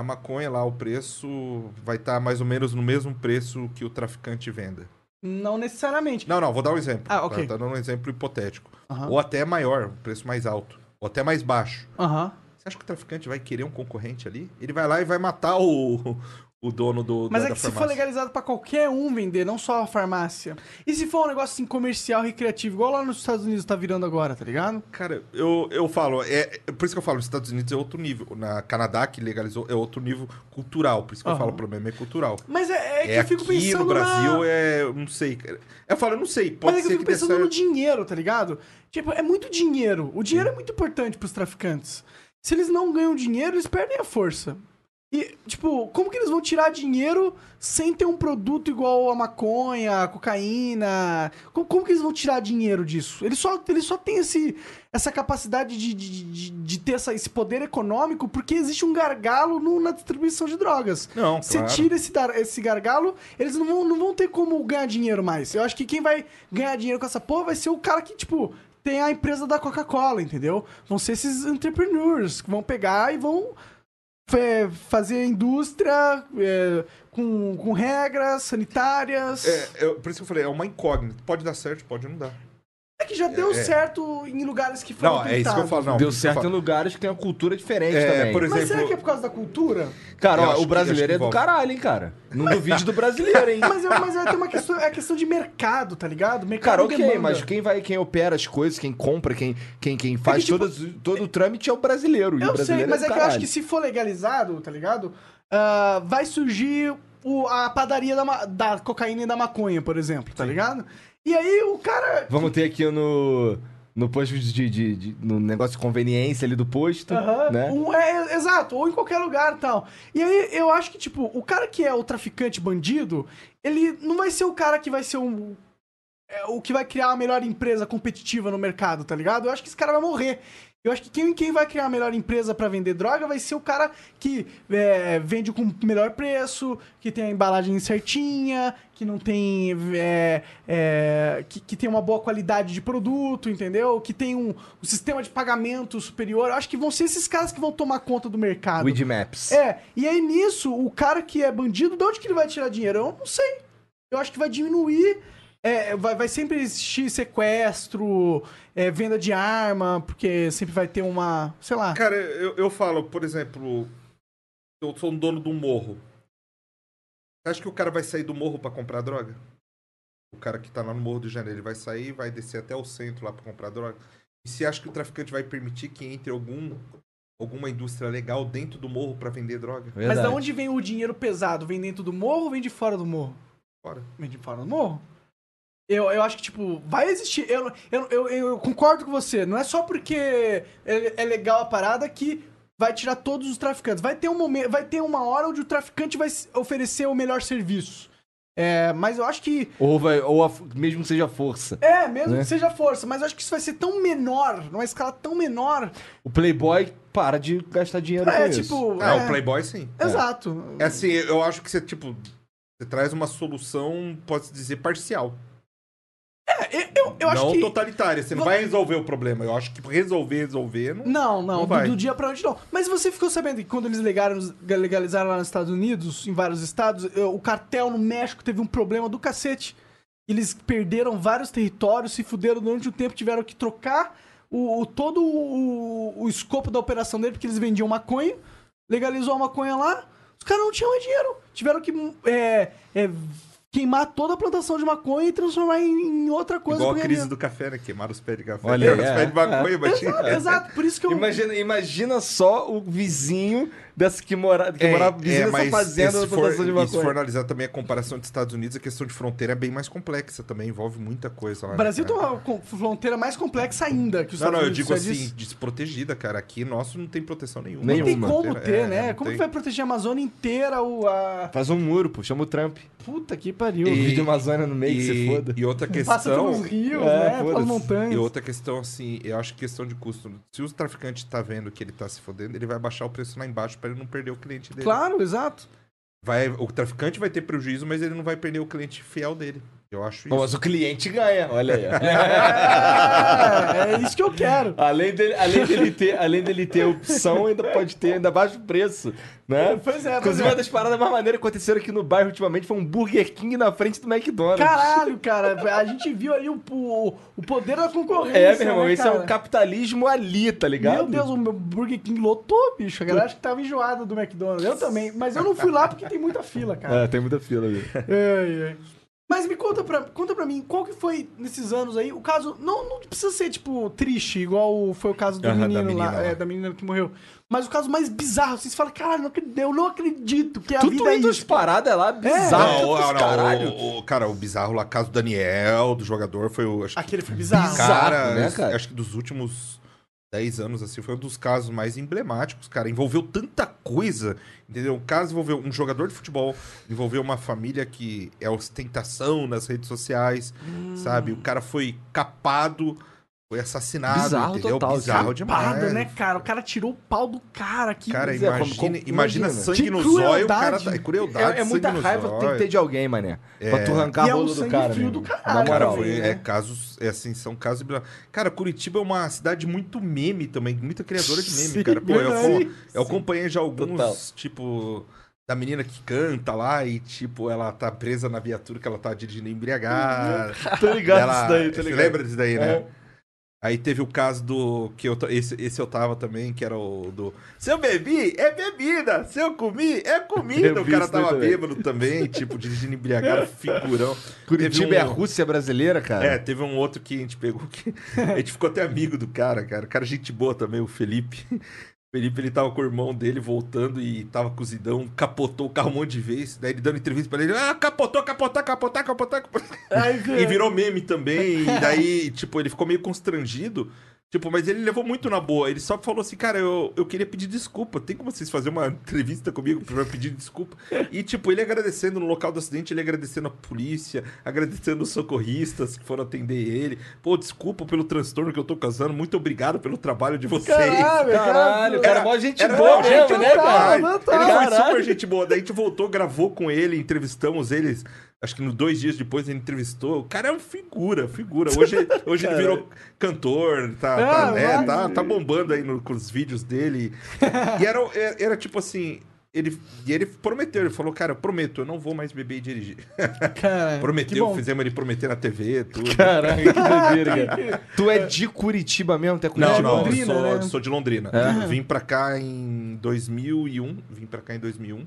A maconha lá, o preço vai estar mais ou menos no mesmo preço que o traficante venda. Não necessariamente. Não, não, vou dar um exemplo. Ah, ok. Tá, tá dando um exemplo hipotético. Ou até maior, um preço mais alto. Ou até mais baixo. Aham. Você acha que o traficante vai querer um concorrente ali? Ele vai lá e vai matar o, o dono do, Mas da, é que se for legalizado pra qualquer um vender, não só a farmácia. E se for um negócio assim comercial, recreativo, igual lá nos Estados Unidos tá virando agora, tá ligado? Cara, eu, eu falo, é, é por isso que eu falo, nos Estados Unidos é outro nível. Na Canadá, que legalizou, é outro nível cultural. Por isso que eu Aham. falo, o problema é cultural. Mas é, é que É eu fico aqui pensando no Brasil, na... é. Eu não sei. cara. Eu falo, eu não sei. Pode Mas é que ser eu fico pensando no certo. dinheiro, tá ligado? Tipo, é muito dinheiro. O dinheiro é muito importante pros traficantes. Se eles não ganham dinheiro, eles perdem a força. E, tipo, como que eles vão tirar dinheiro sem ter um produto igual a maconha, a cocaína? Como, como que eles vão tirar dinheiro disso? Eles só, eles só têm esse, essa capacidade de, de, de, de ter essa- esse poder econômico porque existe um gargalo no- na distribuição de drogas. Não, Você claro. tira esse, esse gargalo, eles não vão, não vão ter como ganhar dinheiro mais. Eu acho que quem vai ganhar dinheiro com essa porra vai ser o cara que, tipo, tem a empresa da Coca-Cola, entendeu? Vão ser esses entrepreneurs que vão pegar e vão fazer indústria é, com, com regras sanitárias. É, eu- por isso que eu falei, é uma incógnita. Pode dar certo, pode não dar. Que já deu é. certo em lugares que foram Não, é isso que eu falo. Não, Deu que eu certo em lugares que tem uma cultura diferente É, também. por Mas exemplo- será que é por causa da cultura? Cara, Eu ó, o que- brasileiro que é do envolve. caralho, hein, cara. Não duvide do brasileiro, hein. (laughs) Mas, eu- mas aí tem uma questão, é questão de mercado, tá ligado? Mercado Cara, ok, demanda. mas quem vai, quem opera as coisas, quem compra, quem, quem, quem faz tipo- todas- todo o trâmite é o brasileiro. e o Eu sei, brasileiro mas é que eu acho que se for legalizado, tá ligado? Ah, vai surgir o- a padaria da, da cocaína e da maconha, por exemplo, tá ligado? E aí o cara. Vamos ter aqui no, no posto de, de- de- no negócio de conveniência ali do posto, Aham, né? um- é, exato, ou em qualquer lugar e tal. E aí eu acho que, tipo, o cara que é o traficante bandido, ele não vai ser o cara que vai ser um. é, o que vai criar a melhor empresa competitiva no mercado, tá ligado? Eu acho que esse cara vai morrer. Eu acho que quem, quem vai criar a melhor empresa pra vender droga vai ser o cara que é, vende com melhor preço, que tem a embalagem certinha, que não tem. é, é, que, que tem uma boa qualidade de produto, entendeu? Que tem um, um sistema de pagamento superior. Eu acho que vão ser esses caras que vão tomar conta do mercado. Weed Maps. É, e aí nisso, o cara que é bandido, de onde que ele vai tirar dinheiro? Eu não sei. Eu acho que vai diminuir É, vai, vai sempre existir sequestro, é, venda de arma, porque sempre vai ter uma. Sei lá. Cara, eu, eu falo, por exemplo, eu sou um dono de um morro. Você acha que o cara vai sair do morro pra comprar droga? O cara que tá lá no Morro do Janeiro, ele vai sair, vai descer até o centro lá pra comprar droga. E você acha que o traficante vai permitir que entre algum alguma indústria legal dentro do morro pra vender droga? Mas Verdade. da onde vem o dinheiro pesado? Vem dentro do morro ou vem de fora do morro? Fora. Vem de fora do morro? Eu, eu acho que, tipo, vai existir. Eu, eu, eu, eu concordo com você. Não é só porque é, é legal a parada que vai tirar todos os traficantes. Vai ter, um momento, vai ter uma hora onde o traficante vai oferecer o melhor serviço. É, mas eu acho que. Ou, vai, ou a- mesmo que seja força. É, mesmo Né? que seja força, mas eu acho que isso vai ser tão menor, numa escala tão menor. O Playboy para de gastar dinheiro com É, isso. tipo. Ah, é, o Playboy sim. Exato. É assim, eu acho que você, tipo, você traz uma solução, pode-se dizer, parcial. É, eu, eu acho não que. totalitária. Você não vai resolver o problema. Eu acho que resolver, resolver, não. Não, não, Não do, do dia pra noite não. Mas você ficou sabendo que quando eles legalizaram, legalizaram lá nos Estados Unidos, em vários estados, o cartel no México teve um problema do cacete. Eles perderam vários territórios, se fuderam durante um tempo, tiveram que trocar o, o- todo o, o escopo da operação dele, porque eles vendiam maconha, legalizou a maconha lá, os caras não tinham mais dinheiro. Tiveram que é, é, queimar toda a plantação de maconha e transformar em, em outra coisa. Igual a crise do café, né? Queimaram os pés de café. Olha Queimaram (laughs) os é, pés de maconha, mas tinha- Exato, exato, por isso que eu... Imagina, imagina só o vizinho dessa que, mora, que morava vizinho dessa mas fazenda da plantação de e se for maconha. analisar também a comparação dos Estados Unidos, a questão de fronteira é bem mais complexa também, envolve muita coisa lá. O Brasil né, tem uma fronteira mais complexa ainda que os Não, Estados não, eu Unidos. digo assim, desprotegida, cara. Aqui nosso não tem proteção nenhuma. Não tem como É, ter, não né? Como tem. que vai proteger a Amazônia inteira? O, a... Faz um muro, pô. Chama o Trump. Puta que pariu. O E- vídeo Amazônia no meio, que se E, foda. e outra Passa pelos questão. rios, É, né? Pelas montanhas. E outra questão, assim, eu acho que questão de custo. Se o traficante tá vendo que ele tá se fodendo, ele vai baixar o preço lá embaixo pra ele não perder o cliente dele. Claro, exato. Vai, o traficante vai ter prejuízo, mas ele não vai perder o cliente fiel dele. Eu acho isso. Mas o cliente ganha, olha aí. (laughs) É, é isso que eu quero. além, dele, além, dele ter, além dele ter opção, ainda pode ter, ainda baixa o preço, né? Pois é, pois Inclusive, é. uma das paradas mais maneiras que aconteceram aqui no bairro ultimamente foi um Burger King na frente do McDonald's. Caralho, cara. A gente viu ali o, o, o poder da concorrência. É, meu irmão, né, esse é o capitalismo ali, tá ligado? Meu Deus, o meu Burger King lotou, bicho. A galera acho que tava enjoada do McDonald's. Eu também. Mas eu não fui lá porque tem muita fila, cara. É, tem muita fila ali. Ai, ai. Mas me conta pra, conta pra mim, qual que foi nesses anos aí? O caso, não, não precisa ser, tipo, triste, igual foi o caso do Aham, da menino menina lá, lá. é, da menina que morreu. Mas o caso mais bizarro, vocês falam, caralho, não acredito, eu não acredito que a Tu vida é isso. paradas lá, bizarro. Não, não, não, caralho. o, o- cara, o bizarro lá, caso do Daniel, do jogador, foi o. Acho que, Aquele foi bizarro. Bizarro. cara, né, cara? acho que dos últimos 10 anos, assim, foi um dos casos mais emblemáticos, cara. Envolveu tanta coisa, entendeu? O caso envolveu um jogador de futebol, envolveu uma família que é ostentação nas redes sociais, sabe? O cara foi capado, foi assassinado, Bizarro entendeu? total, Bizarro demais. né, cara? O cara tirou o pau do cara aqui. Cara, é, imagina, como- como- imagina imagina. sangue Que no zóio, o cara tá. É crueldade, É, é muita raiva que tem que ter de alguém, mané. Pra tu arrancar E a é um rola do sangue cara. frio do caralho, Na Cara, moral. foi, né? é casos, é assim, são casos. Cara, Curitiba é uma cidade muito meme também, muita criadora de meme, Sim, cara. Pô, eu, acom- eu acompanhei já alguns, Total. tipo, da menina que canta lá e, tipo, ela tá presa na viatura que ela tá dirigindo embriagada. Tô ligado Ela- disso daí, tô Você ligado. lembra disso daí, né? É. Aí teve o caso do. que eu, esse, esse eu tava também, que era o do. Se eu bebi, é bebida. Se eu comi, é comida. O cara tava também. bêbado também, tipo, dirigindo embriagado, figurão. Curitiba Teve é a um- Rússia brasileira, cara. É, teve um outro que a gente pegou que. (laughs) A gente ficou até amigo do cara, cara. O cara, gente boa também, o Felipe. O Felipe, ele tava com o irmão dele voltando e tava cozidão, capotou o carro um monte de vezes. Daí ele dando entrevista pra ele: Ah, capotou, capotou, capotou, capotou. capotou. Aí, (laughs) E virou meme também. E daí, tipo, ele ficou meio constrangido. Tipo, mas ele levou muito na boa. Ele só falou assim, cara, eu, eu queria pedir desculpa. Tem como vocês fazerem uma (laughs) entrevista comigo pra pedir desculpa? E, tipo, ele agradecendo no local do acidente, ele agradecendo a polícia, agradecendo os socorristas que foram atender ele. Pô, desculpa pelo transtorno que eu tô causando. Muito obrigado pelo trabalho de vocês. Caralho, Caralho, cara. mó gente era boa gente né, boa, cara? Ele foi super gente boa. Daí a gente voltou, gravou com ele, entrevistamos eles. Acho que no dois dias depois ele entrevistou. O cara é um figura, figura. Hoje, (laughs) hoje ele virou cantor, tá, tá, Ah, é, vai. tá, tá bombando aí no- com os vídeos dele. E era, era, era tipo assim. ele, e ele prometeu, ele falou, cara, eu prometo, eu não vou mais beber e dirigir. Cara, (laughs) que Prometeu, fizemos ele prometer na TV, tudo. Caraca, que doideira, cara. (laughs) Tu é de Curitiba mesmo? Tu é Não, Curitiba? não, Londrina, eu sou, né? sou de Londrina. É? Eu Vim pra cá em 2001. Vim pra cá em 2001.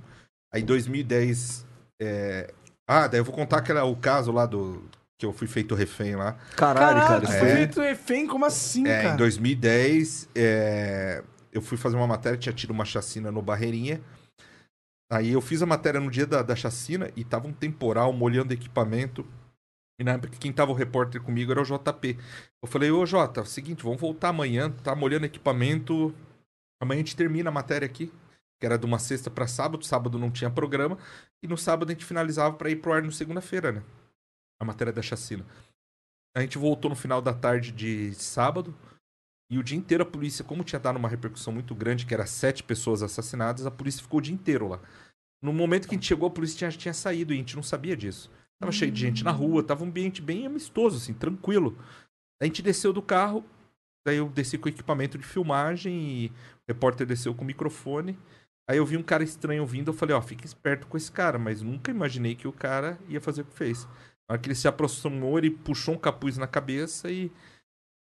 Aí em 2010. é, Ah, daí eu vou contar aquela, o caso lá do. Que eu fui feito refém lá. Caralho, Caralho, cara. isso foi foi- feito refém? Como assim, É, cara? em 2010, é, eu fui fazer uma matéria, tinha tido uma chacina no Barreirinha. Aí eu fiz a matéria no dia da, da chacina e tava um temporal molhando equipamento. E na época quem tava o repórter comigo era o JP. Eu falei, ô Jota, é o seguinte, vamos voltar amanhã, tá molhando equipamento. Amanhã a gente termina a matéria aqui, que era de uma sexta pra sábado, sábado não tinha programa. E no sábado a gente finalizava pra ir pro ar no segunda-feira, né? A matéria da chacina. A gente voltou no final da tarde de sábado. E o dia inteiro a polícia, como tinha dado uma repercussão muito grande, que era sete pessoas assassinadas, a polícia ficou o dia inteiro lá. No momento que a gente chegou, a polícia tinha, tinha saído e a gente não sabia disso. Tava cheio de gente na rua, tava um ambiente bem amistoso, assim, tranquilo. A gente desceu do carro, daí eu desci com o equipamento de filmagem e o repórter desceu com o microfone. Aí eu vi um cara estranho vindo, eu falei, ó, fica esperto com esse cara, mas nunca imaginei que o cara ia fazer o que fez. Na hora que ele se aproximou, ele puxou um capuz na cabeça e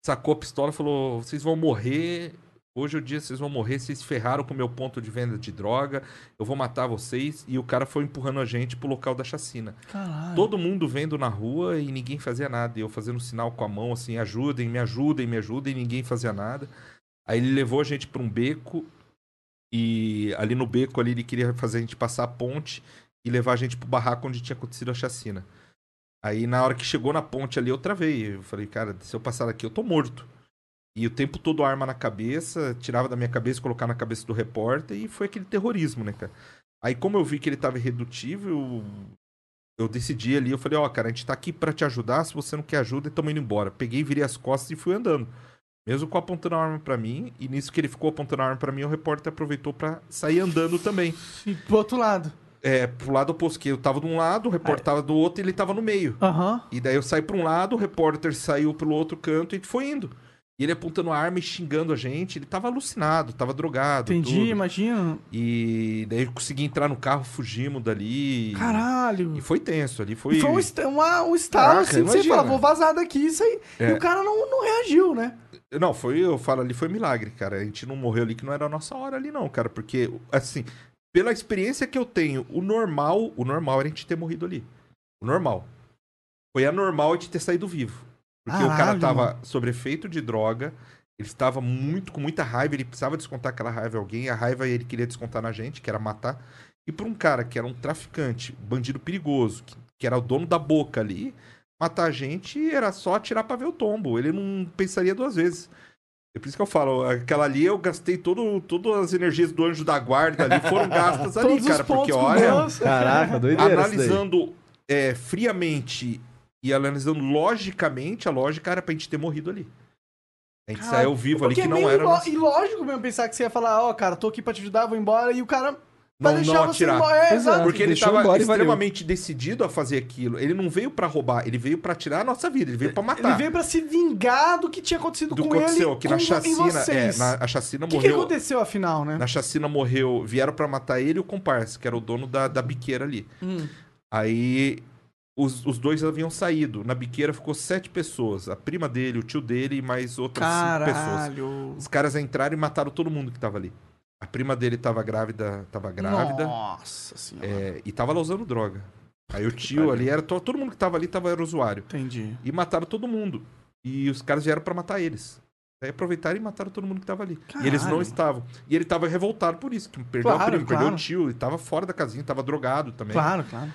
sacou a pistola e falou: Vocês vão morrer. Hoje é o dia, vocês vão morrer. Vocês ferraram com o meu ponto de venda de droga. Eu vou matar vocês. E o cara foi empurrando a gente pro local da chacina. Caralho. Todo mundo vendo na rua e ninguém fazia nada. E eu fazendo sinal com a mão assim: ajudem, me ajudem, me ajudem. E ninguém fazia nada. Aí ele levou a gente pra um beco. E ali no beco ali ele queria fazer a gente passar a ponte e levar a gente pro barraco onde tinha acontecido a chacina. Aí na hora que chegou na ponte ali eu travei. Eu falei, cara, se eu passar aqui eu tô morto. E o tempo todo arma na cabeça, tirava da minha cabeça, colocava na cabeça do repórter e foi aquele terrorismo, né, cara? Aí como eu vi que ele tava irredutível, eu, decidi ali, eu falei, ó, cara, a gente tá aqui pra te ajudar, se você não quer ajuda, tamo indo embora. Peguei, virei as costas e fui andando. Mesmo com apontando a arma pra mim, e nisso que ele ficou apontando a arma pra mim, o repórter aproveitou pra sair andando também. E pro outro lado. É, pro lado oposto, que eu tava de um lado, o repórter tava do outro e ele tava no meio. Aham. E daí eu saí pra um lado, o repórter saiu pelo outro canto e foi indo. E ele apontando a arma e xingando a gente. Ele tava alucinado, tava drogado. Entendi, tudo. imagina. E daí eu consegui entrar no carro, fugimos dali. Caralho. E foi tenso ali. Foi. E foi um, est- uma- um estalo Caraca, assim, você fala, vou vazar daqui, isso aí. E É. o cara não, não reagiu, né? Não, foi, eu falo ali, foi milagre, cara. A gente não morreu ali que não era a nossa hora ali, não, cara. Porque, assim, pela experiência que eu tenho, o normal, o normal era a gente ter morrido ali. O normal. Foi anormal a gente ter saído vivo. Porque o cara Caralho, tava sob efeito de droga, ele estava muito, com muita raiva, ele precisava descontar aquela raiva em alguém, a raiva ele queria descontar na gente, que era matar. E pra um cara que era um traficante, bandido perigoso, que, que era o dono da boca ali, matar a gente era só atirar pra ver o tombo. Ele não pensaria duas vezes. É por isso que eu falo, aquela ali eu gastei todo, todas as energias do anjo da guarda ali, foram (laughs) gastas ali, Todos cara, porque olha, Deus. Caraca, doideira isso daí. analisando é, friamente e analisando logicamente, a lógica era pra gente ter morrido ali. A gente Caralho, saiu vivo ali Porque que é não era. iló- nossa- ilógico mesmo pensar que você ia falar, ó, cara, tô aqui pra te ajudar, vou embora, e o cara vai Não, deixar não você atirar. embora. É, é. exato. Porque ele Deixou estava e extremamente decidido a fazer aquilo. Ele não veio pra roubar, ele veio pra tirar a nossa vida, ele veio pra matar. Ele veio pra se vingar do que tinha acontecido do com que aconteceu, ele que na chacina, é, na, a chacina O que, que morreu. aconteceu afinal, né? Na chacina morreu, vieram pra matar ele e o comparsa, que era o dono da, da biqueira ali. Hum. Aí os, os dois haviam saído. Na biqueira ficou sete pessoas. A prima dele, o tio dele e mais outras cinco pessoas. Caralho. Os caras entraram e mataram todo mundo que tava ali. A prima dele tava grávida, tava grávida Nossa senhora. é, e tava lá usando droga. Aí o tio ali era to- todo mundo que tava ali tava era usuário Entendi. e mataram todo mundo. E os caras vieram pra matar eles. Aí aproveitaram e mataram todo mundo que tava ali. E eles não Caralho. utavam. E ele tava revoltado por isso, que perdeu a Claro, prima, perdeu claro. o tio, e tava fora da casinha, tava drogado também. Claro, claro.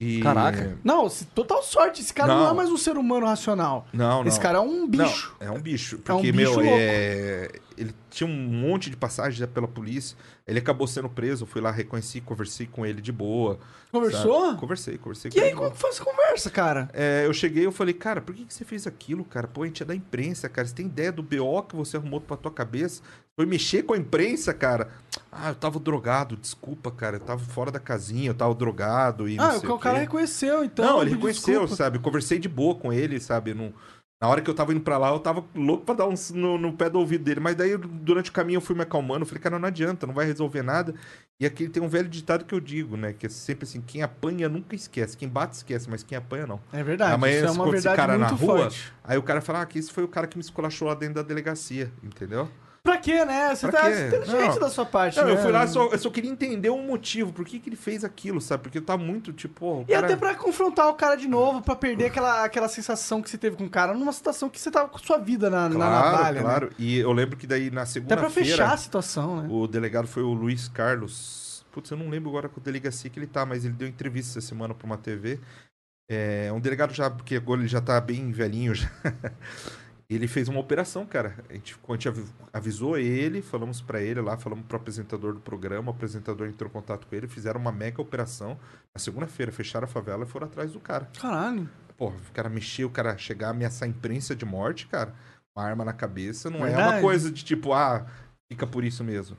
E- Caraca. Não, total sorte. Esse cara não, Não. é mais um ser humano racional. Não, não. Esse cara é um bicho. Não, é um bicho. É um Porque, bicho meu, louco. é... ele tinha um monte de passagens já pela polícia. Ele acabou sendo preso. Eu fui lá, reconheci, conversei com ele de boa. Conversou? sabe? Conversei, conversei E com aí, ele. como que foi essa conversa, cara? É, eu cheguei e eu falei, cara, por que, que você fez aquilo, cara? Pô, a gente é da imprensa, cara. Você tem ideia do BO que você arrumou pra tua cabeça? Foi mexer com a imprensa, cara. Ah, eu tava drogado, desculpa, cara. Eu tava fora da casinha, eu tava drogado e ah, o o cara reconheceu, então. Não, ele reconheceu, desculpa. sabe? Eu conversei de boa com ele, sabe? Não, Na hora que eu tava indo pra lá, eu tava louco pra dar uns no, no pé do ouvido dele. Mas daí, durante o caminho, eu fui me acalmando. Eu falei, cara, não adianta, não vai resolver nada. E aqui tem um velho ditado que eu digo, né? Que é sempre assim, quem apanha nunca esquece. Quem bate esquece, mas quem apanha não. É verdade, Amanhã isso é uma verdade cara na rua, forte. aí o cara fala, ah, que esse foi o cara que me esculachou lá dentro da delegacia, entendeu? Pra quê, né? Você Pra tá quê? inteligente Não. da sua parte, Não, né? eu fui lá, só, eu só queria entender o motivo, por que, que ele fez aquilo, sabe? Porque tá muito, tipo, o E cara... até pra confrontar o cara de novo, pra perder aquela, aquela sensação que você teve com o cara numa situação que você tava com sua vida na, na Claro, né? claro. E eu lembro que daí na Até segunda-feira... pra fechar a situação, né? O delegado foi o Luiz Carlos. Putz, eu não lembro agora com a delegacia que ele tá, mas ele deu entrevista essa semana pra uma TV. É um delegado já, porque agora ele já tá bem velhinho já. (laughs) Ele fez uma operação, cara. A gente, a gente avi- avisou ele, falamos pra ele lá, falamos pro apresentador do programa, o apresentador entrou em contato com ele, fizeram uma mega operação. Na segunda-feira, fecharam a favela e foram atrás do cara. Caralho. Porra, o cara mexer, o cara chegar a ameaçar a imprensa de morte, cara, uma arma na cabeça, não é Verdade. uma coisa de tipo, ah, fica por isso mesmo.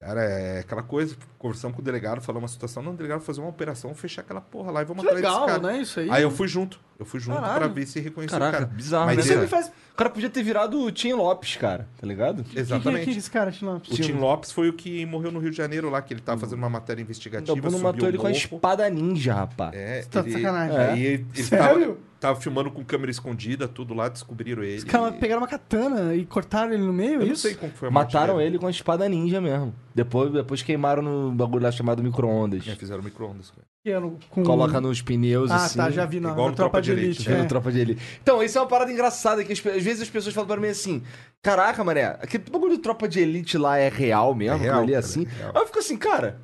Cara, é aquela coisa, conversamos com o delegado, falamos uma situação, não, o delegado fazer uma operação, fechar aquela porra lá e vamos Que atrás legal, desse cara. né? Isso aí. Aí eu fui junto, eu fui junto Caralho. pra ver se reconheceu Caraca, o cara. bizarro, Mas né, ele- me faz... O cara podia ter virado o Tim Lopes, cara, tá ligado? Quem que é Exatamente. aquele cara, Tim Lopes? O Tim Lopes foi o que morreu no Rio de Janeiro lá, que ele tava fazendo uma matéria investigativa. O Bruno matou ele com a espada ninja, rapaz. É, Tá de ele, sacanagem. Aí ele, ele Sério? tava, tava filmando com câmera escondida, tudo lá, descobriram ele. Os caras pegaram uma katana e cortaram ele no meio, Eu é não isso? sei como foi a morte Mataram dele. ele com a espada ninja mesmo. Depois, depois queimaram no bagulho lá chamado micro-ondas. É, fizeram micro-ondas. com... Coloca nos pneus Ah, assim. tá, já vi na, igual na no Tropa Tropa de Elite. Elite, É, no Tropa de Elite. Então, isso é uma parada engraçada que às vezes as pessoas falam pra mim assim: Caraca, mané, aquele bagulho de Tropa de Elite lá é real mesmo? É real, ali cara, assim? é real. Aí eu fico assim, cara.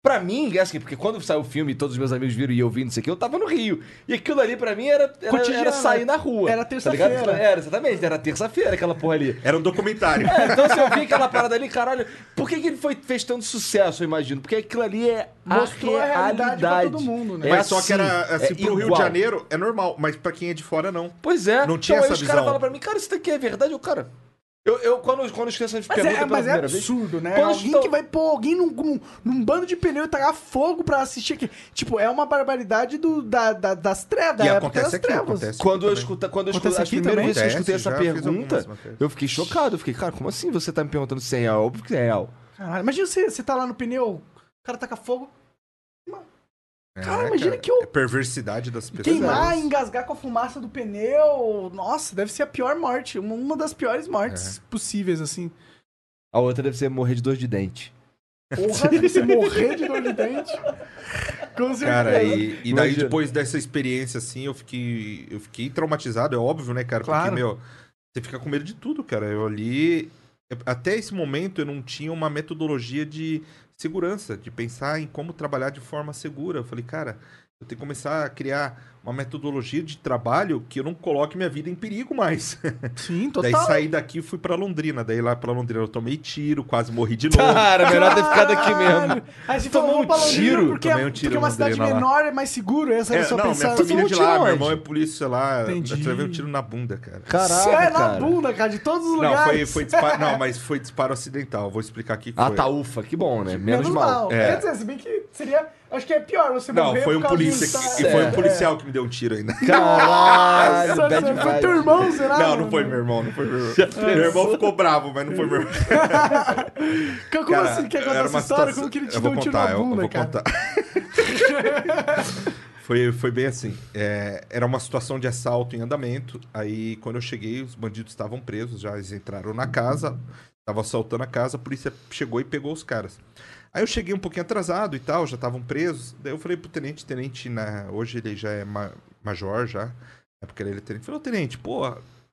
Pra mim, é assim, porque quando saiu o filme e todos os meus amigos viram e eu vi, não sei o que, eu tava no Rio. E aquilo ali pra mim era, era, era sair na rua. Era tá terça-feira. ligado? Era, exatamente, era terça-feira aquela porra ali. Era um documentário. É, então se eu vi aquela parada ali, caralho, por que, que ele foi, fez tanto sucesso, eu imagino? Porque aquilo ali é Mostrou a a realidade pra realidade. todo mundo, né? É mas só assim, que era assim, é pro Rio de igual. Janeiro é normal, mas pra quem é de fora não. Pois é. Não tinha então, aí essa os caras visão. falam pra mim, cara, isso daqui é verdade? Eu, cara, eu, eu quando, quando as crianças Mas perguntam é, mas é primeira vez... absurdo, né? Quando alguém que vai pôr alguém num, num, num bando de pneu e tacar fogo pra assistir aqui. Tipo, é uma barbaridade do, da, da- das trevas, E época acontece das aqui, trevas. acontece Quando eu escuta, quando eu Acontece escuto, as aqui primeiras também? vezes que eu escutei essa Acontece, pergunta, eu fiquei chocado. Eu fiquei, cara, como assim você tá me perguntando se é real? Óbvio que é real. Caralho, imagina você, você tá lá no pneu, o cara taca fogo, É, Cara, imagina que eu- É perversidade das pessoas. queimar, engasgar com a fumaça do pneu. Nossa, deve ser a pior morte. Uma, das piores mortes possíveis, assim. A outra deve ser morrer de dor de dente. Porra, deve ser morrer de dor de dente. Com certeza. Cara, e, e daí depois dessa experiência, assim, eu fiquei, eu fiquei traumatizado, é óbvio, né, cara? Claro. Porque, meu, você fica com medo de tudo, cara. Eu ali. Até esse momento eu não tinha uma metodologia de segurança, de pensar em como trabalhar de forma segura. Eu falei, cara, eu tenho que começar a criar uma metodologia de trabalho que eu não coloque minha vida em perigo mais. (laughs) Sim, Daí total. saí daqui e fui pra Londrina. Daí lá pra Londrina eu tomei tiro, quase morri de novo. Cara, melhor ter ficado aqui mesmo. Aí você Tomou um Londrina tiro, porque, tomei um porque tiro é uma em cidade Londrina lá. menor, é mais seguro. Essa era É, a sua não, minha família de lá, meu irmão é polícia lá. Entendi. Eu levei um tiro na bunda, cara. Caraca, é na cara. bunda, cara, de todos os Não, lugares. foi, foi disparo. (laughs) Não, mas foi disparo acidental. Vou explicar aqui Ah, foi. tá, ufa, que bom, né? Menos, Menos mal. mal. É. Quer dizer, se bem que seria... Acho que é pior você Não, morrer foi por um polícia. que- e foi É. um policial que me deu um tiro ainda. Caralho, Nossa, bad foi vibes. teu irmão, será? Não, não foi meu irmão, não foi meu irmão. Meu irmão ficou bravo, mas não foi meu irmão. (laughs) Como Cara, assim? Quer contar era essa uma história? situação- Como que ele te eu deu vou um tiro contar, na eu- eu bunda, vou cara? contar. (laughs) Foi, foi bem assim. É, era uma situação de assalto em andamento. Aí, quando eu cheguei, os bandidos estavam presos já. Eles entraram na casa, estavam assaltando a casa, a polícia chegou e pegou os caras. Aí eu cheguei um pouquinho atrasado e tal, já estavam presos. Daí eu falei pro tenente, tenente, na... hoje ele já é ma- major já. É porque ele é tenente. Falei, tenente, pô,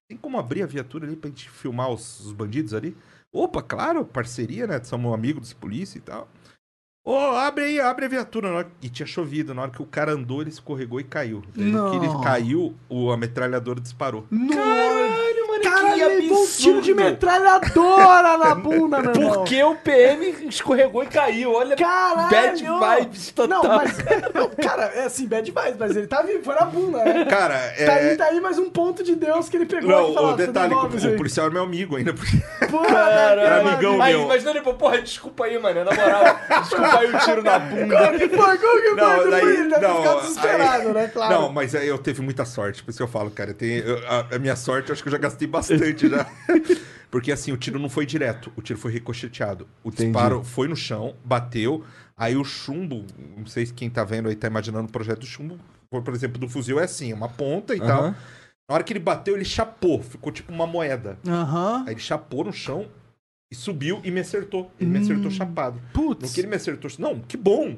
tem como abrir a viatura ali pra gente filmar os, os bandidos ali? Opa, claro, parceria, né? Somos amigos dos polícia e tal. Ô, abre aí, abre a viatura. Na hora- E tinha chovido. Na hora que o cara andou, ele escorregou e caiu. Daí no que ele caiu, o, a metralhadora disparou. Mano. Cara que levou um tiro de metralhadora na bunda, meu irmão. Porque o PM escorregou e caiu. Olha, Caralho! bad vibes total. Não, mas. não, cara, é assim, bad vibes, mas ele tá vivo, foi na bunda, né? Cara, Tá aí, é... tá aí mais um ponto de Deus que ele pegou Não, e falou, o detalhe, o aí. policial é meu amigo ainda. Porque... Porra, (laughs) Era cara, amigão Aí, meu. Imagina ele, pô, porra, desculpa aí, mano. Na moral, desculpa aí o tiro na bunda. Como que foi? Como que foi? Não, Depois daí, ele deve não, ficar desesperado, aí- né? Claro. Não, mas eu teve muita sorte, por isso que eu falo, cara. Tem, eu- a, a minha sorte, eu acho que eu já gastei bastante já. (laughs) Porque assim, o tiro não foi direto, o tiro foi ricocheteado. O disparo foi no chão, bateu, aí o chumbo, não sei se quem tá vendo aí tá imaginando o projeto do chumbo, por exemplo, do fuzil é assim, uma ponta e tal. Na hora que ele bateu, ele chapou, ficou tipo uma moeda. Aham. Aí ele chapou no chão e subiu e me acertou. Ele me acertou chapado. No Putz. que ele me acertou, não, que bom.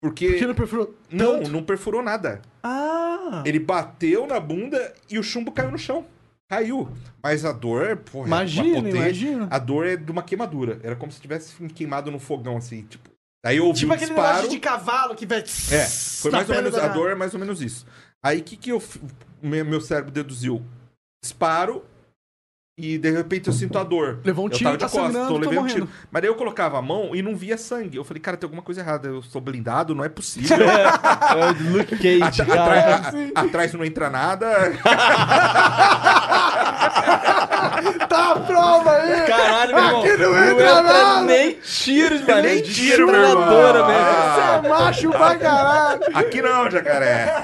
Porque, Porque não perfurou não, tanto? não perfurou nada. Ah. Ele bateu na bunda e o chumbo caiu no chão. Caiu. Mas a dor, porra, Imagina, uma potente. imagina. A dor é de uma queimadura. Era como se tivesse queimado no fogão, assim, tipo. Aí eu ouvi Tipo um aquele disparo. de cavalo que vai... É, foi mais ou menos. A dor é mais ou menos isso. Aí o que, que eu. meu cérebro deduziu? Disparo e de repente eu sinto a dor. Levou um eu tiro, tava de tá costas, sangrando, tô tô levando um tiro. Mas daí eu colocava a mão e não via sangue. Eu falei, cara, tem alguma coisa errada. Eu sou blindado, não é possível. (laughs) É Luke Cage, Atra- cara. atrás (laughs) não entra nada. (laughs) Tá a prova aí! Caralho, meu irmão. Aqui não não entra entra nada. nem tiros, mano. Nem de tiro, meu irmão. velho. Você Ah, é macho pra caralho! aqui não, jacaré.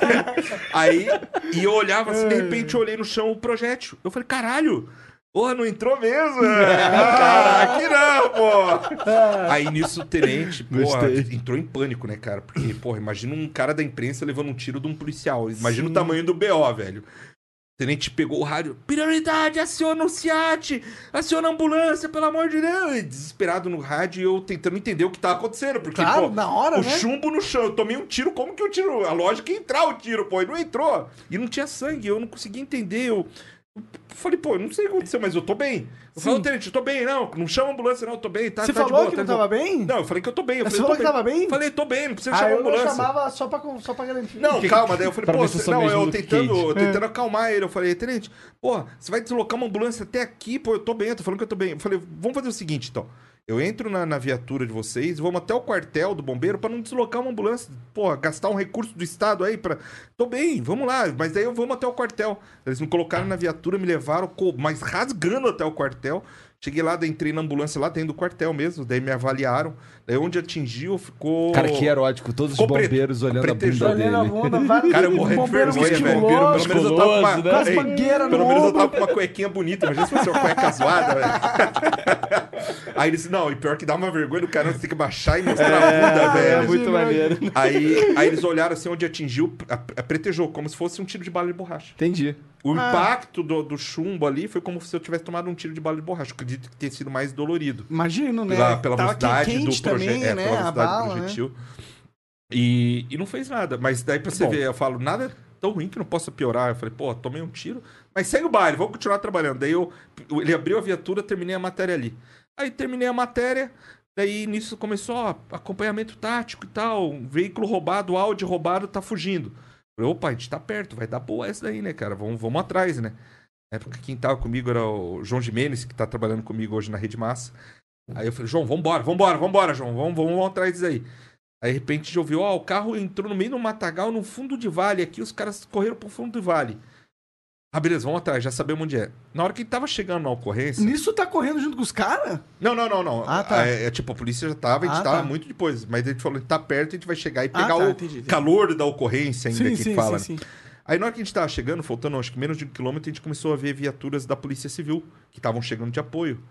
Aí, e eu olhava assim, de repente eu olhei no chão o projétil. Eu falei, caralho. Porra, não entrou mesmo? (laughs) Ah, aqui não, pô. (laughs) Aí nisso o tenente, porra, Gostei. entrou em pânico, né, cara? Porque, porra, imagina um cara da imprensa levando um tiro de um policial. Imagina o tamanho do BO, velho. O tenente pegou o rádio. Prioridade, aciona o SIAT! Aciona a ambulância, pelo amor de Deus! E desesperado no rádio e eu tentando entender o que tava acontecendo. Porque, Claro, pô, na hora, o né? chumbo no chão. Eu tomei um tiro, como que o tiro? A lógica é entrar o tiro, pô. E não entrou. E não tinha sangue, eu não conseguia entender. Eu falei, pô, eu não sei o que aconteceu, mas eu tô bem. Eu falei, tenente, eu tô bem, não. Não chama a ambulância, não, eu tô bem. Tá, Você tá de falou boa, que tá não tava bem? Não, eu falei que eu tô bem. Eu Você falei, falou que tava bem? Falei, tô bem, não precisa Ah, chamar a eu ambulância. chamava só pra, só pra garantir. Não, calma, daí eu falei, pô, eu você- não, eu tentando, eu tentando acalmar ele. Eu falei, tenente, pô, você vai deslocar uma ambulância até aqui, pô, eu tô bem, eu tô falando que eu tô bem. Eu falei, vamos fazer o seguinte, então. Eu entro na, na viatura de vocês, vamos até o quartel do bombeiro pra não deslocar uma ambulância. Pô, gastar um recurso do Estado aí pra. Tô bem, vamos lá, mas daí eu vamos até o quartel. Eles me colocaram na viatura, me levaram, mas rasgando até o quartel. Cheguei lá, entrei na ambulância lá dentro do quartel mesmo, daí me avaliaram. Daí onde atingiu, ficou. Cara, que erótico. Todos os Ficou pre- bombeiros olhando a pretejou. bunda Olhando a dele. bunda, (laughs) vários Cara, eu morri de vergonha, velho. Pelo menos eu tava com uma, né? Ei, Pelo no menos eu tava com uma cuequinha bonita. Imagina se fosse uma cueca (laughs) zoada, velho. (laughs) Aí eles, não, e pior que dá uma vergonha do cara, você tem que baixar e mostrar a bunda, É velho. muito maneiro. Aí, aí eles olharam assim onde atingiu, a- a- pretejou, como se fosse um tiro de bala de borracha. Entendi. O Ah. impacto do, do chumbo ali foi como se eu tivesse tomado um tiro de bala de borracha. Eu acredito que tenha sido mais dolorido. Imagino, né? Pela, pela velocidade do. Também, É, né? A velocidade bala, né? projetil. E, e não fez nada. Mas daí pra você Bom. ver, eu falo, nada é tão ruim que não possa piorar. Eu falei, pô, tomei um tiro. Mas segue o baile, vamos continuar trabalhando. Daí eu, ele abriu a viatura, terminei a matéria ali. Aí terminei a matéria, daí nisso começou ó, acompanhamento tático e tal. Um veículo roubado, áudio roubado, tá fugindo. Falei, opa, a gente tá perto, vai dar boa essa daí, né, cara? Vamos, vamos atrás, né? Na época quem tava comigo era o João Jimenez, que tá trabalhando comigo hoje na Rede Massa. Aí eu falei, João, vambora, vambora, vambora, João, vamos, vamos, vamos atrás disso aí. Aí de repente a gente ouviu, ó, o carro entrou no meio do matagal, no fundo de vale aqui, os caras correram pro fundo do vale. Ah, beleza, vamos atrás, já sabemos onde é. Na hora que ele tava chegando na ocorrência. Nisso tá correndo junto com os caras? Não, não, não, não. Ah, tá. É, é, tipo, a polícia já tava, a gente Ah, tava tá. muito depois. Mas a gente falou, tá perto, a gente vai chegar e Ah, pegar tá, o entendi, entendi. calor da ocorrência ainda Sim, que sim, fala. sim, né? sim. Aí na hora que a gente tava chegando, faltando acho que menos de um quilômetro, a gente começou a ver viaturas da Polícia Civil que estavam chegando de apoio.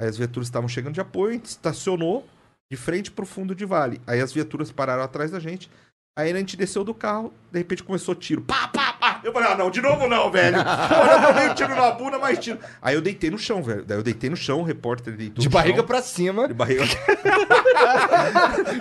Aí as viaturas estavam chegando de apoio, estacionou de frente pro fundo de vale. Aí as viaturas pararam atrás da gente. Aí a gente desceu do carro, de repente começou tiro. Pá, pá. Eu falei, ah, não, de novo não, velho. (laughs) Olha, eu tomei um tiro na bunda, mais tiro. Aí eu deitei no chão, velho. Daí eu deitei no chão, o repórter deitou De no barriga chão. pra cima. De barriga. (laughs)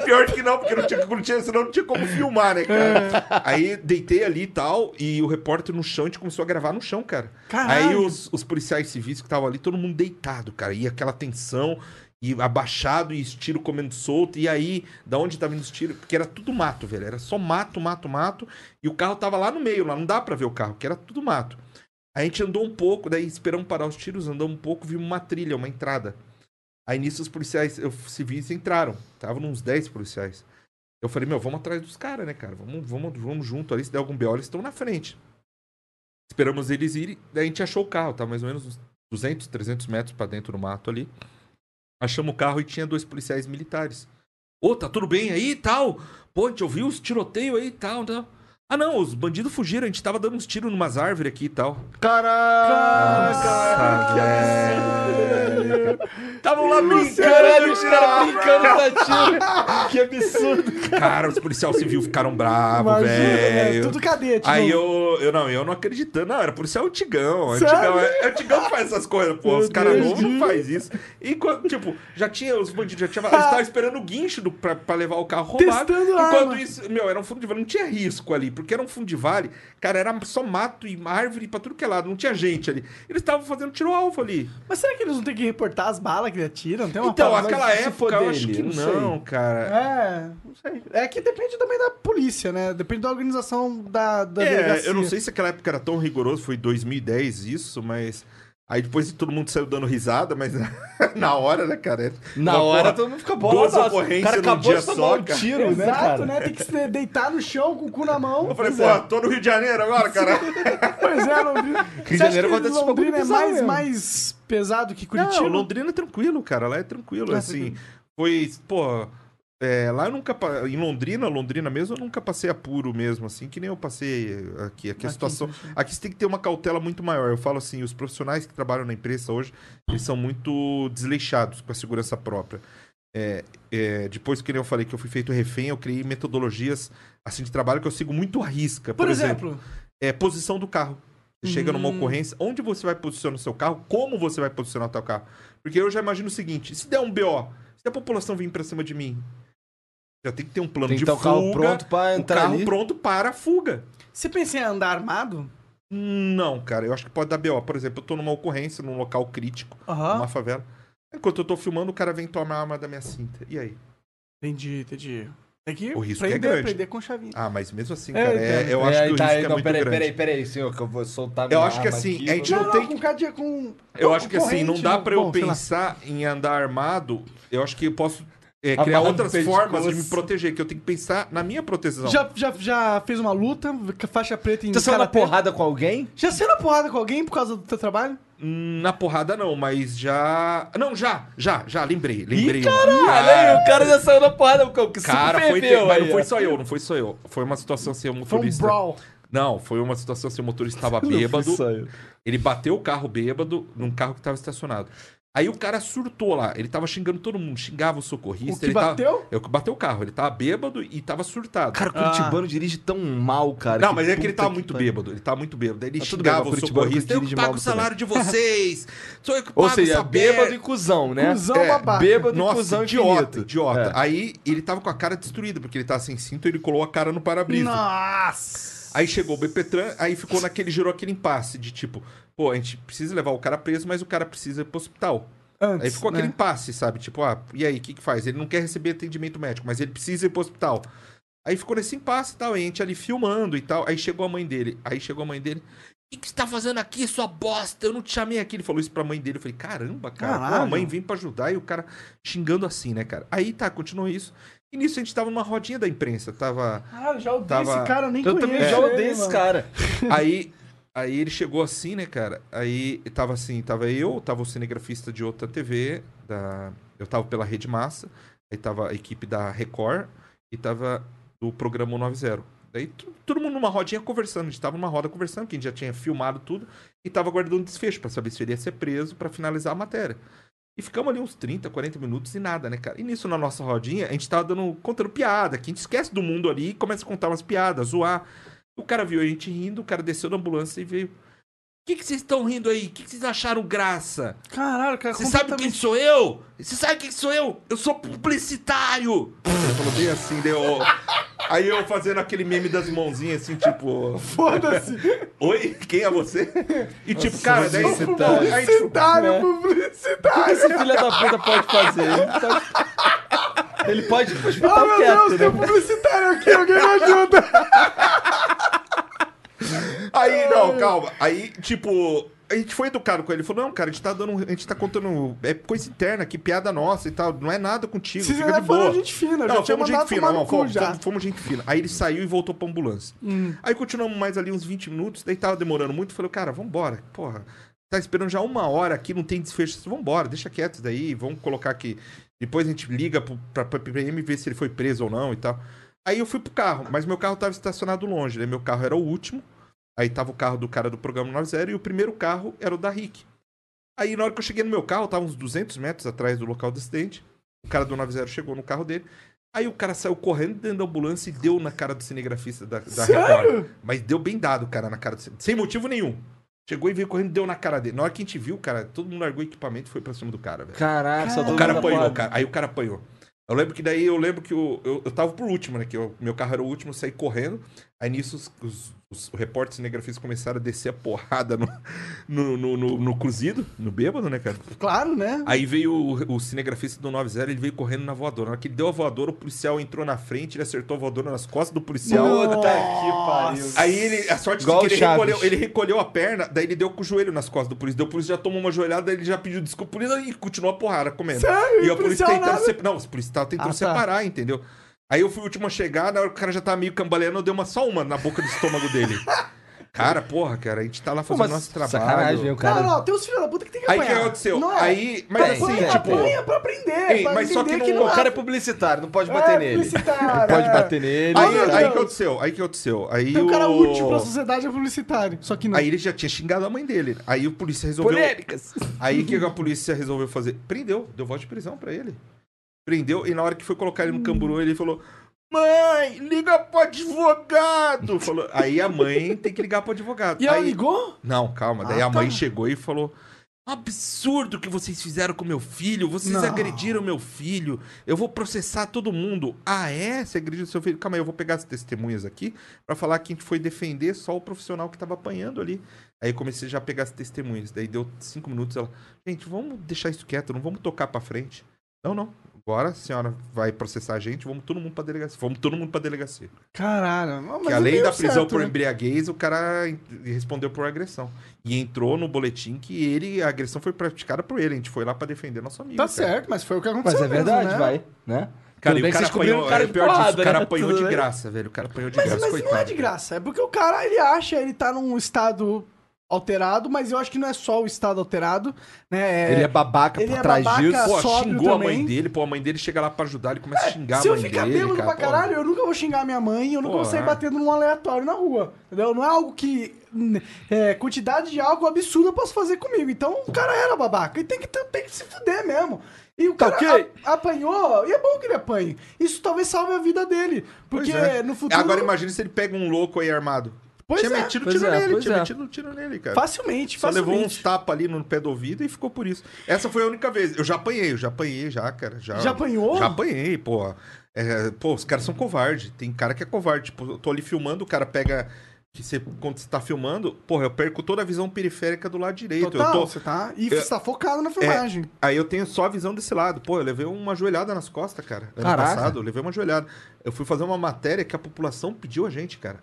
Pior que não, porque não tinha, não tinha, senão não tinha como filmar, né, cara? Aí deitei ali e tal, e o repórter no chão, a gente começou a gravar no chão, cara. Caralho. Aí os, os policiais civis que estavam ali, todo mundo deitado, cara. E aquela tensão, e abaixado, e os tiros comendo solto. E aí, da onde tá vindo os tiros? Porque era tudo mato, velho. Era só mato, mato, mato. E o carro tava lá no meio, lá não dá pra ver o carro, que era tudo mato. A gente andou um pouco, daí esperamos parar os tiros, andamos um pouco, vimos uma trilha, uma entrada. Aí nisso os policiais eu, civis entraram. Estavam uns 10 policiais. Eu falei, meu, vamos atrás dos caras, né, cara? Vamos, vamos, vamos junto ali, se der algum BO, eles estão na frente. Esperamos eles irem, daí a gente achou o carro, tá mais ou menos uns 200, 300 metros pra dentro do mato ali. Achamos o carro e tinha dois policiais militares. Ô, tá tudo bem aí e tal? Pô, a gente ouviu os tiroteios aí e tal, tal. Ah, não, os bandidos fugiram, a gente tava dando uns tiros numas árvores aqui e tal. Caraca! velho. Estavam lá brincando, Caralho, os caras brincando pra tiro. (laughs) Que absurdo. Cara, os policiais civil ficaram bravos, né? velho. Tudo cadete. Aí eu, eu não, eu não acreditando. Não, era policial antigão. Antigão é, é antigão que faz essas coisas, pô. Meu Os caras novos não faz isso. E quando, tipo, já tinha, os bandidos já tinham. (laughs) Eles estavam esperando o guincho do, pra, pra levar o carro roubado. Testando Enquanto arma. isso, meu, era um fundo de vale, não tinha risco ali, porque era um fundo de vale, cara, era só mato e árvore pra tudo que é lado, não tinha gente ali. Eles estavam fazendo tiro-alvo ali. Mas será que eles não têm que reportar as balas que ele atira? Não tem uma Então, aquela época, eu acho que não não, cara. É, não sei. É que depende também da polícia, né? Depende da organização da, da É, delegacia. eu não sei se aquela época era tão rigoroso, foi 2010 isso, mas. Aí depois todo mundo saiu dando risada, mas (laughs) na hora, né, cara? é- Na Uma hora porra, todo mundo fica duas boladaço. ocorrências O cara num acabou dia de tomar só, um cara. tiro, né, Exato, cara? né? Tem que se deitar no chão com o cu na mão. Eu falei, pô, tô no Rio de Janeiro agora, cara. (laughs) Pois é, Londrina. (laughs) de Você acha Janeiro acontece Londrina é mais, mais pesado que Curitiba? Não, Londrina é tranquilo, cara. Lá é tranquilo, Ah, assim. Foi, pô. É, lá eu nunca. Em Londrina, Londrina mesmo, eu nunca passei apuro mesmo, assim, que nem eu passei aqui. Aqui a situação. Aqui você tem que ter uma cautela muito maior. Eu falo assim, os profissionais que trabalham na imprensa hoje, eles são muito desleixados com a segurança própria. É, é, depois que nem eu falei que eu fui feito refém, eu criei metodologias assim de trabalho que eu sigo muito à risca. Por, exemplo, é posição do carro. Você chega numa Hum. ocorrência, onde você vai posicionar o seu carro, como você vai posicionar o seu carro. Porque eu já imagino o seguinte, se der um BO, se a população vir pra cima de mim, já tem que ter um plano Tem que de o fuga, carro pronto pra o entrar carro ali. pronto para a fuga. você pensa em andar armado? Não, cara, eu acho que pode dar BO. Por exemplo, eu tô numa ocorrência, num local crítico, Aham. numa favela. Enquanto eu tô filmando, o cara vem tomar a arma da minha cinta. E aí? Entendi, entendi. Tem que O risco é prender, grande. prender com chavinha. Ah, mas mesmo assim, É, cara, é- entendo. eu acho que o tá, risco é não, muito peraí, grande. peraí, peraí, senhor, que eu vou soltar Eu acho que assim, aqui, a gente vou- não tem com cadeia com... Eu acho que assim, não dá pra eu Bom, pensar em andar armado. Eu acho que eu posso é, criar outras formas de me proteger, que eu tenho que pensar na minha proteção. Já, já, já fez uma luta, faixa preta em Já saiu na porrada com alguém? Já saiu na porrada com alguém por causa do teu trabalho? Hum, Na porrada não, mas já. Não, já, já, já, lembrei. Lembrei. uma. Caralho, aí, o cara já saiu na porrada com o que Cara, foi. ter- Mas não foi só eu, não foi só eu. Foi uma situação assim, o Foi um motorista. brawl. Não, foi uma situação assim, o motorista estava (laughs) bêbado. Ele bateu o carro bêbado num carro que estava estacionado. Aí o cara surtou lá, ele tava xingando todo mundo, xingava o socorrista. O que ele tava- bateu? Eu que bateu o carro, ele tava bêbado e tava surtado. Cara, o Curitibano dirige tão mal, cara. não, mas é que ele tava que muito pariu. bêbado. Ele tava muito bêbado. Ele bem, xingava mas o Curitibano socorrista. Eu que pago o salário de vocês. Sou eu que Ou pago seja, essa bêbado e cuzão, né? Cusão É, babaca. bêbado e Nossa, cuzão idiota, infinito. idiota. É. Aí ele tava com a cara destruída, porque ele tava sem cinto e ele colou a cara no para-brisa. Nossa! Aí chegou o Bepetran, aí ficou naquele, gerou aquele impasse de tipo, pô, a gente precisa levar o cara preso, mas o cara precisa ir pro hospital. Antes, Aí ficou né? aquele impasse, sabe? Tipo, ah, e aí, o que que faz? Ele não quer receber atendimento médico, mas ele precisa ir pro hospital. Aí ficou nesse impasse e tal, e a gente ali filmando e tal. Aí chegou a mãe dele. Aí chegou a mãe dele. O que, que você tá fazendo aqui, sua bosta? Eu não te chamei aqui. Ele falou isso pra mãe dele. Eu falei, caramba, cara. Pô, a mãe vem pra ajudar e o cara xingando assim, né, cara? Aí tá, continuou isso. E nisso a gente tava numa rodinha da imprensa. Tava. Caralho, já odeio Tava- esse cara, nem Eu conheço também já ele, odeio esse cara. (laughs) Aí, aí ele chegou assim, né, cara? Aí tava assim, tava eu, tava o cinegrafista de outra TV, da, eu tava pela Rede Massa, aí tava a equipe da Record e tava do programa 90. Daí todo mundo numa rodinha conversando, a gente tava numa roda conversando, que a gente já tinha filmado tudo e tava aguardando desfecho pra saber se ele ia ser preso pra finalizar a matéria. E ficamos ali uns 30, 40 minutos e nada, né, cara? E nisso, na nossa rodinha, a gente tava dando, contando piada, que a gente esquece do mundo ali e começa a contar umas piadas, zoar. O cara viu a gente rindo, o cara desceu da ambulância e veio. O que que vocês estão rindo aí? O que que vocês acharam graça? Caralho, cara, Você sabe quem sou eu? Você sabe quem sou eu? Eu sou publicitário! Ele falou bem assim, deu. Aí eu fazendo aquele meme das mãozinhas, assim, tipo. Foda-se! Oi? Quem é você? E tipo, cara, daí. publicitário. Aí, tipo, Publicitário, né? O que publicitário! esse filho da puta pode fazer? Ele pode, ele pode Ah, meu quieto, Deus, tem um né? publicitário aqui, alguém me ajuda! Aí, Não, calma. Aí, tipo, a gente foi educado com ele. Ele falou, não, cara, a gente tá dando. A gente tá contando. É coisa interna, que piada nossa e tal. Não é nada contigo. Se fica de boa. gente fina, já Não, fomos gente fina, não, fomos, já. fomos, fomos gente fina. Aí ele saiu e voltou pra ambulância. Hum. Aí continuamos mais ali uns 20 minutos, daí tava demorando muito. Falei, cara, vambora. Porra, tá esperando já uma hora aqui, não tem desfecho. Vambora, deixa quieto daí, vamos colocar aqui. Depois a gente liga pro, pra, pra PM ver se ele foi preso ou não e tal. Aí eu fui pro carro, mas meu carro tava estacionado longe, né? Meu carro era o último. Aí tava o carro do cara do programa 90 e o primeiro carro era o da Rick. Aí na hora que eu cheguei no meu carro, tava uns 200 metros atrás do local do acidente. O cara do 90 chegou no carro dele. Aí o cara saiu correndo dentro da ambulância e deu na cara do cinegrafista da, da Record. Mas deu bem dado, cara, na cara do Sem motivo nenhum. Chegou e veio correndo e deu na cara dele. Na hora que a gente viu, cara, todo mundo largou o equipamento e foi pra cima do cara, velho. Caraca, só O cara apanhou, cara. Aí o cara apanhou. Eu lembro que daí, eu lembro que eu, eu, eu tava por último, né? Que o meu carro era o último, eu saí correndo. Aí nisso os, os, os repórteres cinegrafistas começaram a descer a porrada no, no, no, no, no cozido, no bêbado, né, cara? Claro, né? Aí veio o, o cinegrafista do 90, ele veio correndo na voadora. Na hora que ele deu a voadora, o policial entrou na frente, ele acertou a voadora nas costas do policial. Puta que pariu. Aí ele, a sorte Igual de que ele Chaves. recolheu, ele recolheu a perna, daí ele deu com o joelho nas costas do polícia. Daí o polícia já tomou uma joelhada, daí ele já pediu desculpa e continuou a porrada comendo. Sério? E E o a polícia policial tentando separar. Não, o policial tentando Ah, tá. separar, entendeu? Aí eu fui o último a chegar, na hora que o cara já tava meio cambaleando, eu dei uma, só uma na boca do estômago dele. (laughs) Cara, porra, cara, a gente tá lá fazendo mas nosso trabalho. sacanagem, velho, o cara... Não, não, tem os filhos da puta que tem que Aí o apanhar. que aconteceu? Não é? Aí, mas Tem, assim, apanha, tipo. apanha pra aprender, Ei, pra mas só que entender não- O cara é publicitário, não pode É, bater nele. publicitário, Não pode é. bater nele. Aí, aí Deus. que aconteceu? Aí que aconteceu? Aí Tem um cara o... útil pra sociedade é publicitário. Só que não. Aí ele já tinha xingado a mãe dele. Aí o polícia resolveu. Polêmicas. Aí o que a polícia resolveu fazer? Prendeu, deu voz de prisão pra ele. Prendeu, e na hora que foi colocar ele no camburu, ele falou: Mãe, liga pro advogado! (laughs) Falou. Aí a mãe tem que ligar pro advogado. E ela Aí- ligou? Não, calma. Daí Ah, a mãe tá. chegou e falou: Absurdo que vocês fizeram com meu filho. Vocês Não. agrediram meu filho. Eu vou processar todo mundo. Ah, é? Você agrediu seu filho? Calma aí, eu vou pegar as testemunhas aqui pra falar que a gente foi defender só o profissional que tava apanhando ali. Aí eu comecei já a pegar as testemunhas. Daí deu cinco minutos. Ela, gente, vamos deixar isso quieto, não vamos tocar pra frente. Não, não. Agora a senhora vai processar a gente, vamos todo mundo pra delegacia. Vamos todo mundo pra delegacia. Caralho. Mas Que é além da prisão certo, por né? embriaguez, o cara respondeu por agressão. E entrou no boletim que ele, a agressão foi praticada por ele. A gente foi lá pra defender nosso amigo. Tá cara. certo, mas foi o que aconteceu. Mas é verdade, mesmo, né? vai, né? Cara, e o cara apanhou, o cara é de pior disso, o cara né? apanhou Tudo de graça, velho. O cara apanhou de Mas, graça, mas coitado. não é de graça. É porque o cara, ele acha, ele tá num estado alterado, mas eu acho que não é só o estado alterado, né? Ele é babaca ele por é trás babaca, disso. Pô, xingou a também. mãe dele, pô, a mãe dele chega lá pra ajudar, ele começa a xingar Se a eu mãe ficar dele, bêbado cara. pra caralho, eu nunca vou xingar minha mãe, eu nunca Pô, vou sair é. batendo num aleatório na rua. Entendeu? Não é algo que. É, quantidade de algo absurda eu posso fazer comigo. Então o cara era babaca. E tem que, tem que se fuder mesmo. E o Tá cara ok. a- apanhou, e é bom que ele apanhe. Isso talvez salve a vida dele. Porque é. no futuro. Agora imagina se ele pega um louco aí armado. Pois tinha é, metido pois tiro é, nele, tinha é. metido um tiro nele, cara. Facilmente, Só levou uns facilmente. tapas ali no pé do ouvido e ficou por isso. Essa foi a única vez. Eu já apanhei, eu já apanhei já, cara. Já, Já apanhou? Já apanhei, pô. É, pô, os caras são covardes. Tem cara que é covarde. Tipo, eu tô ali filmando, o cara pega. Que você, quando você tá filmando, porra, eu perco toda a visão periférica do lado direito. Total, eu tô, você tá. E eu- você tá focado na filmagem. aí eu tenho só a visão desse lado. Pô, eu levei uma joelhada nas costas, cara. Ano Caraca. passado, eu levei uma joelhada. Eu fui fazer uma matéria que a população pediu a gente, cara.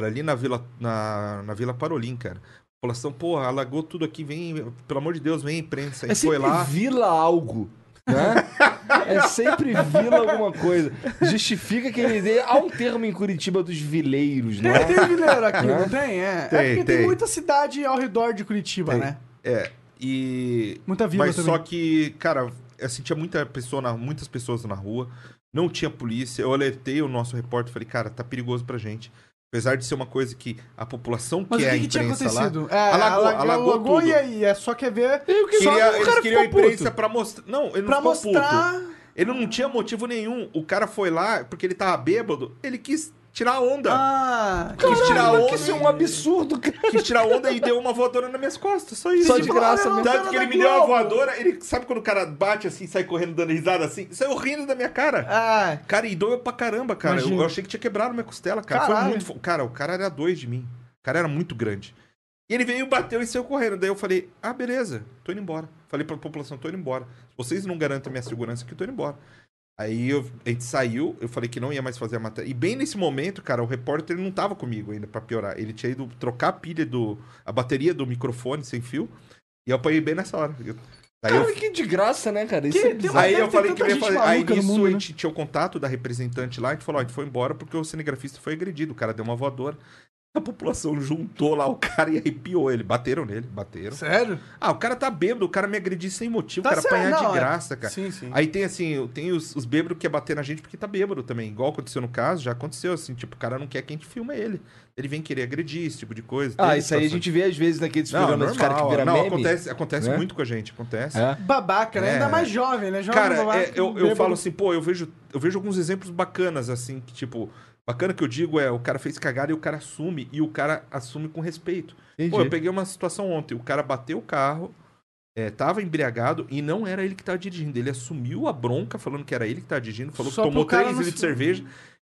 Era ali na Vila, na, na Vila Parolim, cara. A população, porra, alagou tudo aqui, vem, pelo amor de Deus, vem a imprensa. É E foi sempre lá. vila algo. Né? é sempre vila alguma coisa. Justifica que ele dê. Há um termo em Curitiba dos vileiros, não Tem, é? tem vileiro aqui, Né? não tem? É. Tem, é porque tem. tem. muita cidade ao redor de Curitiba, Tem. né? É, e. Muita vila Mas também. só que, cara, assim, tinha muita pessoa na, muitas pessoas na rua, não tinha polícia. Eu alertei o nosso repórter, falei, cara, tá perigoso pra gente. Apesar de ser uma coisa que a população Mas quer o a que, que tinha imprensa lá. acontecido? É, Alagou- alagou, alagou e aí? É só quer ver. E o que Queria- só, o eles queriam a imprensa puto. pra mostrar. Não, ele não Pra ficou mostrar. puto. Ele não tinha motivo nenhum. O cara foi lá porque ele tava bêbado. Ele quis tirar onda. Ah, quis tirar onda. Isso é um (laughs) absurdo, cara. Quis tirar onda e deu uma voadora nas minhas costas. Só isso. Só de graça não, Tanto que ele me deu uma voadora, ele sabe quando o cara bate assim, sai correndo dando risada assim? Saiu rindo da minha cara. Ah, Cara, e doeu pra caramba, cara. Eu, Imagina. eu achei que tinha quebrado minha costela, cara. Foi Caralho. muito. fo- Cara, o cara era dois de mim. O cara era muito grande. E ele veio, bateu e saiu correndo. Daí eu falei, ah, beleza, tô indo embora. Falei pra população, tô indo embora. Se vocês não garantem a minha segurança aqui, eu tô indo embora. Aí eu- a gente saiu, eu falei que não ia mais fazer a matéria. E bem nesse momento, cara, o repórter ele não tava comigo ainda, pra piorar. Ele tinha ido trocar a pilha do. a bateria do microfone sem fio. E eu apanhei bem nessa hora. Eu- Aí eu Cara, que de graça, né, cara? Isso Que- é bizarro. Aí eu falei que ia fazer. Aí nisso mundo, a né? gente tinha o contato da representante lá, a gente falou, ó, a gente foi embora porque o cinegrafista foi agredido, o cara deu uma voadora. A população juntou lá o cara e arrepiou ele. Bateram nele, bateram. Sério? Ah, o cara tá bêbado, o cara me agredir sem motivo, Tá o cara apanhar não, de é- graça, cara. Sim, sim. Aí tem assim, tem os, os bêbados que quer bater na gente porque tá bêbado também. Igual aconteceu no caso, já aconteceu assim, tipo, o cara não quer que a gente filma ele. Ele vem querer agredir, esse tipo de coisa. Ah, isso aí a gente vê às vezes naqueles Não, programas dos caras que normal. viram Não, meme. acontece, acontece né? muito com a gente, acontece. É. Babaca, né? É. Ainda mais jovem, né? Jovem Cara, babaca, é, eu, eu bêbado. falo assim, pô, eu vejo, eu vejo alguns exemplos bacanas, assim, que tipo, bacana que eu digo é o cara fez cagada e o cara assume, e o cara assume com respeito. Entendi. Pô, eu peguei uma situação ontem, o cara bateu o carro, é, tava embriagado e não era ele que tava dirigindo. Ele assumiu a bronca falando que era ele que tava dirigindo, falou Só que tomou três litros de cerveja,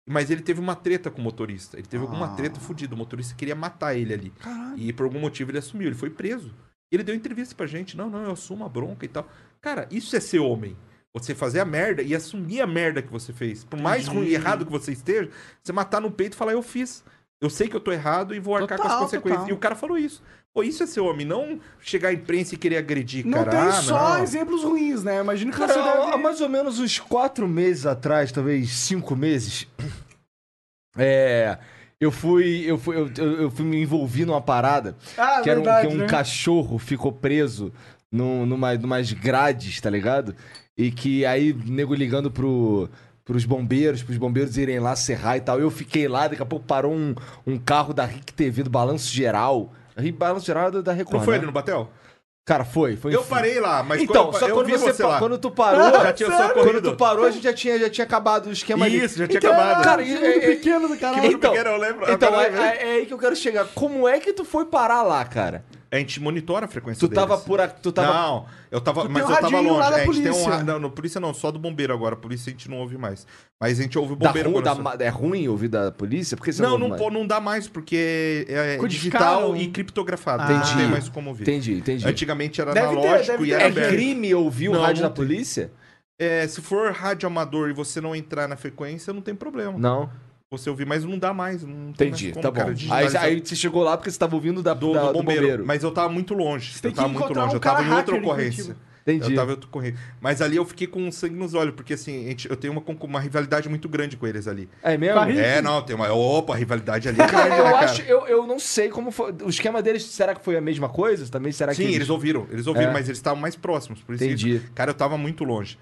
mas ele teve uma treta com o motorista. Ele teve alguma Ah. treta fodida, o motorista queria matar ele ali. Caralho. E por algum motivo ele assumiu, ele foi preso. Ele deu entrevista pra gente, não, não, eu assumo a bronca e tal. Cara, isso é ser homem. Você fazer a merda e assumir a merda que você fez. Por mais ruim e errado que você esteja, você matar no peito e falar, eu fiz. Eu sei que eu tô errado e vou arcar com Total, as consequências. total. E o cara falou isso. Pô, isso é ser homem, não chegar à imprensa e querer agredir, Não cara. tem Ah, só não. exemplos ruins, né? Imagino que Cara, você deve... há mais ou menos uns quatro meses atrás, talvez cinco meses, (clears throat) é, eu fui, eu fui, eu, eu- eu fui me envolvi numa parada Ah, que era um, verdade, que um né? cachorro ficou preso num, numa, numas grades, tá ligado? E que aí, nego ligando pro, pros bombeiros, pros bombeiros irem lá serrar e tal. Eu fiquei lá, daqui a pouco parou um, um carro da RIC TV, do Balanço Geral. Ri- Balanço Geral é da- da Record, Não foi né? ele no Batel? Cara, foi. foi Eu parei lá, mas então, quando só eu, quando eu vi você, você quando tu parou, (laughs) Já tinha só quando tu parou, a gente já tinha, já tinha acabado o esquema ali. Isso, já tinha Então, acabado. Cara, e- é- é- pequeno do caralho. então, pequeno, eu lembro. então é, é- é aí que eu quero chegar. Como é que tu foi parar lá, cara? A gente monitora a frequência Tu tava deles. por aqui, tu tava Não, eu tava, Tu mas um eu tava longe. lá da É, a gente tem um não, no polícia não, só do bombeiro agora. Polícia a gente não ouve mais. Mas a gente ouve o da bombeiro ru- da eu- ma- é ruim ouvir da polícia? Porque você Não, não, pô, não dá mais, porque é Codificaram. digital e criptografado. Ah. Não Entendi. tem mais como ouvir. Entendi, entendi. Antigamente era Deve ter, analógico deve e ter. era É aberto. crime ouvir o Não, rádio não da polícia? É, se for rádio amador e você não entrar na frequência, não tem problema. Não. Você ouvir, mas não dá mais. Não Entendi, mais como, tá bom. cara, Aí, digitalizar aí você chegou lá porque você tava ouvindo da, do, da- do do bombeiro. Mas eu tava muito longe. tem Eu tava que muito encontrar longe. um eu tava em outra ocorrência. Entendi. Eu tava em outra ocorrência. Mas ali eu fiquei com sangue nos olhos, porque assim, gente- eu tenho uma, uma rivalidade muito grande com eles ali. É mesmo? Barriga. É, não, tem uma. Opa, a rivalidade ali é grande, eu né, cara? acho, eu, eu não sei como foi. O esquema deles, será que foi a mesma coisa? Também será Sim, que. eles ouviram, eles ouviram, É. mas eles estavam mais próximos. Por isso Entendi. que- cara, eu tava muito longe.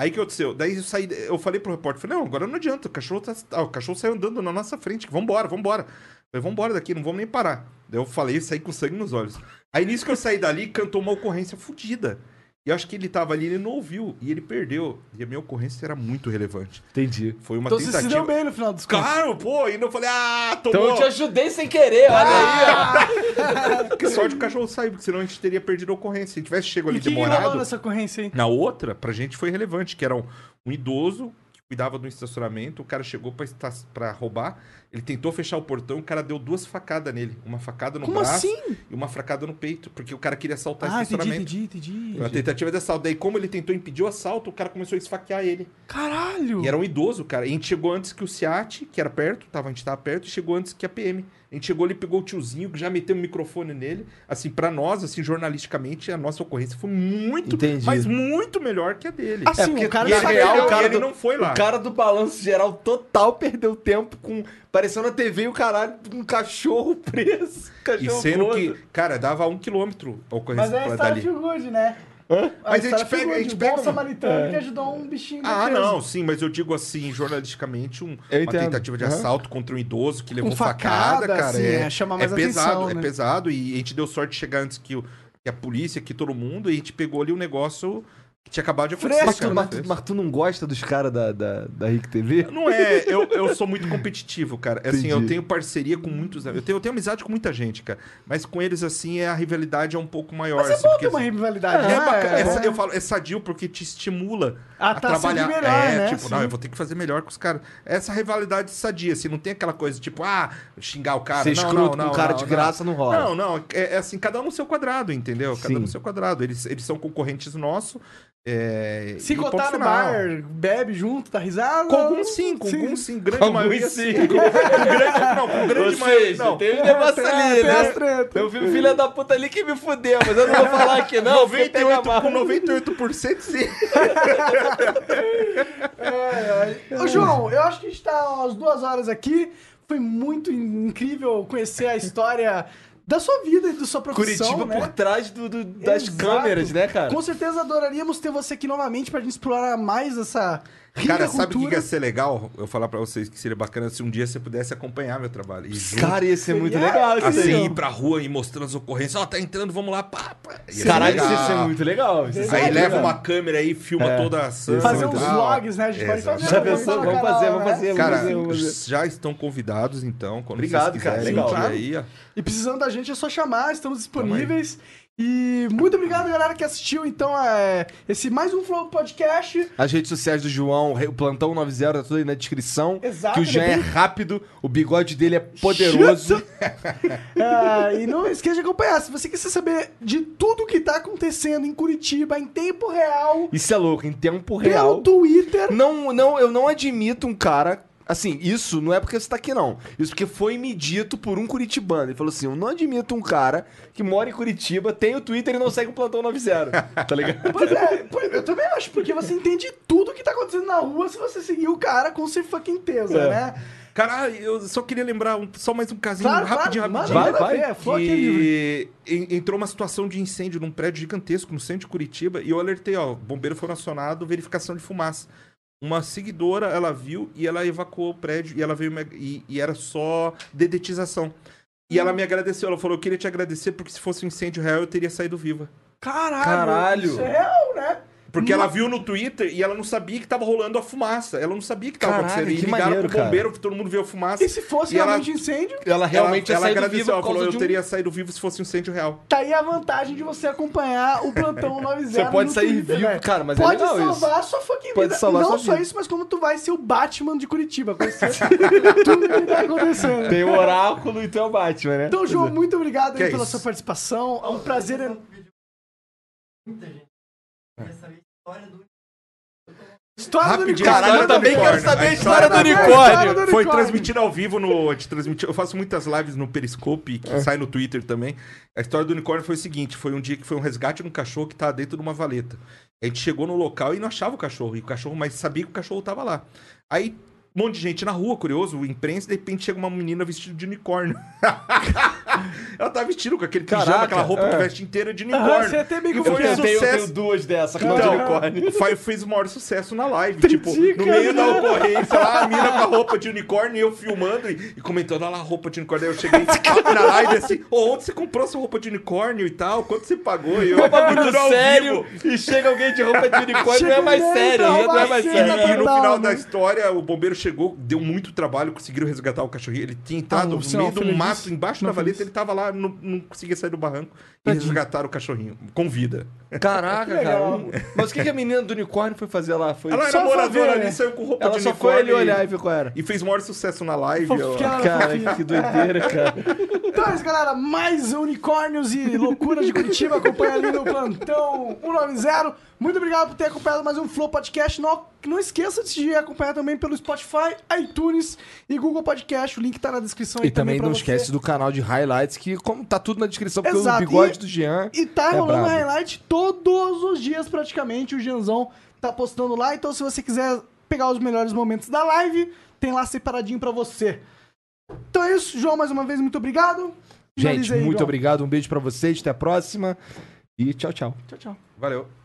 Aí que aconteceu? Daí eu saí, eu falei pro repórter, falei, não, agora não adianta, o cachorro tá, ah, o cachorro saiu andando na nossa frente, vambora, vambora. Falei, vambora daqui, não vamos nem parar. Daí eu falei, saí com sangue nos olhos. Aí nisso que eu saí dali, cantou uma ocorrência fodida. E eu acho que ele tava ali, ele não ouviu, e ele perdeu. E a minha ocorrência era muito relevante. Entendi. Foi uma Então você se tentativa. deu bem no final dos contos. Claro, pô, e eu falei, ah, tomou. Então eu te ajudei sem querer, olha aí. (laughs) Que sorte o cachorro saiu, porque senão a gente teria perdido a ocorrência. Se tivesse chego ali E que que demorado. rolou nessa ocorrência aí? Na outra, pra gente foi relevante, que era um, um idoso que cuidava do estacionamento, o cara chegou pra, pra roubar, ele tentou fechar o portão, o cara deu duas facadas nele. Uma facada no Como braço assim? e uma facada no peito, porque o cara queria assaltar Ah, entendi, estacionamento. entendi, entendi. Foi Uma tentativa de assalto. Daí, como ele tentou impedir o assalto, o cara começou a esfaquear ele. Caralho! E era um idoso, cara. E a gente chegou antes que o SEAT, que era perto, tava, a gente tava perto, e chegou antes que a PM. A gente chegou ali, pegou o tiozinho, já meteu o microfone nele. Assim, pra nós, assim, jornalisticamente, a nossa ocorrência foi muito, Entendi. mas muito melhor que a dele. Assim, É, porque o cara e sabe- real, o cara ele do- não foi lá. O cara do balanço geral total perdeu tempo com. Parecendo na TV e o caralho com um cachorro (laughs) preso. E Cachorro sendo gordo. que, cara, dava um quilômetro a Mas ocorrência é a história dali. feel good, né? Hã? A Mas a gente história feel pega- a gente pega bom um- samaritano que ajudou um bichinho Ah, não, sim, mas eu digo assim, jornalisticamente, um- uma tentativa de Aham. assalto contra um idoso que levou Com facada, facada, cara. assim, é, é, chama é mais pesado, atenção, é né? pesado. E a gente deu sorte de chegar antes que, o- que a polícia, que todo mundo, e a gente pegou ali um negócio tinha acabado de acontecer. Mas tu, cara. mas, tu, mas tu não gosta dos caras da, da, da RIC TV? Não é, eu, eu sou muito competitivo, cara. Assim, eu Entendi. tenho parceria com muitos. Eu tenho, eu tenho amizade com muita gente, cara. Mas com eles, assim, é, a rivalidade é um pouco maior. Mas é assim, bom porque, ter uma assim, rivalidade, é né? bacana, É- essa- eu falo, é sadio porque te estimula Ah, a tá, trabalhar. melhor, é, né? tipo, Sim. não, eu vou ter que fazer melhor com os caras. Essa rivalidade sadia, assim, não tem aquela coisa tipo, ah, xingar o cara. Ser não, escroto não, com não, cara não, de não. graça não rola. Não, não, é, é assim, cada um no seu quadrado, entendeu? Cada Sim. um no seu quadrado. Eles, eles são concorrentes nossos. É, Se cotar no bar, bebe junto, tá risada. Com alguns sim, com alguns sim, grande Alguns maioria sim. sim. Com, com grande, não, com grande Ou maioria. seja, Não, tem um negócio ali, né? Eu vi o filho da puta ali que me fudeu, mas eu não vou falar aqui não, porque pega 98, mal. com 98% sim. (laughs) Ô, João, eu acho que a gente tá umas duas horas aqui. Foi muito in- incrível conhecer a história da sua vida e da sua profissão, Curitiba né? por trás do, do- das Exato. câmeras, né, cara? Com certeza adoraríamos ter você aqui novamente pra gente explorar mais essa Cara, sabe o que ia ser legal? Eu falar pra vocês que seria bacana se um dia você pudesse acompanhar meu trabalho. E junto, Cara, ia ser muito legal isso aí. assim, ir pra rua e mostrando as ocorrências. Ó, tá entrando, vamos lá, pá, pá. Ia ser Caralho, isso ia ser muito legal. Aí leva uma câmera aí, filma É. toda a ação. Fazer uns vlogs, né? A gente pode fazer. Já vamos pensou? no Vamos fazer, vamos né? fazer, vamos Cara, fazer, vamos fazer. já estão convidados, então. Quando Obrigado, vocês cara, legal. E precisando da gente é só chamar, estamos disponíveis. E muito obrigado, galera, que assistiu, então, é, esse mais um Flow Podcast. As redes sociais do João, o Plantão 90, tá tudo aí na descrição. Exato, Que o Jean é é rápido, o bigode dele é poderoso. (laughs) Ah, e não esqueça de acompanhar. Se você quiser saber de tudo que tá acontecendo em Curitiba em tempo real, Isso é louco, em tempo pelo real. Twitter. Não, não, eu não admito um cara. Assim, isso não é porque você tá aqui, não. Isso porque foi me dito por um curitibano. Ele falou assim: eu não admito um cara que mora em Curitiba, tem o Twitter e não segue o Plantão 90. (laughs) Tá ligado? Pois é, eu também acho, porque você entende tudo que tá acontecendo na rua se você seguir o cara com ser fucking tesa, É. né? Cara, eu só queria lembrar um- só mais um casinho Claro, rapidinho, claro, rapidinho. Vai, vai. aqui é livre. que en- entrou uma situação de incêndio num prédio gigantesco no centro de Curitiba e eu alertei, ó, bombeiro foi acionado, verificação de fumaça. Uma seguidora, ela viu e ela evacuou o prédio e ela veio me- e, e era só dedetização. E ela me agradeceu, ela falou, eu queria te agradecer porque se fosse um incêndio real eu teria saído viva. Caralho, Caralho. isso é real, né? Porque ela viu no Twitter e ela não sabia que tava rolando a fumaça. Ela não sabia que tava Caralho, acontecendo. E que ligaram maneiro, pro bombeiro, todo mundo viu a fumaça. E se fosse E ela- realmente incêndio, Ela realmente ela, ia ela agradeceu, vivo ela falou, eu um- teria saído vivo se fosse um incêndio real. tá aí a vantagem de você acompanhar o Plantão (laughs) 90 Você pode no sair Twitter, vivo, velho. cara, mas é pode legal salvar a sua fucking Pode vida. salvar Não sua só vida. isso, mas como tu vai ser o Batman de Curitiba, conhecer (laughs) tudo que tá acontecendo. Tem o oráculo e tem o Batman, né? Então, João, muito obrigado é pela isso? sua participação. É um prazer. En- História do Rapidinho, unicórnio. Caralho, eu História do também quero saber a A história do história do unicórnio. Foi transmitido ao vivo no. a gente transmitiu- Eu faço muitas lives no Periscope, que É. sai no Twitter também. A história do unicórnio foi o seguinte: foi um dia que foi um resgate de um cachorro que tava dentro de uma valeta. A gente chegou no local e não achava o cachorro. E o cachorro, mas sabia que o cachorro tava lá. Aí. Um monte de gente na rua, curioso, imprensa, de repente chega uma menina vestida de unicórnio. (laughs) Ela tá vestindo com aquele pijama, Caraca, aquela roupa é. que veste inteira de Aham, unicórnio. você até meio que E foi eu Eu tenho, eu sucesso. tenho duas dessas, não de Então, unicórnio. fa- fez o maior sucesso na live. Entendi, tipo, no cara. meio da ocorrência lá, a mina com a roupa de unicórnio e eu filmando e, e comentando, olha lá a roupa de unicórnio. Aí eu cheguei (laughs) na live assim, ô, onde você comprou essa roupa de unicórnio e tal? Quanto você pagou? E eu, É ao sério vivo. e chega alguém de roupa de unicórnio, (laughs) Chega não é mais sério, não é mais sério. E no final né? da história, o bombeiro chegou, deu muito trabalho, conseguiram resgatar o cachorrinho. Ele tinha entrado Ah, no meio do mato, embaixo da valeta. Ele tava lá, não, não conseguia sair do barranco. E Tadinho. resgataram o cachorrinho, com vida. Caraca, (laughs) cara. Legal. um- Mas o que, que a menina do unicórnio foi fazer lá? Foi... Ela Só era moradora fazer. ali, saiu com roupa Ela de só foi unicórnio. ali e- olhar e ver qual era. E fez maior sucesso na live. ó. Cara, fofinha. que doideira, cara. (laughs) Então é isso, galera. Mais unicórnios e loucuras de Curitiba. Acompanha ali no plantão 190. Muito obrigado por ter acompanhado mais um Flow Podcast. Não, não esqueça de acompanhar também pelo Spotify, iTunes e Google Podcast. O link tá na descrição aí E também pra não você. esquece do canal de highlights, que como tá tudo na descrição, porque Exato, o bigode e- do Jean. E tá é rolando brabo. highlight todos os dias, praticamente. O Gianzão tá postando lá. Então, se você quiser pegar os melhores momentos da live, tem lá separadinho pra você. Então é isso, João, mais uma vez, muito obrigado. Gente, aí, muito João. obrigado. Um beijo pra vocês. Até a próxima. E tchau, tchau. Tchau, tchau. Valeu.